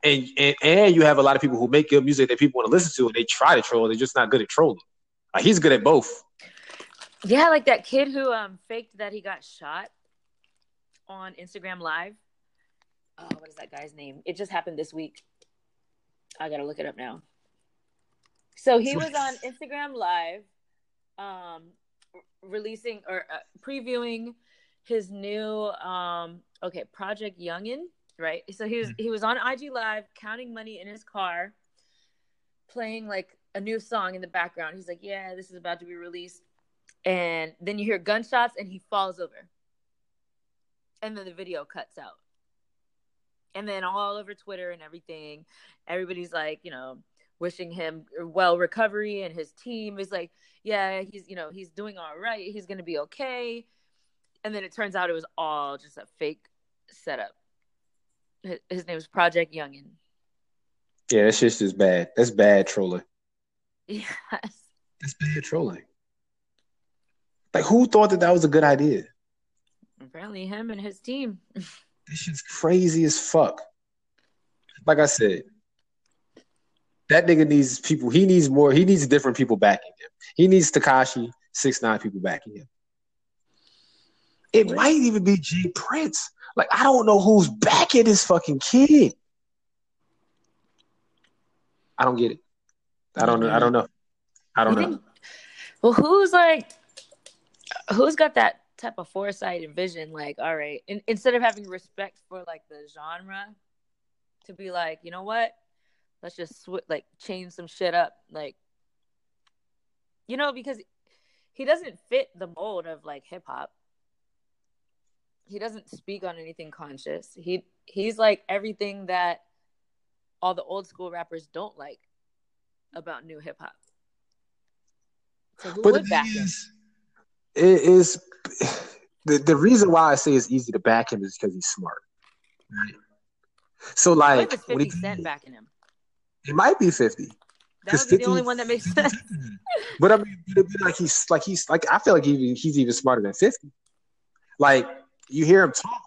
And, and and you have a lot of people who make good music that people want to listen to, and they try to troll. They're just not good at trolling. Like he's good at both. Yeah, like that kid who um faked that he got shot on Instagram Live. Oh, what is that guy's name? It just happened this week. I gotta look it up now. So he was on Instagram Live, um, releasing or uh, previewing his new um okay Project Youngin, right? So he was he was on IG Live counting money in his car, playing like a new song in the background. He's like, "Yeah, this is about to be released," and then you hear gunshots and he falls over, and then the video cuts out, and then all over Twitter and everything, everybody's like, you know, wishing him uh, well recovery, and his team is like, "Yeah, he's you know he's doing all right. He's gonna be okay." And then it turns out it was all just a fake setup. His, his name was Project Youngin. Yeah, that's just as bad. That's bad trolling. *laughs* Yes. That's bad trolling. Like, who thought that that was a good idea? Apparently, him and his team. *laughs* This shit's crazy as fuck. Like I said, that nigga needs people. He needs more. He needs different people backing him. He needs Tekashi six nine people backing him. It What? might even be G Prince. Like I don't know who's backing this fucking kid. I don't get it. I don't know. I don't know. I don't know. well, who's like, who's got that type of foresight and vision? Like, all right, in, instead of having respect for like the genre, to be like, you know what? Let's just sw- like change some shit up, like, you know, because he doesn't fit the mold of like hip hop. He doesn't speak on anything conscious. He he's like everything that all the old school rappers don't like about new hip hop. So who But would back him? is, it is the the reason why I say it's easy to back him is because he's smart. Right? So like when 50 he- Cent backing him? It might be fifty. That would be the 50 only one that makes sense. *laughs* But I mean, it'd be like he's like he's like I feel like he, he's even smarter than fifty. Like you hear him talk,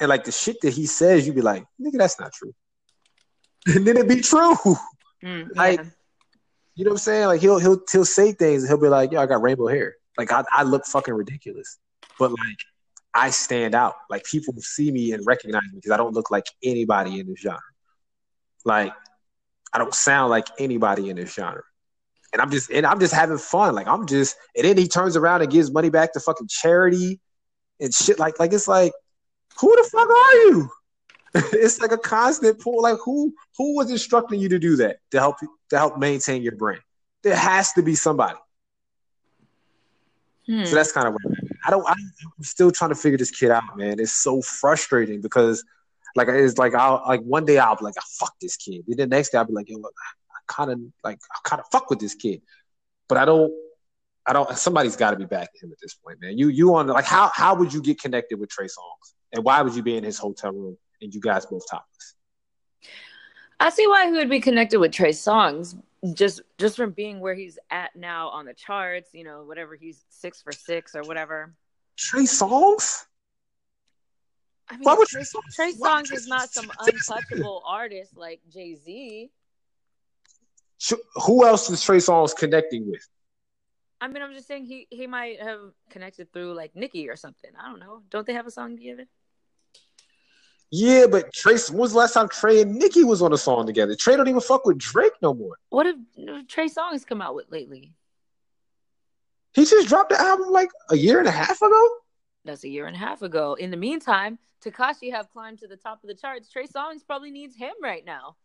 and like the shit that he says, you'd be like, nigga, that's not true. *laughs* And then it'd be true. Mm, *laughs* Like, yeah. You know what I'm saying? Like he'll he'll he'll say things and he'll be like, "Yo, I got rainbow hair." Like I, I look fucking ridiculous, but like I stand out. Like people see me and recognize me because I don't look like anybody in this genre. Like I don't sound like anybody in this genre, and I'm just and I'm just having fun. Like I'm just and then he turns around and gives money back to fucking charity and shit. Like like it's like, who the fuck are you? *laughs* it's like a constant pull. Like who who was instructing you to do that to help you to help maintain your brand? There has to be somebody. Hmm. So that's kind of what I'm. I don't. I'm still trying to figure this kid out, man. It's so frustrating because, like, it's like I'll like one day I'll be like, I fuck this kid. Then the next day I'll be like, yo, look, I kind of like I kind of fuck with this kid, but I don't. I don't. Somebody's got to be backing him at this point, man. You you on like how how would you get connected with Trey Songz, and why would you be in his hotel room and you guys both topless? I see why he would be connected with Trey Songz just just from being where he's at now on the charts, you know, whatever he's six for six or whatever. Trey Songz? I mean, Why would Trey, Trey Songz- Trey Songz is not some untouchable artist like Jay Z. Who else is Trey Songz connecting with? I mean, I'm just saying he he might have connected through like Nicki or something. I don't know. Don't they have a song together? Yeah, but Trey, when was the last time Trey and Nicki was on a song together? Trey don't even fuck with Drake no more. What have Trey Songz come out with lately? He just dropped the album like a year and a half ago. That's a year and a half ago. In the meantime, Tekashi have climbed to the top of the charts. Trey Songz probably needs him right now.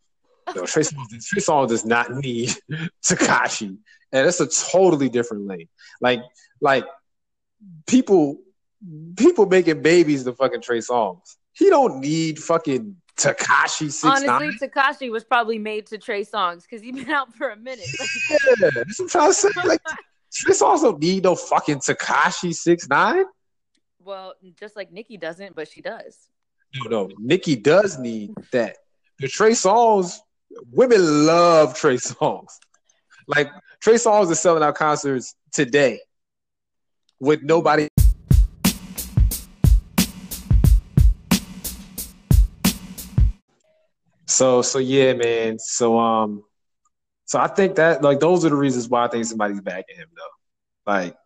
No, Trey Songz, Trey Songz does not need *laughs* Tekashi, and that's a totally different lane. Like, like people, people making babies to fucking Trey Songz. He don't need fucking Tekashi six Honestly. Tekashi was probably made to Trey Songz because he's been *laughs* out for a minute. Yeah, that's what I'm trying to say. Like, *laughs* Trey Songz don't need no fucking Tekashi six nine. Well, just like Nicki doesn't, but she does. No, no, Nicki does need that. The Trey Songz, women love Trey Songz. Like Trey Songz is selling out concerts today with nobody. So, so yeah, man. So, um, so I think that like those are the reasons why I think somebody's backing him though. Like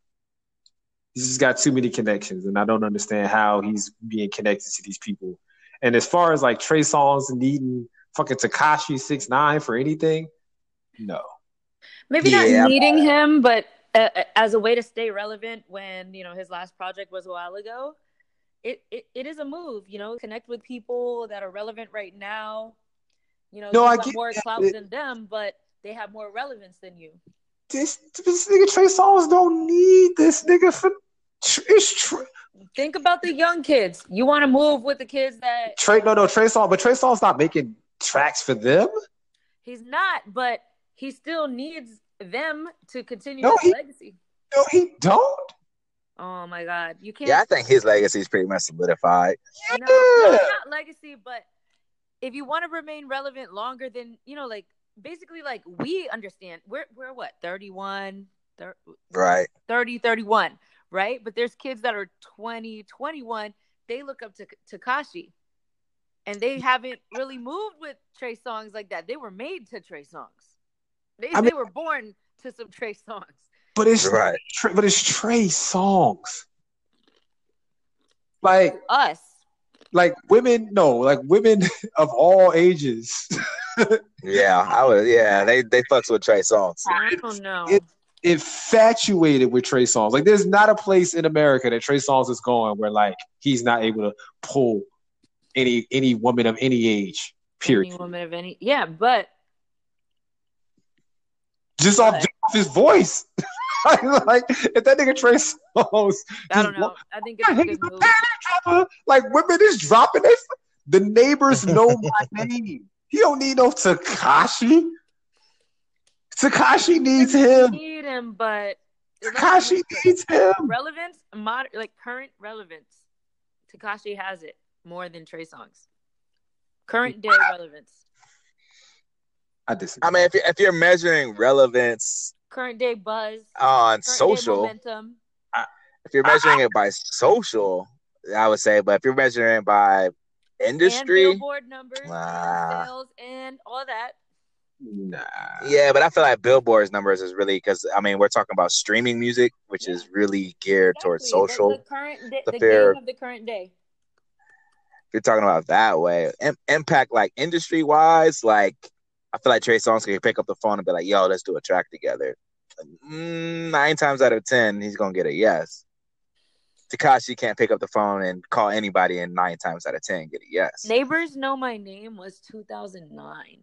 he's just got too many connections, and I don't understand how he's being connected to these people. And as far as like Trey Songz needing fucking Tekashi six nine for anything, no. Maybe Yeah. not needing him, but uh, as a way to stay relevant when you know his last project was a while ago it, it it is a move you know connect with people that are relevant right now you know No, I got get more clout It- than them but they have more relevance than you This this nigga Trey Songz don't need this nigga for. It's Trey. think about the young kids you want to move with the kids that Trey no no Trey Songz, but Trey Songz not making tracks for them. he's not but he still needs them to continue No, his he- legacy No, he don't. oh my god you can't Yeah, I think his legacy is pretty much solidified. No, no, not legacy, but if you want to remain relevant longer than you know, like basically, like we understand, we're we're what 31, thir- Right. 30, 31, right? But there's kids that are 20, 21. They look up to Tekashi, and they haven't really moved with Trey Songz like that. They were made to Trey Songz. They I they mean- were born to some Trey Songz. But it's Right. Trey, but it's Trey Songz. Like Us, like women, no, like women *laughs* of all ages. *laughs* Yeah, I would. Yeah, they they fucks with Trey Songz. I don't know. it- infatuated with Trey Songz. Like there's not a place in America that Trey Songz is going where like he's not able to pull any any woman of any age. Period. Any woman of any, yeah, but Just off, But- just off his voice. *laughs* like if that nigga Trey Songz, I don't know. I think it's a he's good a move. panty. Like women is dropping they the neighbors know *laughs* my name. He don't need no Tekashi. Tekashi needs him. need him, but Tekashi needs him. relevance, mod, like current relevance. Tekashi has it more than Trey Songz. Current day *laughs* relevance. I disagree. I mean, if you're, if you're measuring relevance Current day buzz. on social, momentum. if you're measuring it by social, I would say. But if you're measuring it by And industry, billboard numbers Nah. and sales and all that. nah. yeah, but I feel like Billboard's numbers is really because I mean we're talking about streaming music, which is really geared towards Exactly. The- social. The, current day, the the game of the current day. if you're talking about that way, Im- impact like industry wise, like I feel like Trey Songz can pick up the phone and be like, "Yo, let's do a track together." Mm, nine times out of ten, he's gonna get a yes. Tekashi can't pick up the phone and call anybody, and nine times out of ten get a yes. Neighbors Know My Name was 2009.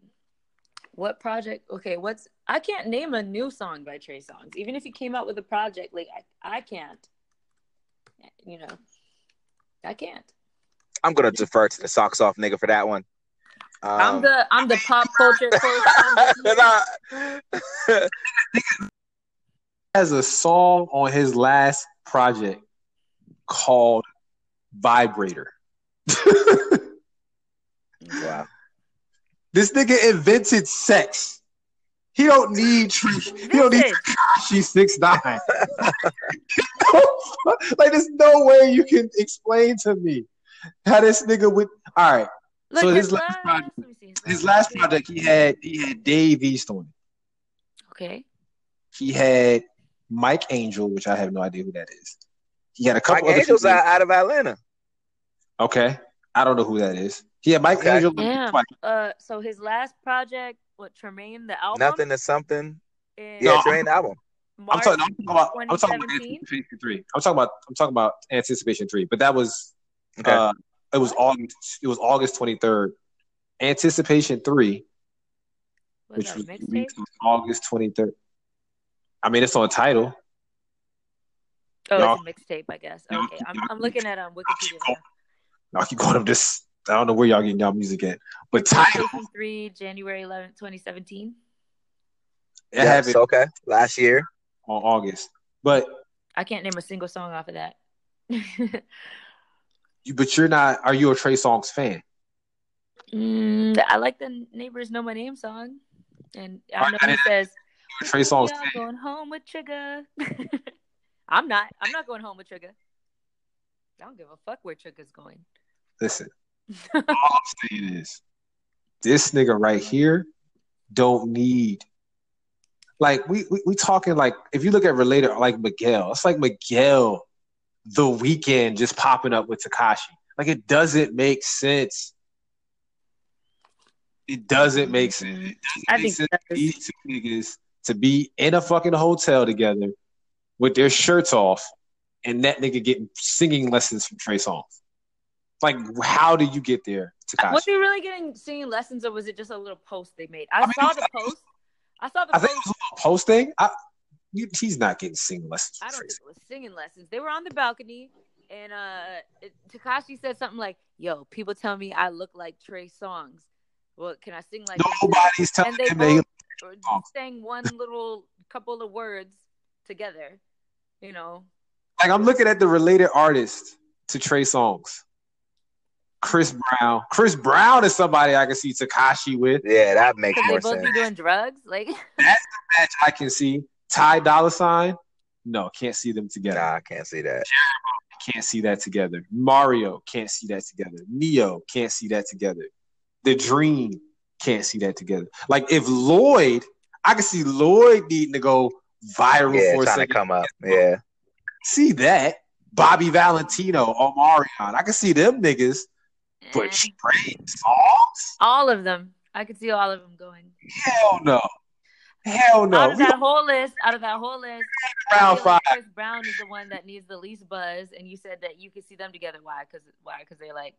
What project? Okay, what's I can't name a new song by Trey Songz. Even if he came out with a project, like I, I can't. You know, I can't. I'm gonna defer to the socks off nigga for that one. I'm Um, the I'm the pop culture *laughs* correspondent. I- has a song on his last project called Vibrator. wow. this nigga invented sex. He don't need he don't need Vintage. Tekashi six nine. *laughs* like there's no way you can explain to me how this nigga would. All right, Look, So his, his last last, project- let me see, his last project he had he had Dave East on it. Okay. He had Mike Angel, which I have no idea who that is. He had a Mike couple other Angel's people- out, out of Atlanta. Okay, I don't know who that is. Yeah, Mike Okay. Angel. Damn. Uh, so his last project, what Tremaine the album? Nothing to something. In Yeah, No, Train album. I'm talking, I'm talking about. I'm talking about Anticipation three. I'm talking about. I'm talking about Anticipation three. But that was. Okay. Uh, it was August. It was August 23rd. Anticipation three, Was which that was mixtape? released on August 23rd. I mean, it's on title. Oh, Y'all- it's a mixtape, I guess. y'all- Okay, I'm, I'm looking at um Wikipedia y'all- now. Now keep calling them this. I don't know where y'all getting y'all music at, but title. 3, January 11th, 2017. I have Yes, it okay. Last year. on August. But I can't name a single song off of that. *laughs* you, but you're not. Are you a Trey Songz fan? mm, I like the Neighbors Know My Name song. And I know Alright, he says, You're a Trey Songz all going home with Trigga. *laughs* I'm not. I'm not going home with Trigga. I don't give a fuck where Trigga's going. Listen, *laughs* all I'm saying is, this nigga right here don't need. Like we, we we talking like if you look at related like Miguel, it's like Miguel, the Weeknd just popping up with Tekashi. Like it doesn't make sense. It doesn't make sense. It doesn't I make think sense that for is- these two niggas to be in a fucking hotel together with their shirts off and that nigga getting singing lessons from Trey Songz? Like, how do you get there, Tekashi? Was he really getting singing lessons, or was it just a little post they made? I, I mean, saw the post. I saw the I think post. it was a little posting. I, you, he's not getting singing lessons I don't Trey think it was singing lessons. They were on the balcony, and uh, Tekashi said something like, "Yo, people tell me I look like Trey Songz. Well, can I sing like him too?" Nobody's telling And they that both Songs. sang one little couple of words together. You know, Like I'm looking at the related artists to Trey Songz. Chris mm-hmm. Brown. Chris Brown is somebody I can see Tekashi with. Yeah, that makes could they more both sense. be doing drugs? Like, *laughs* that's the Match I can see. Ty Dolla Sign. No, can't see them together. Nah, I can't see that. Can't see that together. Mario can't see that together. Neo can't see that together. The Dream can't see that together. Like if Lloyd, I can see Lloyd needing to go viral Yeah, for a trying to second. come up. Yeah. See that. Bobby Valentino, Omarion. I can see them niggas. But Trey Songz? all of them. I could see all of them going. Hell no. Hell no. Out of We that whole list, out of that whole list, I round feel like five. Chris Brown is the one that needs the least buzz, and you said that you could see them together. Why? Because why? Because they're like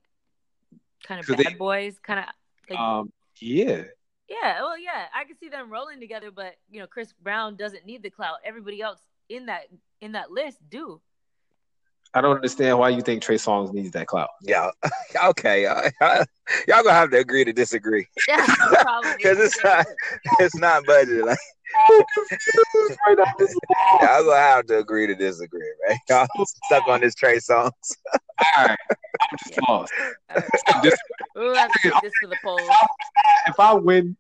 kind of bad they- boys, kind of. Like, Um, yeah. Yeah, well, yeah, I can see them rolling together, but you know, Chris Brown doesn't need the clout. Everybody else in that in that list do. I don't understand why you think Trey Songz needs that clout. Yeah. *laughs* okay. y'all *laughs* y'all gonna have to agree to disagree. *laughs* Yeah, probably. Because it's not it's not budget. Like I'm confused right now. This y'all gonna have to agree to disagree, right? *laughs* Y'all stuck on this Trey Songz. All right. I'm just lost. All right. This- We'll have to take this to the polls. if I win,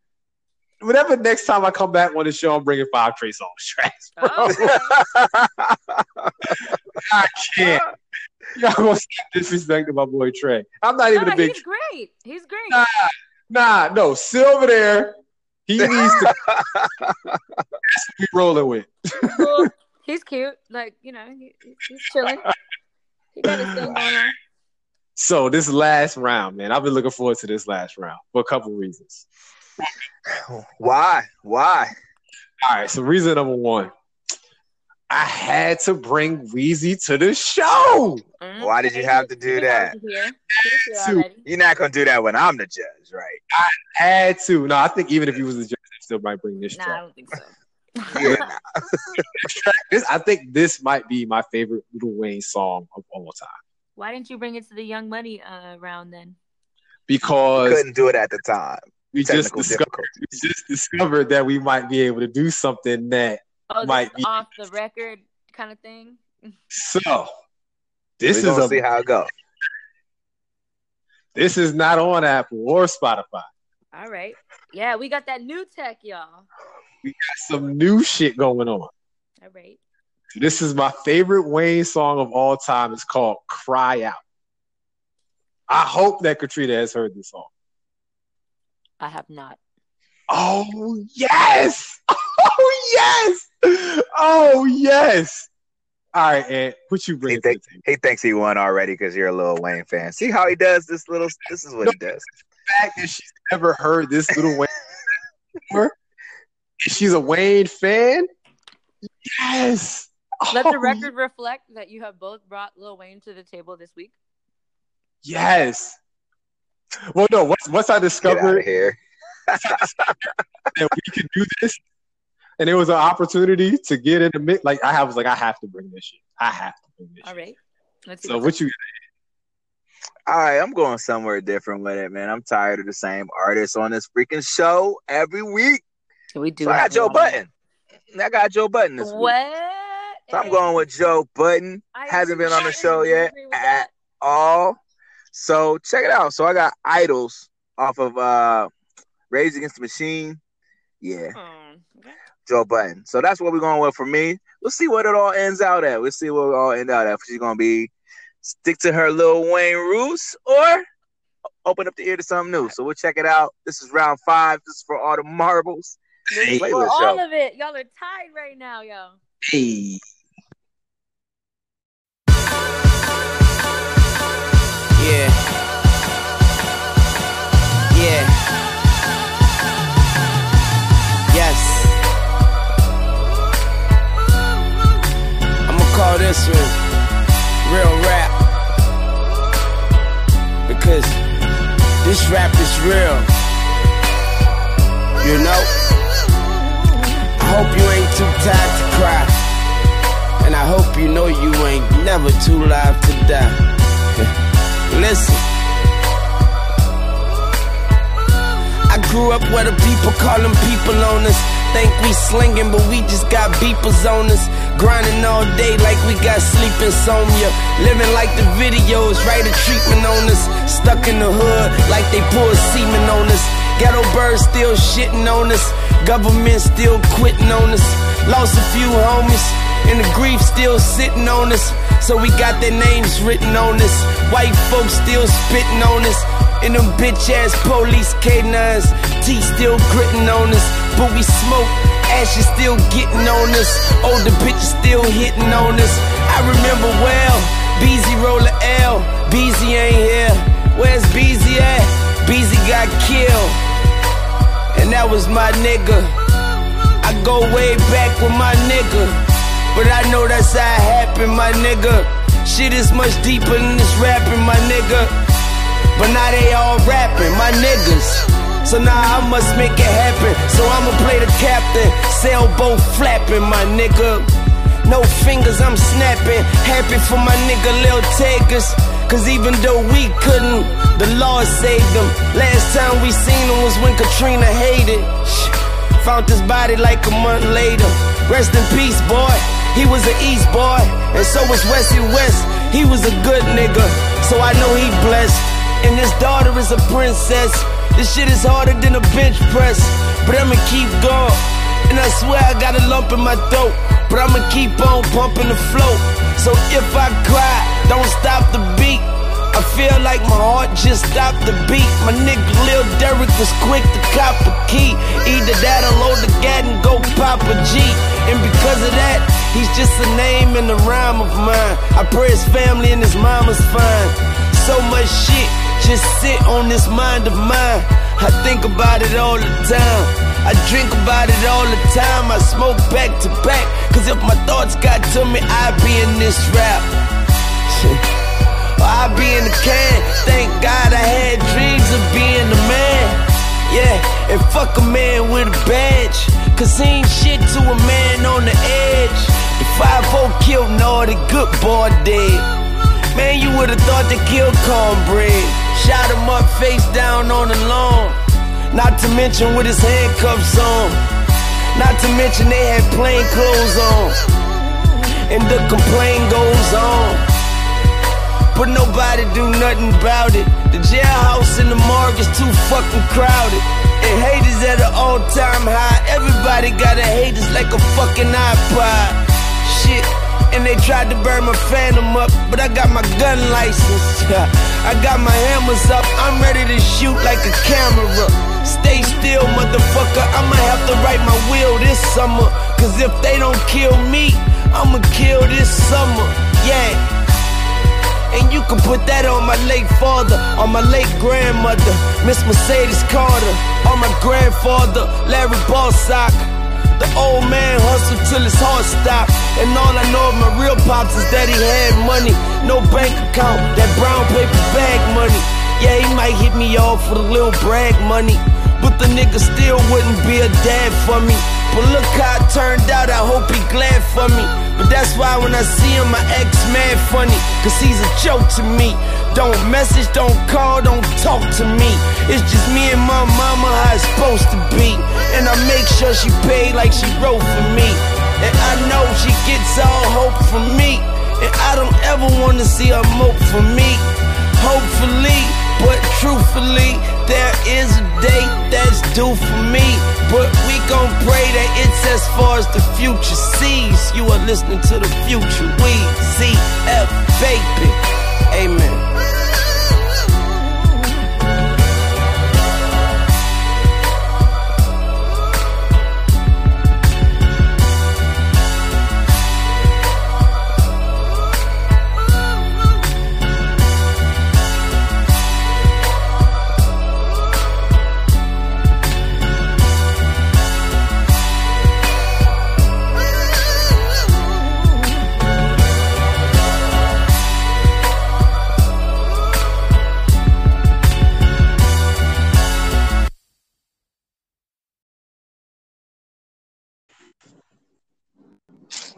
whatever next time I come back on the show, I'm bringing five Trey Songz tracks. bro. Oh, okay. *laughs* I can't. Y'all gonna stop disrespecting my boy Trey. I'm not even No, a big. he's great. He's great. Nah. Nah, no, Silver there. He needs to be rolling with. Cool. He's cute. Like you know, he, he's chilling. He got his thing going on. So this last round, man, I've been looking forward to this last round for a couple reasons. Why? Why? All right, so reason number one, I had to bring Weezy to the show. Mm, Why did you have to do that? He's here. He's here Two. already. You're not gonna do that when I'm the judge, right? I had to. No, I think even if he was the judge, I still might bring this Nah, I don't think so. *laughs* Yeah. This *laughs* this- I think this might be my favorite Little Wayne song of all time Why didn't you bring it to the Young Money uh, round then? because Couldn't do it at the time. we just discovered we just discovered that we might be able to do something that Oh, Might be. off the record kind of thing. so. This We're is gonna a see how it goes. this is not on Apple or Spotify. All right. Yeah, we got that new tech, y'all. We got some new shit going on. All right. This is my favorite Wayne song of all time. It's called Cry Out. I hope that Katrina has heard this song. I have not. Oh, yes. *laughs* Oh, yes. *laughs* Oh, yes. All right, Ed, what you bring He think- He thinks he won already because you're a Lil Wayne fan. See how he does this little. This is what he does. The fact that she's never heard this little Wayne before, she's a Wayne fan. Yes. Let Oh, the record reflect that you have both brought Lil Wayne to the table this week. Yes. Well, no. Once, once I discovered here. *laughs* that we can do this, and it was an opportunity to get in the mix. Like I was like, I have to bring this shit. I have to bring this. All shit. right. Let's see. So what's what you? All right, I'm going somewhere different with it, man. I'm tired of the same artists on this freaking show every week. we do. So I got Joe Budden. I got Joe Budden this week. What? So I'm going with Joe Budden. I hasn't been on the show yet at that. all. So check it out. So I got Idols off of uh Rage Against the Machine. Yeah, Hmm, okay. Joe Budden. So that's what we're going with for me. We'll see what it all ends out at. We'll see what it all end out at. If she's gonna be stick to her little Wayne roots or open up the ear to something new. So we'll check it out. This is round five. This is for all the marbles. This is for all show. of it. Y'all are tied right now, yo. Hey. Listen, real rap. Because this rap is real. You know? I hope you ain't too tired to cry. And I hope you know you ain't never too live to die. Listen. I grew up where the people callin' people on us. Think we slinging, but we just got beepers on us. Grinding all day like we got sleep insomnia. Living like the videos, right? A treatment on us. Stuck in the hood like they pour semen on us. Ghetto birds still shitting on us. Government still quitting on us. Lost a few homies, and the grief still sitting on us. So we got their names written on us. White folks still spitting on us. And them bitch ass police K9s, T still gritting on us. But we smoke, ashes still getting on us. Older bitches still hitting on us. I remember well, Beezy roll a L. Beezy ain't here. Where's Beezy at? Beezy got killed. And that was my nigga. I go way back with my nigga. But I know that's how it happened, my nigga. Shit is much deeper than this rapping, my nigga. But now they all rapping, my niggas. So now I must make it happen. So I'ma play the captain, sailboat flapping, my nigga. No fingers, I'm snapping. Happy for my nigga Lil Takers. Cause even though we couldn't, the Lord saved them. Last time we seen him was when Katrina hated. Found his body like a month later. Rest in peace, boy. He was an East boy, and so was Wesley West. He was a good nigga, so I know he blessed. And his daughter is a princess. This shit is harder than a bench press, but I'ma keep going. And I swear I got a lump in my throat, but I'ma keep on pumping the flow. So if I cry, don't stop the beat. I feel like my heart just stopped the beat. My nigga Lil Derek was quick to cop a key. Either that or load the gat and go pop a G. And because of that, he's just a name and a rhyme of mine. I pray his family and his mama's fine. So much shit just sit on this mind of mine. I think about it all the time. I drink about it all the time. I smoke back to back. Cause if my thoughts got to me, I'd be in this rap. *laughs* I'd be in the can. Thank God I had dreams of being a man. Yeah, and fuck a man with a badge. Cause he ain't shit to a man on the edge. The 5 killed Naughty, good boy dead. Man, you would've thought they killed cornbread. Shot him up face down on the lawn. Not to mention with his handcuffs on. Not to mention they had plain clothes on. And the complaint goes on. But nobody do nothing about it. The jailhouse and the morgue is too fucking crowded. And haters at an all time high. Everybody got a haters like a fucking iPod. Shit. And they tried to burn my phantom up, but I got my gun license. *laughs* I got my hammers up, I'm ready to shoot like a camera. Stay still, motherfucker. I'ma have to write my will this summer. Cause if they don't kill me, I'ma kill this summer. Yeah. And you can put that on my late father, on my late grandmother, Miss Mercedes Carter, on my grandfather, Larry Balsock. The old man hustled till his heart stopped. And all I know of my real pops is that he had money. No bank account, that brown paper bag money. Yeah, he might hit me off for the little brag money. But the nigga still wouldn't be a dad for me. But look how it turned out, I hope he glad for me. But that's why when I see him, my ex mad funny. Cause he's a joke to me. Don't message, don't call, don't talk to me. It's just me and my mama, how it's supposed to be. And I make sure she paid like she wrote for me. And I know she gets all hope from me. And I don't ever wanna see her mope for me. Hopefully, but truthfully, there is a day that's due for me. But we gon' pray that it's as far as the future sees. You are listening to the future. Weezy F baby. Amen.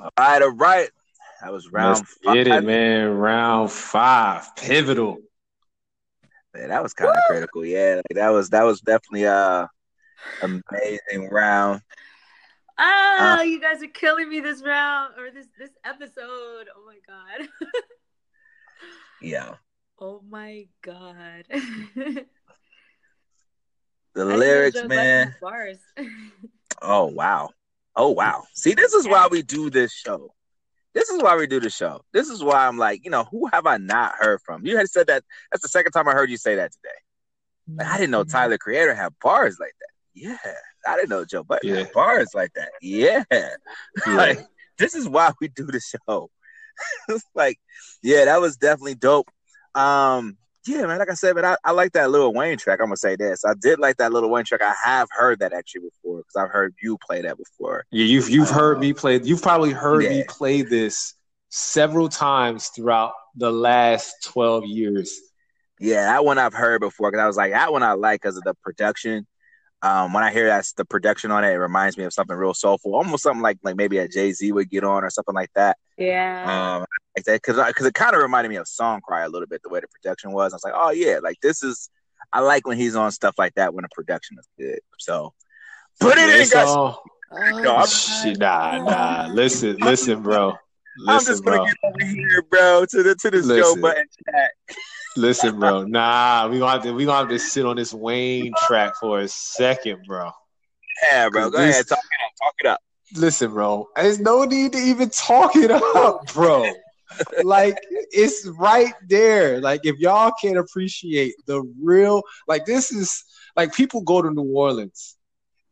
All right, all right. That was round Let's five. get it, man. Round five, pivotal. Man, that was kind of critical. Yeah, like, that was that was definitely a amazing round. Ah, Uh, you guys are killing me this round or this this episode. Oh my god. *laughs* Yeah, oh my god. the I lyrics, man. Bars. *laughs* Oh wow, oh wow. See, this is why we do this show. This is why we do the show. This is why I'm like, you know, who have I not heard from? You had said that. That's the second time I heard you say that today. Like, I didn't know Tyler Creator had bars like that. Yeah, I didn't know Joe Budden Yeah. had bars like that. Yeah, *laughs* Yeah. like this is why we do the show. *laughs* Like, yeah, that was definitely dope. Um, yeah, man, like I said, but I, I like that Lil Wayne track. I'm gonna say this. I did like that Lil Wayne track. I have heard that actually before because I've heard you play that before. Yeah, you've you've heard Uh, me play. You've probably heard me play this several times throughout the last twelve years. Yeah, that one I've heard before because I was like, that one I like because of the production. Um, when I hear that's the production on it, it reminds me of something real soulful, almost something like like maybe a Jay Z would get on or something like that. yeah. Um, like that because because it kind of reminded me of Song Cry a little bit the way the production was. I was like, oh yeah, like this is. I like when he's on stuff like that when the production is good. So put it in, It's guys. all- Oh No, I'm- Shit, nah, nah. Listen, listen, bro. I'm Listen, just gonna bro. get over here, bro, to the to this Joe Budden chat. Listen, bro. Nah, we gonna have to we gonna have to sit on this Wayne track for a second, bro. Yeah, bro. Go This- ahead, talk it up, talk it up. Listen, bro. There's no need to even talk it up, bro. Like it's right there. Like if y'all can't appreciate the real, like this is like people go to New Orleans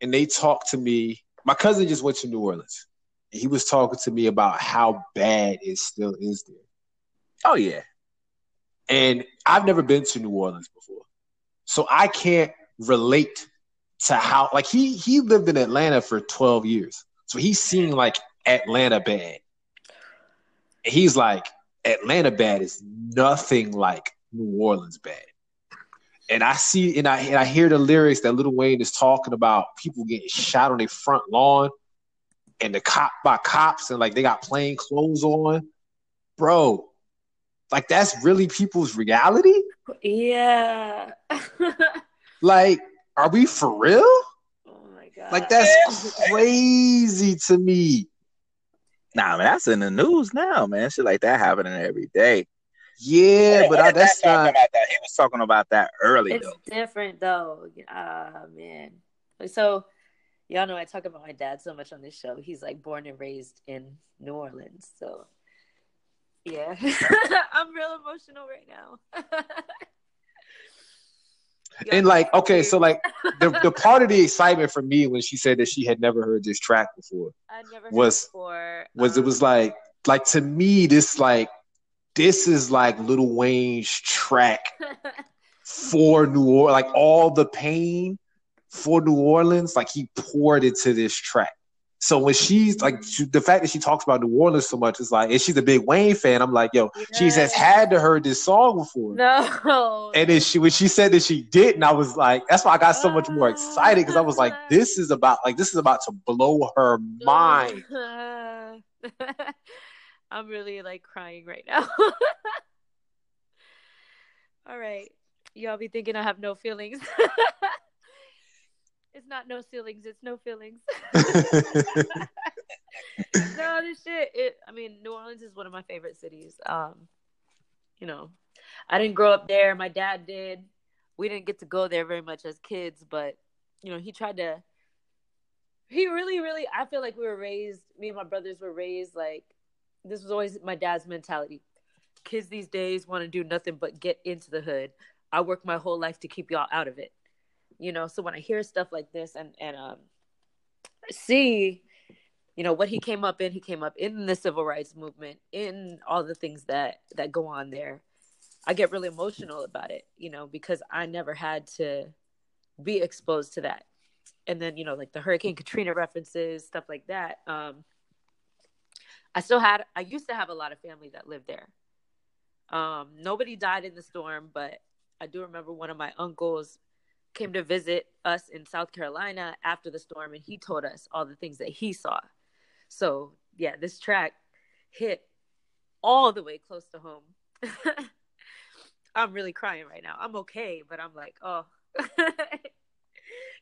and they talk to me. My cousin just went to New Orleans. And he was talking to me about how bad it still is there. Oh yeah, And I've never been to New Orleans before. So I can't relate to how like he he lived in Atlanta for 12 years. So he's seen like Atlanta bad. He's like Atlanta bad is nothing like New Orleans bad. And I see and I and I hear the lyrics that Little Wayne is talking about people getting shot on their front lawn and the cop by cops and like they got plain clothes on. Bro, like that's really people's reality? Yeah. *laughs* Like, are we for real? Oh my god. Like that's crazy to me. Nah, man, that's in the news now, man. Shit like that happening every day. Yeah, but I, that's that not. about that. He was talking about that early It's though. different though. Ah man. So y'all know I talk about my dad so much on this show. He's like born and raised in New Orleans. So yeah. *laughs* I'm real emotional right now. *laughs* And like, okay, so like the the *laughs* part of the excitement for me when she said that she had never heard this track before I never heard was- before. was it um, was like like to me this like this is like Little Wayne's track *laughs* for New Orleans, like all the pain for New Orleans, like he poured into this track. So when she's like she, the fact that she talks about New Orleans so much is like, and she's a big Wayne fan. I'm like, yo, she has had to heard this song before. No. And then she when she said that she didn't, I was like, that's why I got so much more excited because I was like, this is about like this is about to blow her mind. *laughs* I'm really like crying right now. *laughs* All right. Y'all be thinking I have no feelings. *laughs* it's not no ceilings, it's no feelings. *laughs* *laughs* no, this shit. It I mean, New Orleans is one of my favorite cities. Um, you know, I didn't grow up there. My dad did. We didn't get to go there very much as kids, but you know, he tried to he really, really I feel like we were raised, me and my brothers were raised like this was always my dad's mentality. Kids these days want to do nothing but get into the hood. I worked my whole life to keep y'all out of it. You know, so when I hear stuff like this and and um see you know what he came up in he came up in the civil rights movement in all the things that that go on there. I get really emotional about it you know because i never had to be exposed to that. And then you know like the hurricane katrina references stuff like that um i still had i used to have a lot of family that lived there. Um nobody died in the storm but i do remember one of my uncles came to visit us in south carolina after the storm and he told us all the things that he saw so yeah, this track hit all the way close to home. *laughs* I'm really crying right now. I'm okay, but I'm like, oh, *laughs*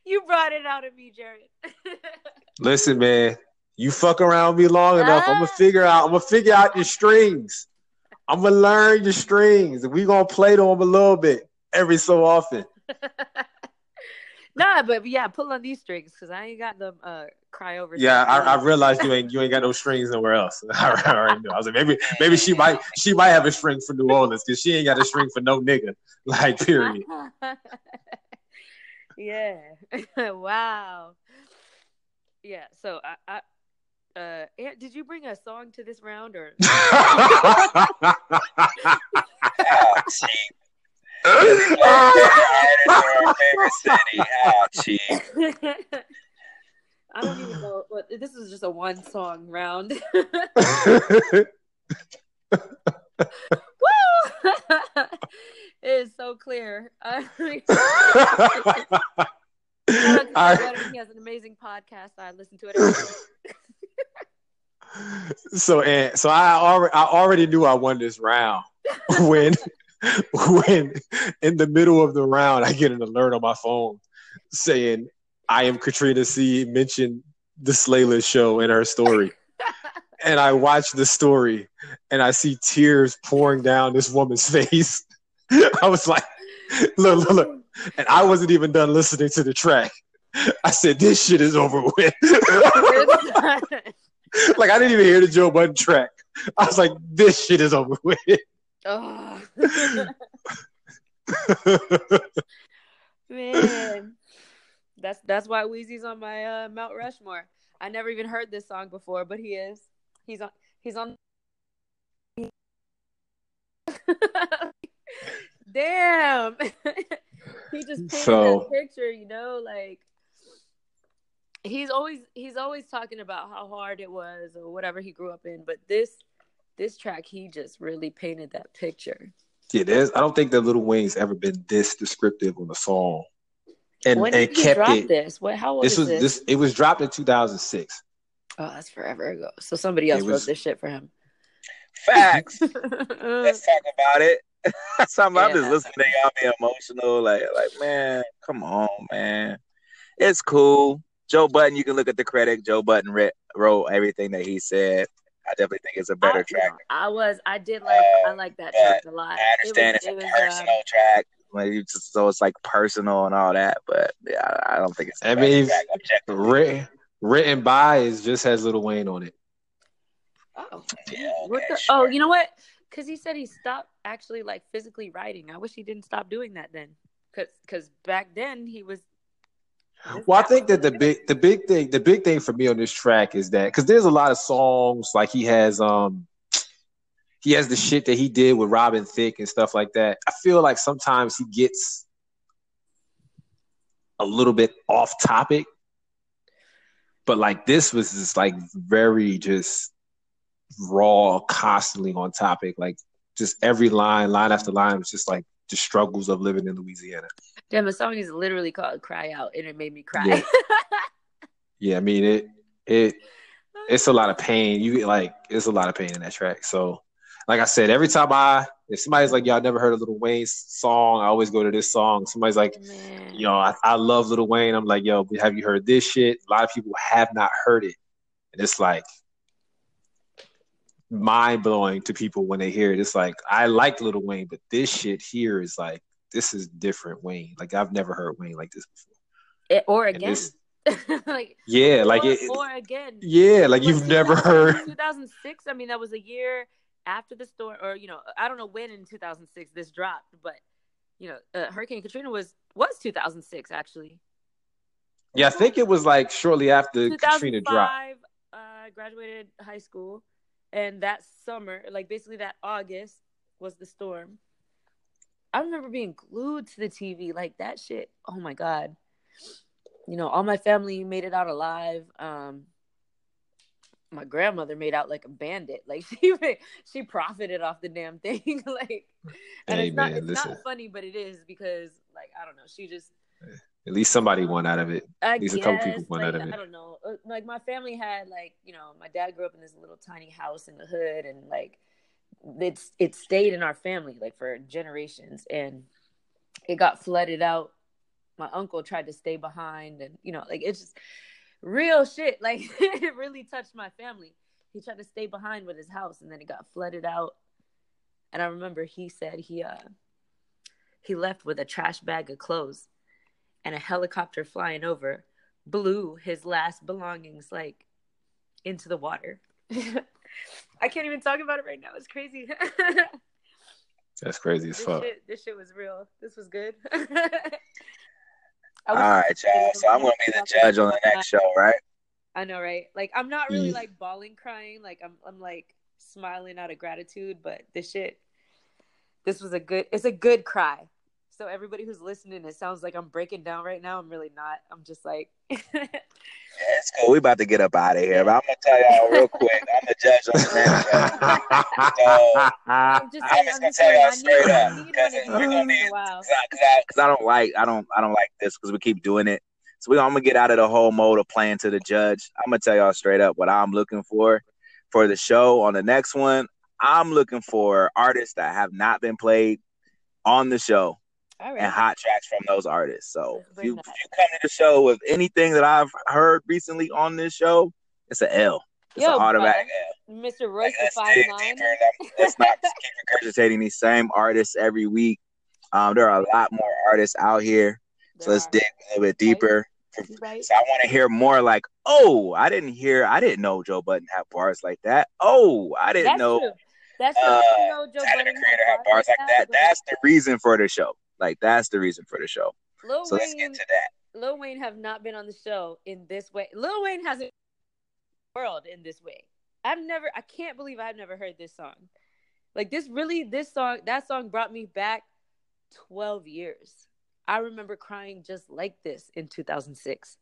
you brought it out of me, Jared. *laughs* Listen, man, you fuck around with me long enough, I'm gonna ah. figure out. I'm gonna figure out your strings. I'm gonna learn your strings, we gonna play to them a little bit every so often. Nah, but yeah, pull on these strings because I ain't got them. Uh, cry over. Yeah, I, I, realized you ain't you ain't got no strings nowhere else. *laughs* I already *laughs* know. I was like, maybe maybe she might she might have a string for New Orleans because she ain't got a string for no nigga. *laughs* Like period. yeah. wow. Yeah. So I, I uh, did you bring a song to this round or? *laughs* I don't even know. What, this is just a one song round. *laughs* Woo! *laughs* it is so clear. I, he has an amazing podcast. I listen to it. so and so I already I already knew I won this round when *laughs* when in the middle of the round I get an alert on my phone saying I am Katrina C mentioned the Slaylist show in her story. *laughs* and I watch the story and I see tears pouring down this woman's *laughs* face. I was like, look, look, look. And I wasn't even done listening to the track. I said, this shit is over with. like I didn't even hear the Joe Budden track. I was like, this shit is over with. Oh. Man. That's that's why Weezy's on my uh, Mount Rushmore. I never even heard this song before, but he is. He's on. He's on. *laughs* Damn. *laughs* he just painted so, that picture, you know, like he's always he's always talking about how hard it was or whatever he grew up in, but this this track he just really painted that picture. Yeah, there's I don't think that Little Wayne's ever been this descriptive on a song and, when and kept drop it. This what? How old this was this? this? It was dropped in 2006. Oh, that's forever ago. So somebody else was, wrote this shit for him. Facts. *laughs* Let's talk about it. *laughs* Something yeah. I'm just listening to y'all be emotional. Like, like, man, come on, man. It's cool. Joe Budden, you can look at the credit. Joe Budden re- wrote everything that he said. I definitely think it's a better I, track. I was, I did like, uh, I like that track a lot. I understand it was, it's a it was, personal uh, track. Like just, so it's like personal and all that, but yeah, I don't think it's. I mean, written written by is just has Little Wayne on it. Oh, yeah, okay, the, sure. oh, you know what? Because he said he stopped actually like physically writing. I wish he didn't stop doing that then, because because back then he was. Well, I think that the big the big thing the big thing for me on this track is that because there's a lot of songs like he has um he has the shit that he did with Robin Thicke and stuff like that. I feel like sometimes he gets a little bit off topic, but like this was just like very just raw, constantly on topic. Like just every line, line after line was just like the struggles of living in Louisiana. Damn, the song is literally called "Cry Out," and it made me cry. Yeah, *laughs* yeah I mean it. It it's a lot of pain. You like it's a lot of pain in that track. So like I said, every time I if somebody's like, y'all never heard a Little Wayne's song, I always go to this song. Somebody's like, oh, Man. you know, I, I love Little Wayne. I'm like, yo, have you heard this shit? A lot of people have not heard it. And it's like mind blowing to people when they hear it. It's like, I like Little Wayne, but this shit here is like, this is different Wayne. Like I've never heard Wayne like this before. It, or again. This, *laughs* like yeah, like or, it, or again. Yeah, like you've never heard 2006. I mean, that was a year after the storm, or you know, I don't know when in 2006 this dropped, but you know, uh, Hurricane Katrina was was 2006 actually. Yeah, I think it was like shortly after Katrina dropped. Uh, I graduated high school, and that summer, like basically that August, was the storm. I remember being glued to the TV like that shit. Oh my god. You know, all my family made it out alive. Um, my grandmother made out like a bandit. Like *laughs* she she profited off the damn thing. *laughs* like and hey, it's man, not it's listen. not funny, but it is because like I don't know, she just At least somebody won out of it. I At least a couple people won like, out of it. I don't know. Uh, Like my family had like you know my dad grew up in this little tiny house in the hood, and like it's it stayed in our family like for generations, and it got flooded out. My uncle tried to stay behind, and you know like it's just real shit. *laughs* Like it really touched my family. He tried to stay behind with his house, and then it got flooded out. And I remember he said he uh he left with a trash bag of clothes and a helicopter flying over blew his last belongings like into the water. *laughs* I can't even talk about it right now. It's crazy. *laughs* That's crazy as this fuck. shit, this shit was real. This was good. *laughs* All right, y'all. So I'm gonna be the judge on the next show, right? I know, right? Like I'm not really Yeah. like bawling, crying. Like I'm, I'm like smiling out of gratitude. But this shit, this was a good. It's a good cry. So everybody who's listening, it sounds like I'm breaking down right now. I'm really not. I'm just like, *laughs* Yeah, it's cool. We about to get up out of here, but I'm gonna tell y'all real quick. I'm the judge on the next *laughs* show. I'm just I'm just gonna tell y'all straight up because one we're gonna once need in a while. because I don't like I don't I don't like this because we keep doing it. So we I'm gonna get out of the whole mode of playing to the judge. I'm gonna tell y'all straight up what I'm looking for for the show on the next one. I'm looking for artists that have not been played on the show All and hot tracks from those artists. So if you, that. if you come to the show with anything that I've heard recently on this show, it's an L. It's Yo, an automatic bro. L. Mr. Like, Royce let's five nine. Let's- not *laughs* keep regurgitating these same artists every week. Um, there are a lot more artists out here, so let's dig a little bit deeper. Right. So I want to hear more. Like, oh, I didn't hear, I didn't know Joe Budden had bars like that. Oh, I didn't That's know true. That's uh, didn't know Joe Budden had bars like that. That's the reason for the show. Like, that's the reason for the show. Lil So let's get to that. Lil Wayne have not been on the show in this way. Lil Wayne hasn't world in this way. I've never. I can't believe I've never heard this song. Like this, really, this song. That song brought me back twelve years. I remember crying just like this in 2006.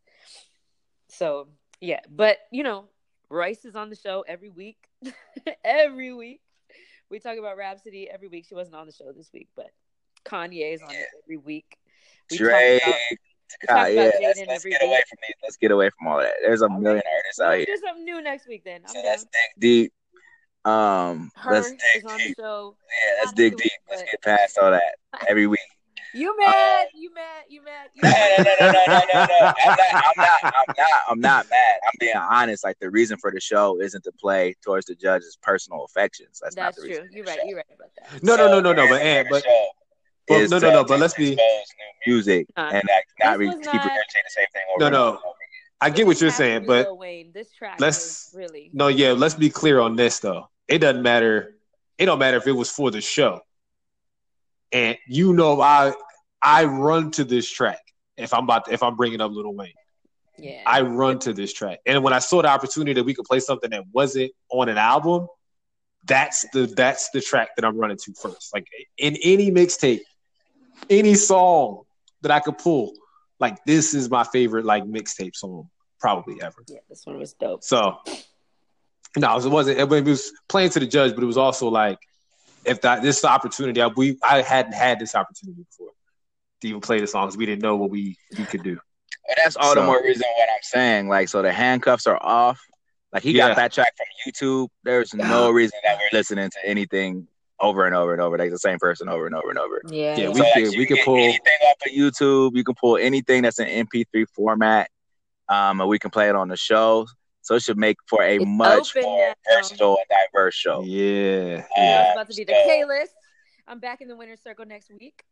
So yeah, but you know, Royce is on the show every week. *laughs* every week, we talk about Rapsody every week. She wasn't on the show this week, but Kanye is on it every week. We Drake. about- we talk Ah, yeah, let's, let's get week. away from these. Let's get away from all that. There's a All million right. artists out We'll here. do something new next week then. I'm So down. let's dig deep. Um, Her let's dig deep. show. Yeah, let's dig deep. week, Let's but- get past all that every week. *laughs* You mad? You mad? *laughs* You mad? You No, mad? no, no, no, no, no, no. I'm not. I'm not. I'm not. I'm not mad. I'm being honest. Like the reason for the show isn't to play towards the judge's personal affections. That's, not the true. reason. for You're the right. show. You're right about that. No, no, no, no, no. But and but show but- is no, no, no. But let's be. new music Uh, and not, not This re- was keep not- regurgitating the same thing over No, and no. over. and over again. I get what you're It has to saying, but Lil Wayne. This track let's- really. no, yeah. Let's be clear on this though. It doesn't matter. It don't matter if it was for the show. And you know, I I run to this track if I'm about to, if I'm bringing up Little Wayne. Yeah. I run to this track. And when I saw the opportunity that we could play something that wasn't on an album, that's the that's the track that I'm running to first. Like in any mixtape, any song that I could pull, like this is my favorite like mixtape song probably ever. yeah. This one was dope. So no, it wasn't. It was playing to the judge, but it was also like if that this is the opportunity, I, we I hadn't had this opportunity before to even play the songs. We didn't know what we we could do. And that's all the more reason what I'm saying. Like, so the handcuffs are off. Like he Yeah. got that track from YouTube. There's no reason that we're listening to anything over and over and over. Like the same person over and over and over. Yeah. Yeah, yeah. we so, could- you we can could pull- anything off of YouTube. You can pull anything that's in MP3 format, um, and we can play it on the show. So it should make for a It's much more now. versatile and diverse show. Yeah, Now yeah. about to be the so- K list. I'm back in the winner's circle next week.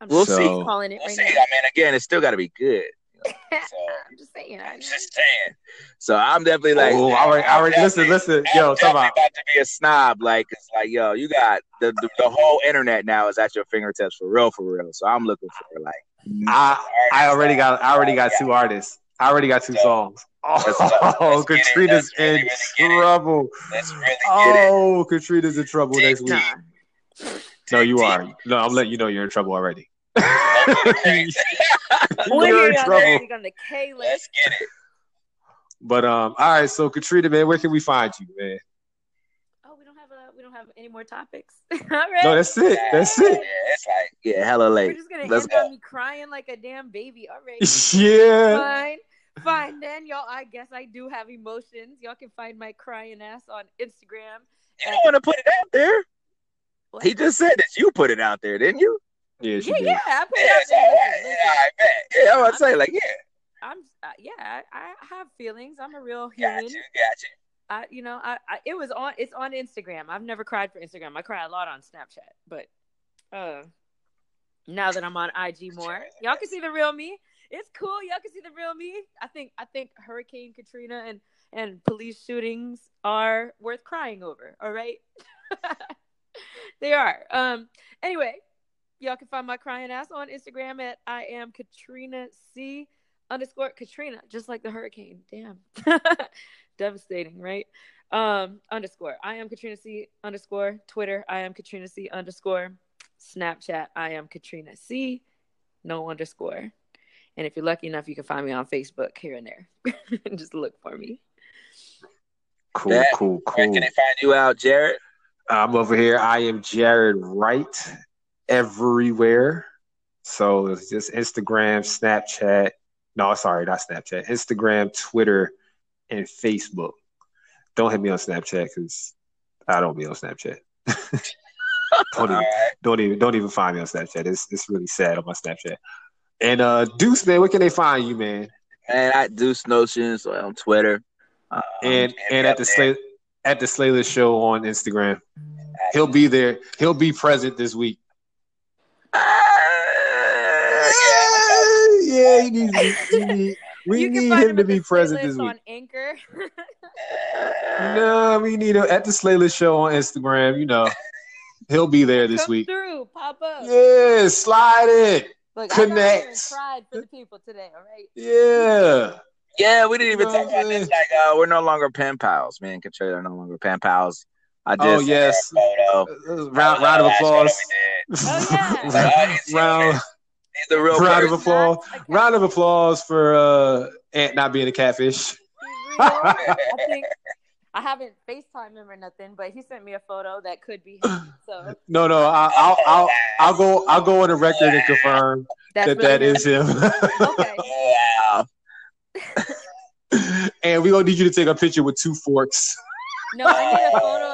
I'm We'll see. calling it We'll right see. I mean, again, it's still got to be good. So *laughs* I'm just saying. I I'm just saying. So I'm definitely like, oh, I already, I already I'm listen, listen, yo, I'm talk about. about to be a snob. Like it's like, yo, you got the, the the whole internet now is at your fingertips for real, for real. So I'm looking for like, I I already got I already got Yeah. two artists. I already got two So, songs. let's- Oh, let's get it. Katrina's Let's really, in really get trouble. Let's really get it. Oh, Katrina's in trouble Dig next week. No, you Dig are. No, I'm letting you know you're in trouble already. *laughs* *laughs* deep. *laughs* We're you're in here on trouble. this week on the K list. Let's get it. But um, all right. So Katrina, man, where can we find you, man? Oh, we don't have a we don't have have any more topics. *laughs* All right. No, that's it. That's Yeah, it. it's like yeah, hella late. We're just gonna Let's end go. on me crying like a damn baby. All right. *laughs* Yeah. Fine. Fine then, y'all. I guess I do have emotions. Y'all can find my crying ass on Instagram. You don't want to put it out there. What? He just said that you put it out there, didn't you? Yeah, she Yeah, did. yeah. I put Yeah, it out there. yeah, Listen, listen. yeah, I bet. Yeah, I was say like, yeah, I'm uh, yeah, I, I have feelings. I'm a real human. you, got you. I you know, I, I it was on it's on Instagram. I've never cried for Instagram. I cry a lot on Snapchat, but uh now that I'm on IG more, y'all can see the real me. It's cool. Y'all can see the real me. I think I think Hurricane Katrina and and police shootings are worth crying over. All right, *laughs* they are. Um. Anyway, y'all can find my crying ass on Instagram at I am Katrina C underscore Katrina, just like the hurricane. Damn, *laughs* devastating, right? Um. Underscore I am Katrina C underscore Twitter. I am Katrina C underscore Snapchat. I am Katrina C. No underscore. And if you're lucky enough, you can find me on Facebook here and there. *laughs* Just look for me. Cool, Yeah. cool, Where cool. can they find you out, Jared? I'm over here. I am Jared Wright everywhere. So it's just Instagram, Snapchat. No, sorry, not Snapchat. Instagram, Twitter, and Facebook. Don't hit me on Snapchat because I don't be on Snapchat. *laughs* don't, even, don't even don't even find me on Snapchat. It's it's really sad on my Snapchat. And uh Deuce, man, where can they find you, man? Man, I do Notions on Twitter. Um, And and at the. Slay at the Slaylist show on Instagram. He'll be there. He'll be present this week. Ah, yeah, he needs, he need- we you need him him to be the present playlist this week. on Anchor. *laughs* No, we need him at the Slaylist show on Instagram. You know, he'll be there this Come week. through, pop up. Yeah, slide in. Look, I got here and Connect. tried for the people today. All right. Yeah. Yeah, we didn't even No, talk about man. this. Like, uh, we're no longer pen pals. Me and Katrina are no longer pen pals. I just Oh, yes. sent her. Round, round of applause. Oh, yeah. Like, *laughs* oh, round, He's the real Round of applause. Not round of applause for uh, Ant not being a catfish. *laughs* I think I haven't FaceTime him or nothing, but he sent me a photo that could be him. So *clears throat* No, no, I, I'll, I'll, I'll go, I'll go on the record and confirm that's that really that him. is. Okay. Wow. *laughs* and we're gonna need you to take a picture with two forks. No, I need a photo of you with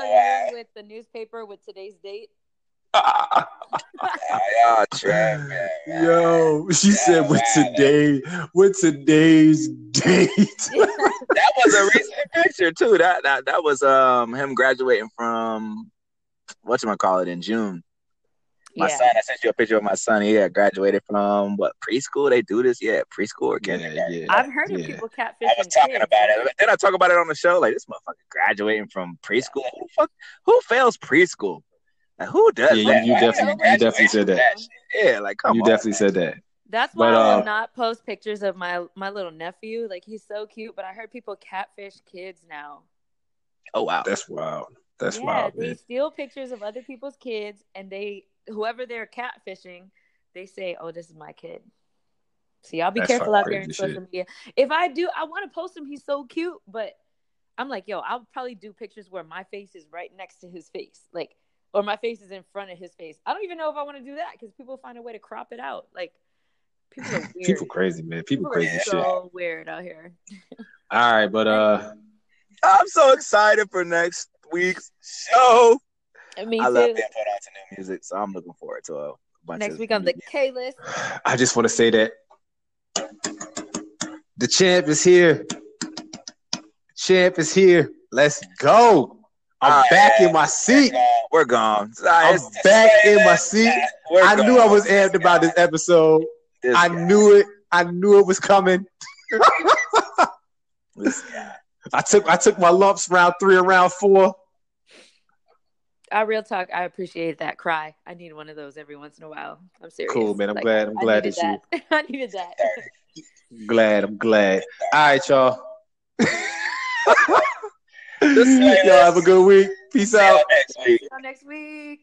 the newspaper with today's date. *laughs* Trev, man. Yo, she said with today, with today's date. *laughs* *laughs* That was a recent picture too. That that that was um him graduating from what you call it in June. My yeah. son, I sent you a picture of my son. He had graduated from what preschool? They do this, yeah, preschool or kindergarten. yeah. I've heard of people catfishing. I was talking kids. about it. Then I talk about it on the show. Like this motherfucker graduating from preschool. Who fuck? Who fails preschool? Like who does Yeah, you- that? you Why definitely- you definitely said that. shit? Yeah, like come you on. definitely said that. That's why But, I uh, will not post pictures of my my little nephew. Like he's so cute, but I heard people catfish kids now. Oh wow. That's wild. That's yeah, wild, they steal pictures of other people's kids, and they whoever they're catfishing, they say, "Oh, this is my kid." So y'all be That's careful out there in social shit. media. If I do, I want to post him. He's so cute, but I'm like, yo, I'll probably do pictures where my face is right next to his face, like, or my face is in front of his face. I don't even know if I want to do that because people find a way to crop it out. Like, people are *laughs* weird. People crazy, man. People People crazy are shit. so weird out here. All right, but uh, I'm so excited for next week's show. Me I love too. being put on to new music, so I'm looking forward to a bunch Next of week on the K list. I just want to say that the champ is here. Champ is here. Let's go. I'm All right, back man. in my seat. We're gone. I'm back in my seat. We're I knew I gone. was amped about this episode. This I guy. knew it. I knew it was coming. This guy. *laughs* I took I took my lumps round three and round four. I real talk. I appreciate that cry. I need one of those every once in a while. I'm serious. Cool, man. I'm like, glad. I'm glad that, you. *laughs* I needed that. glad. I'm glad. All right, y'all. *laughs* y'all have a good week. Peace See out. Next week. See next week.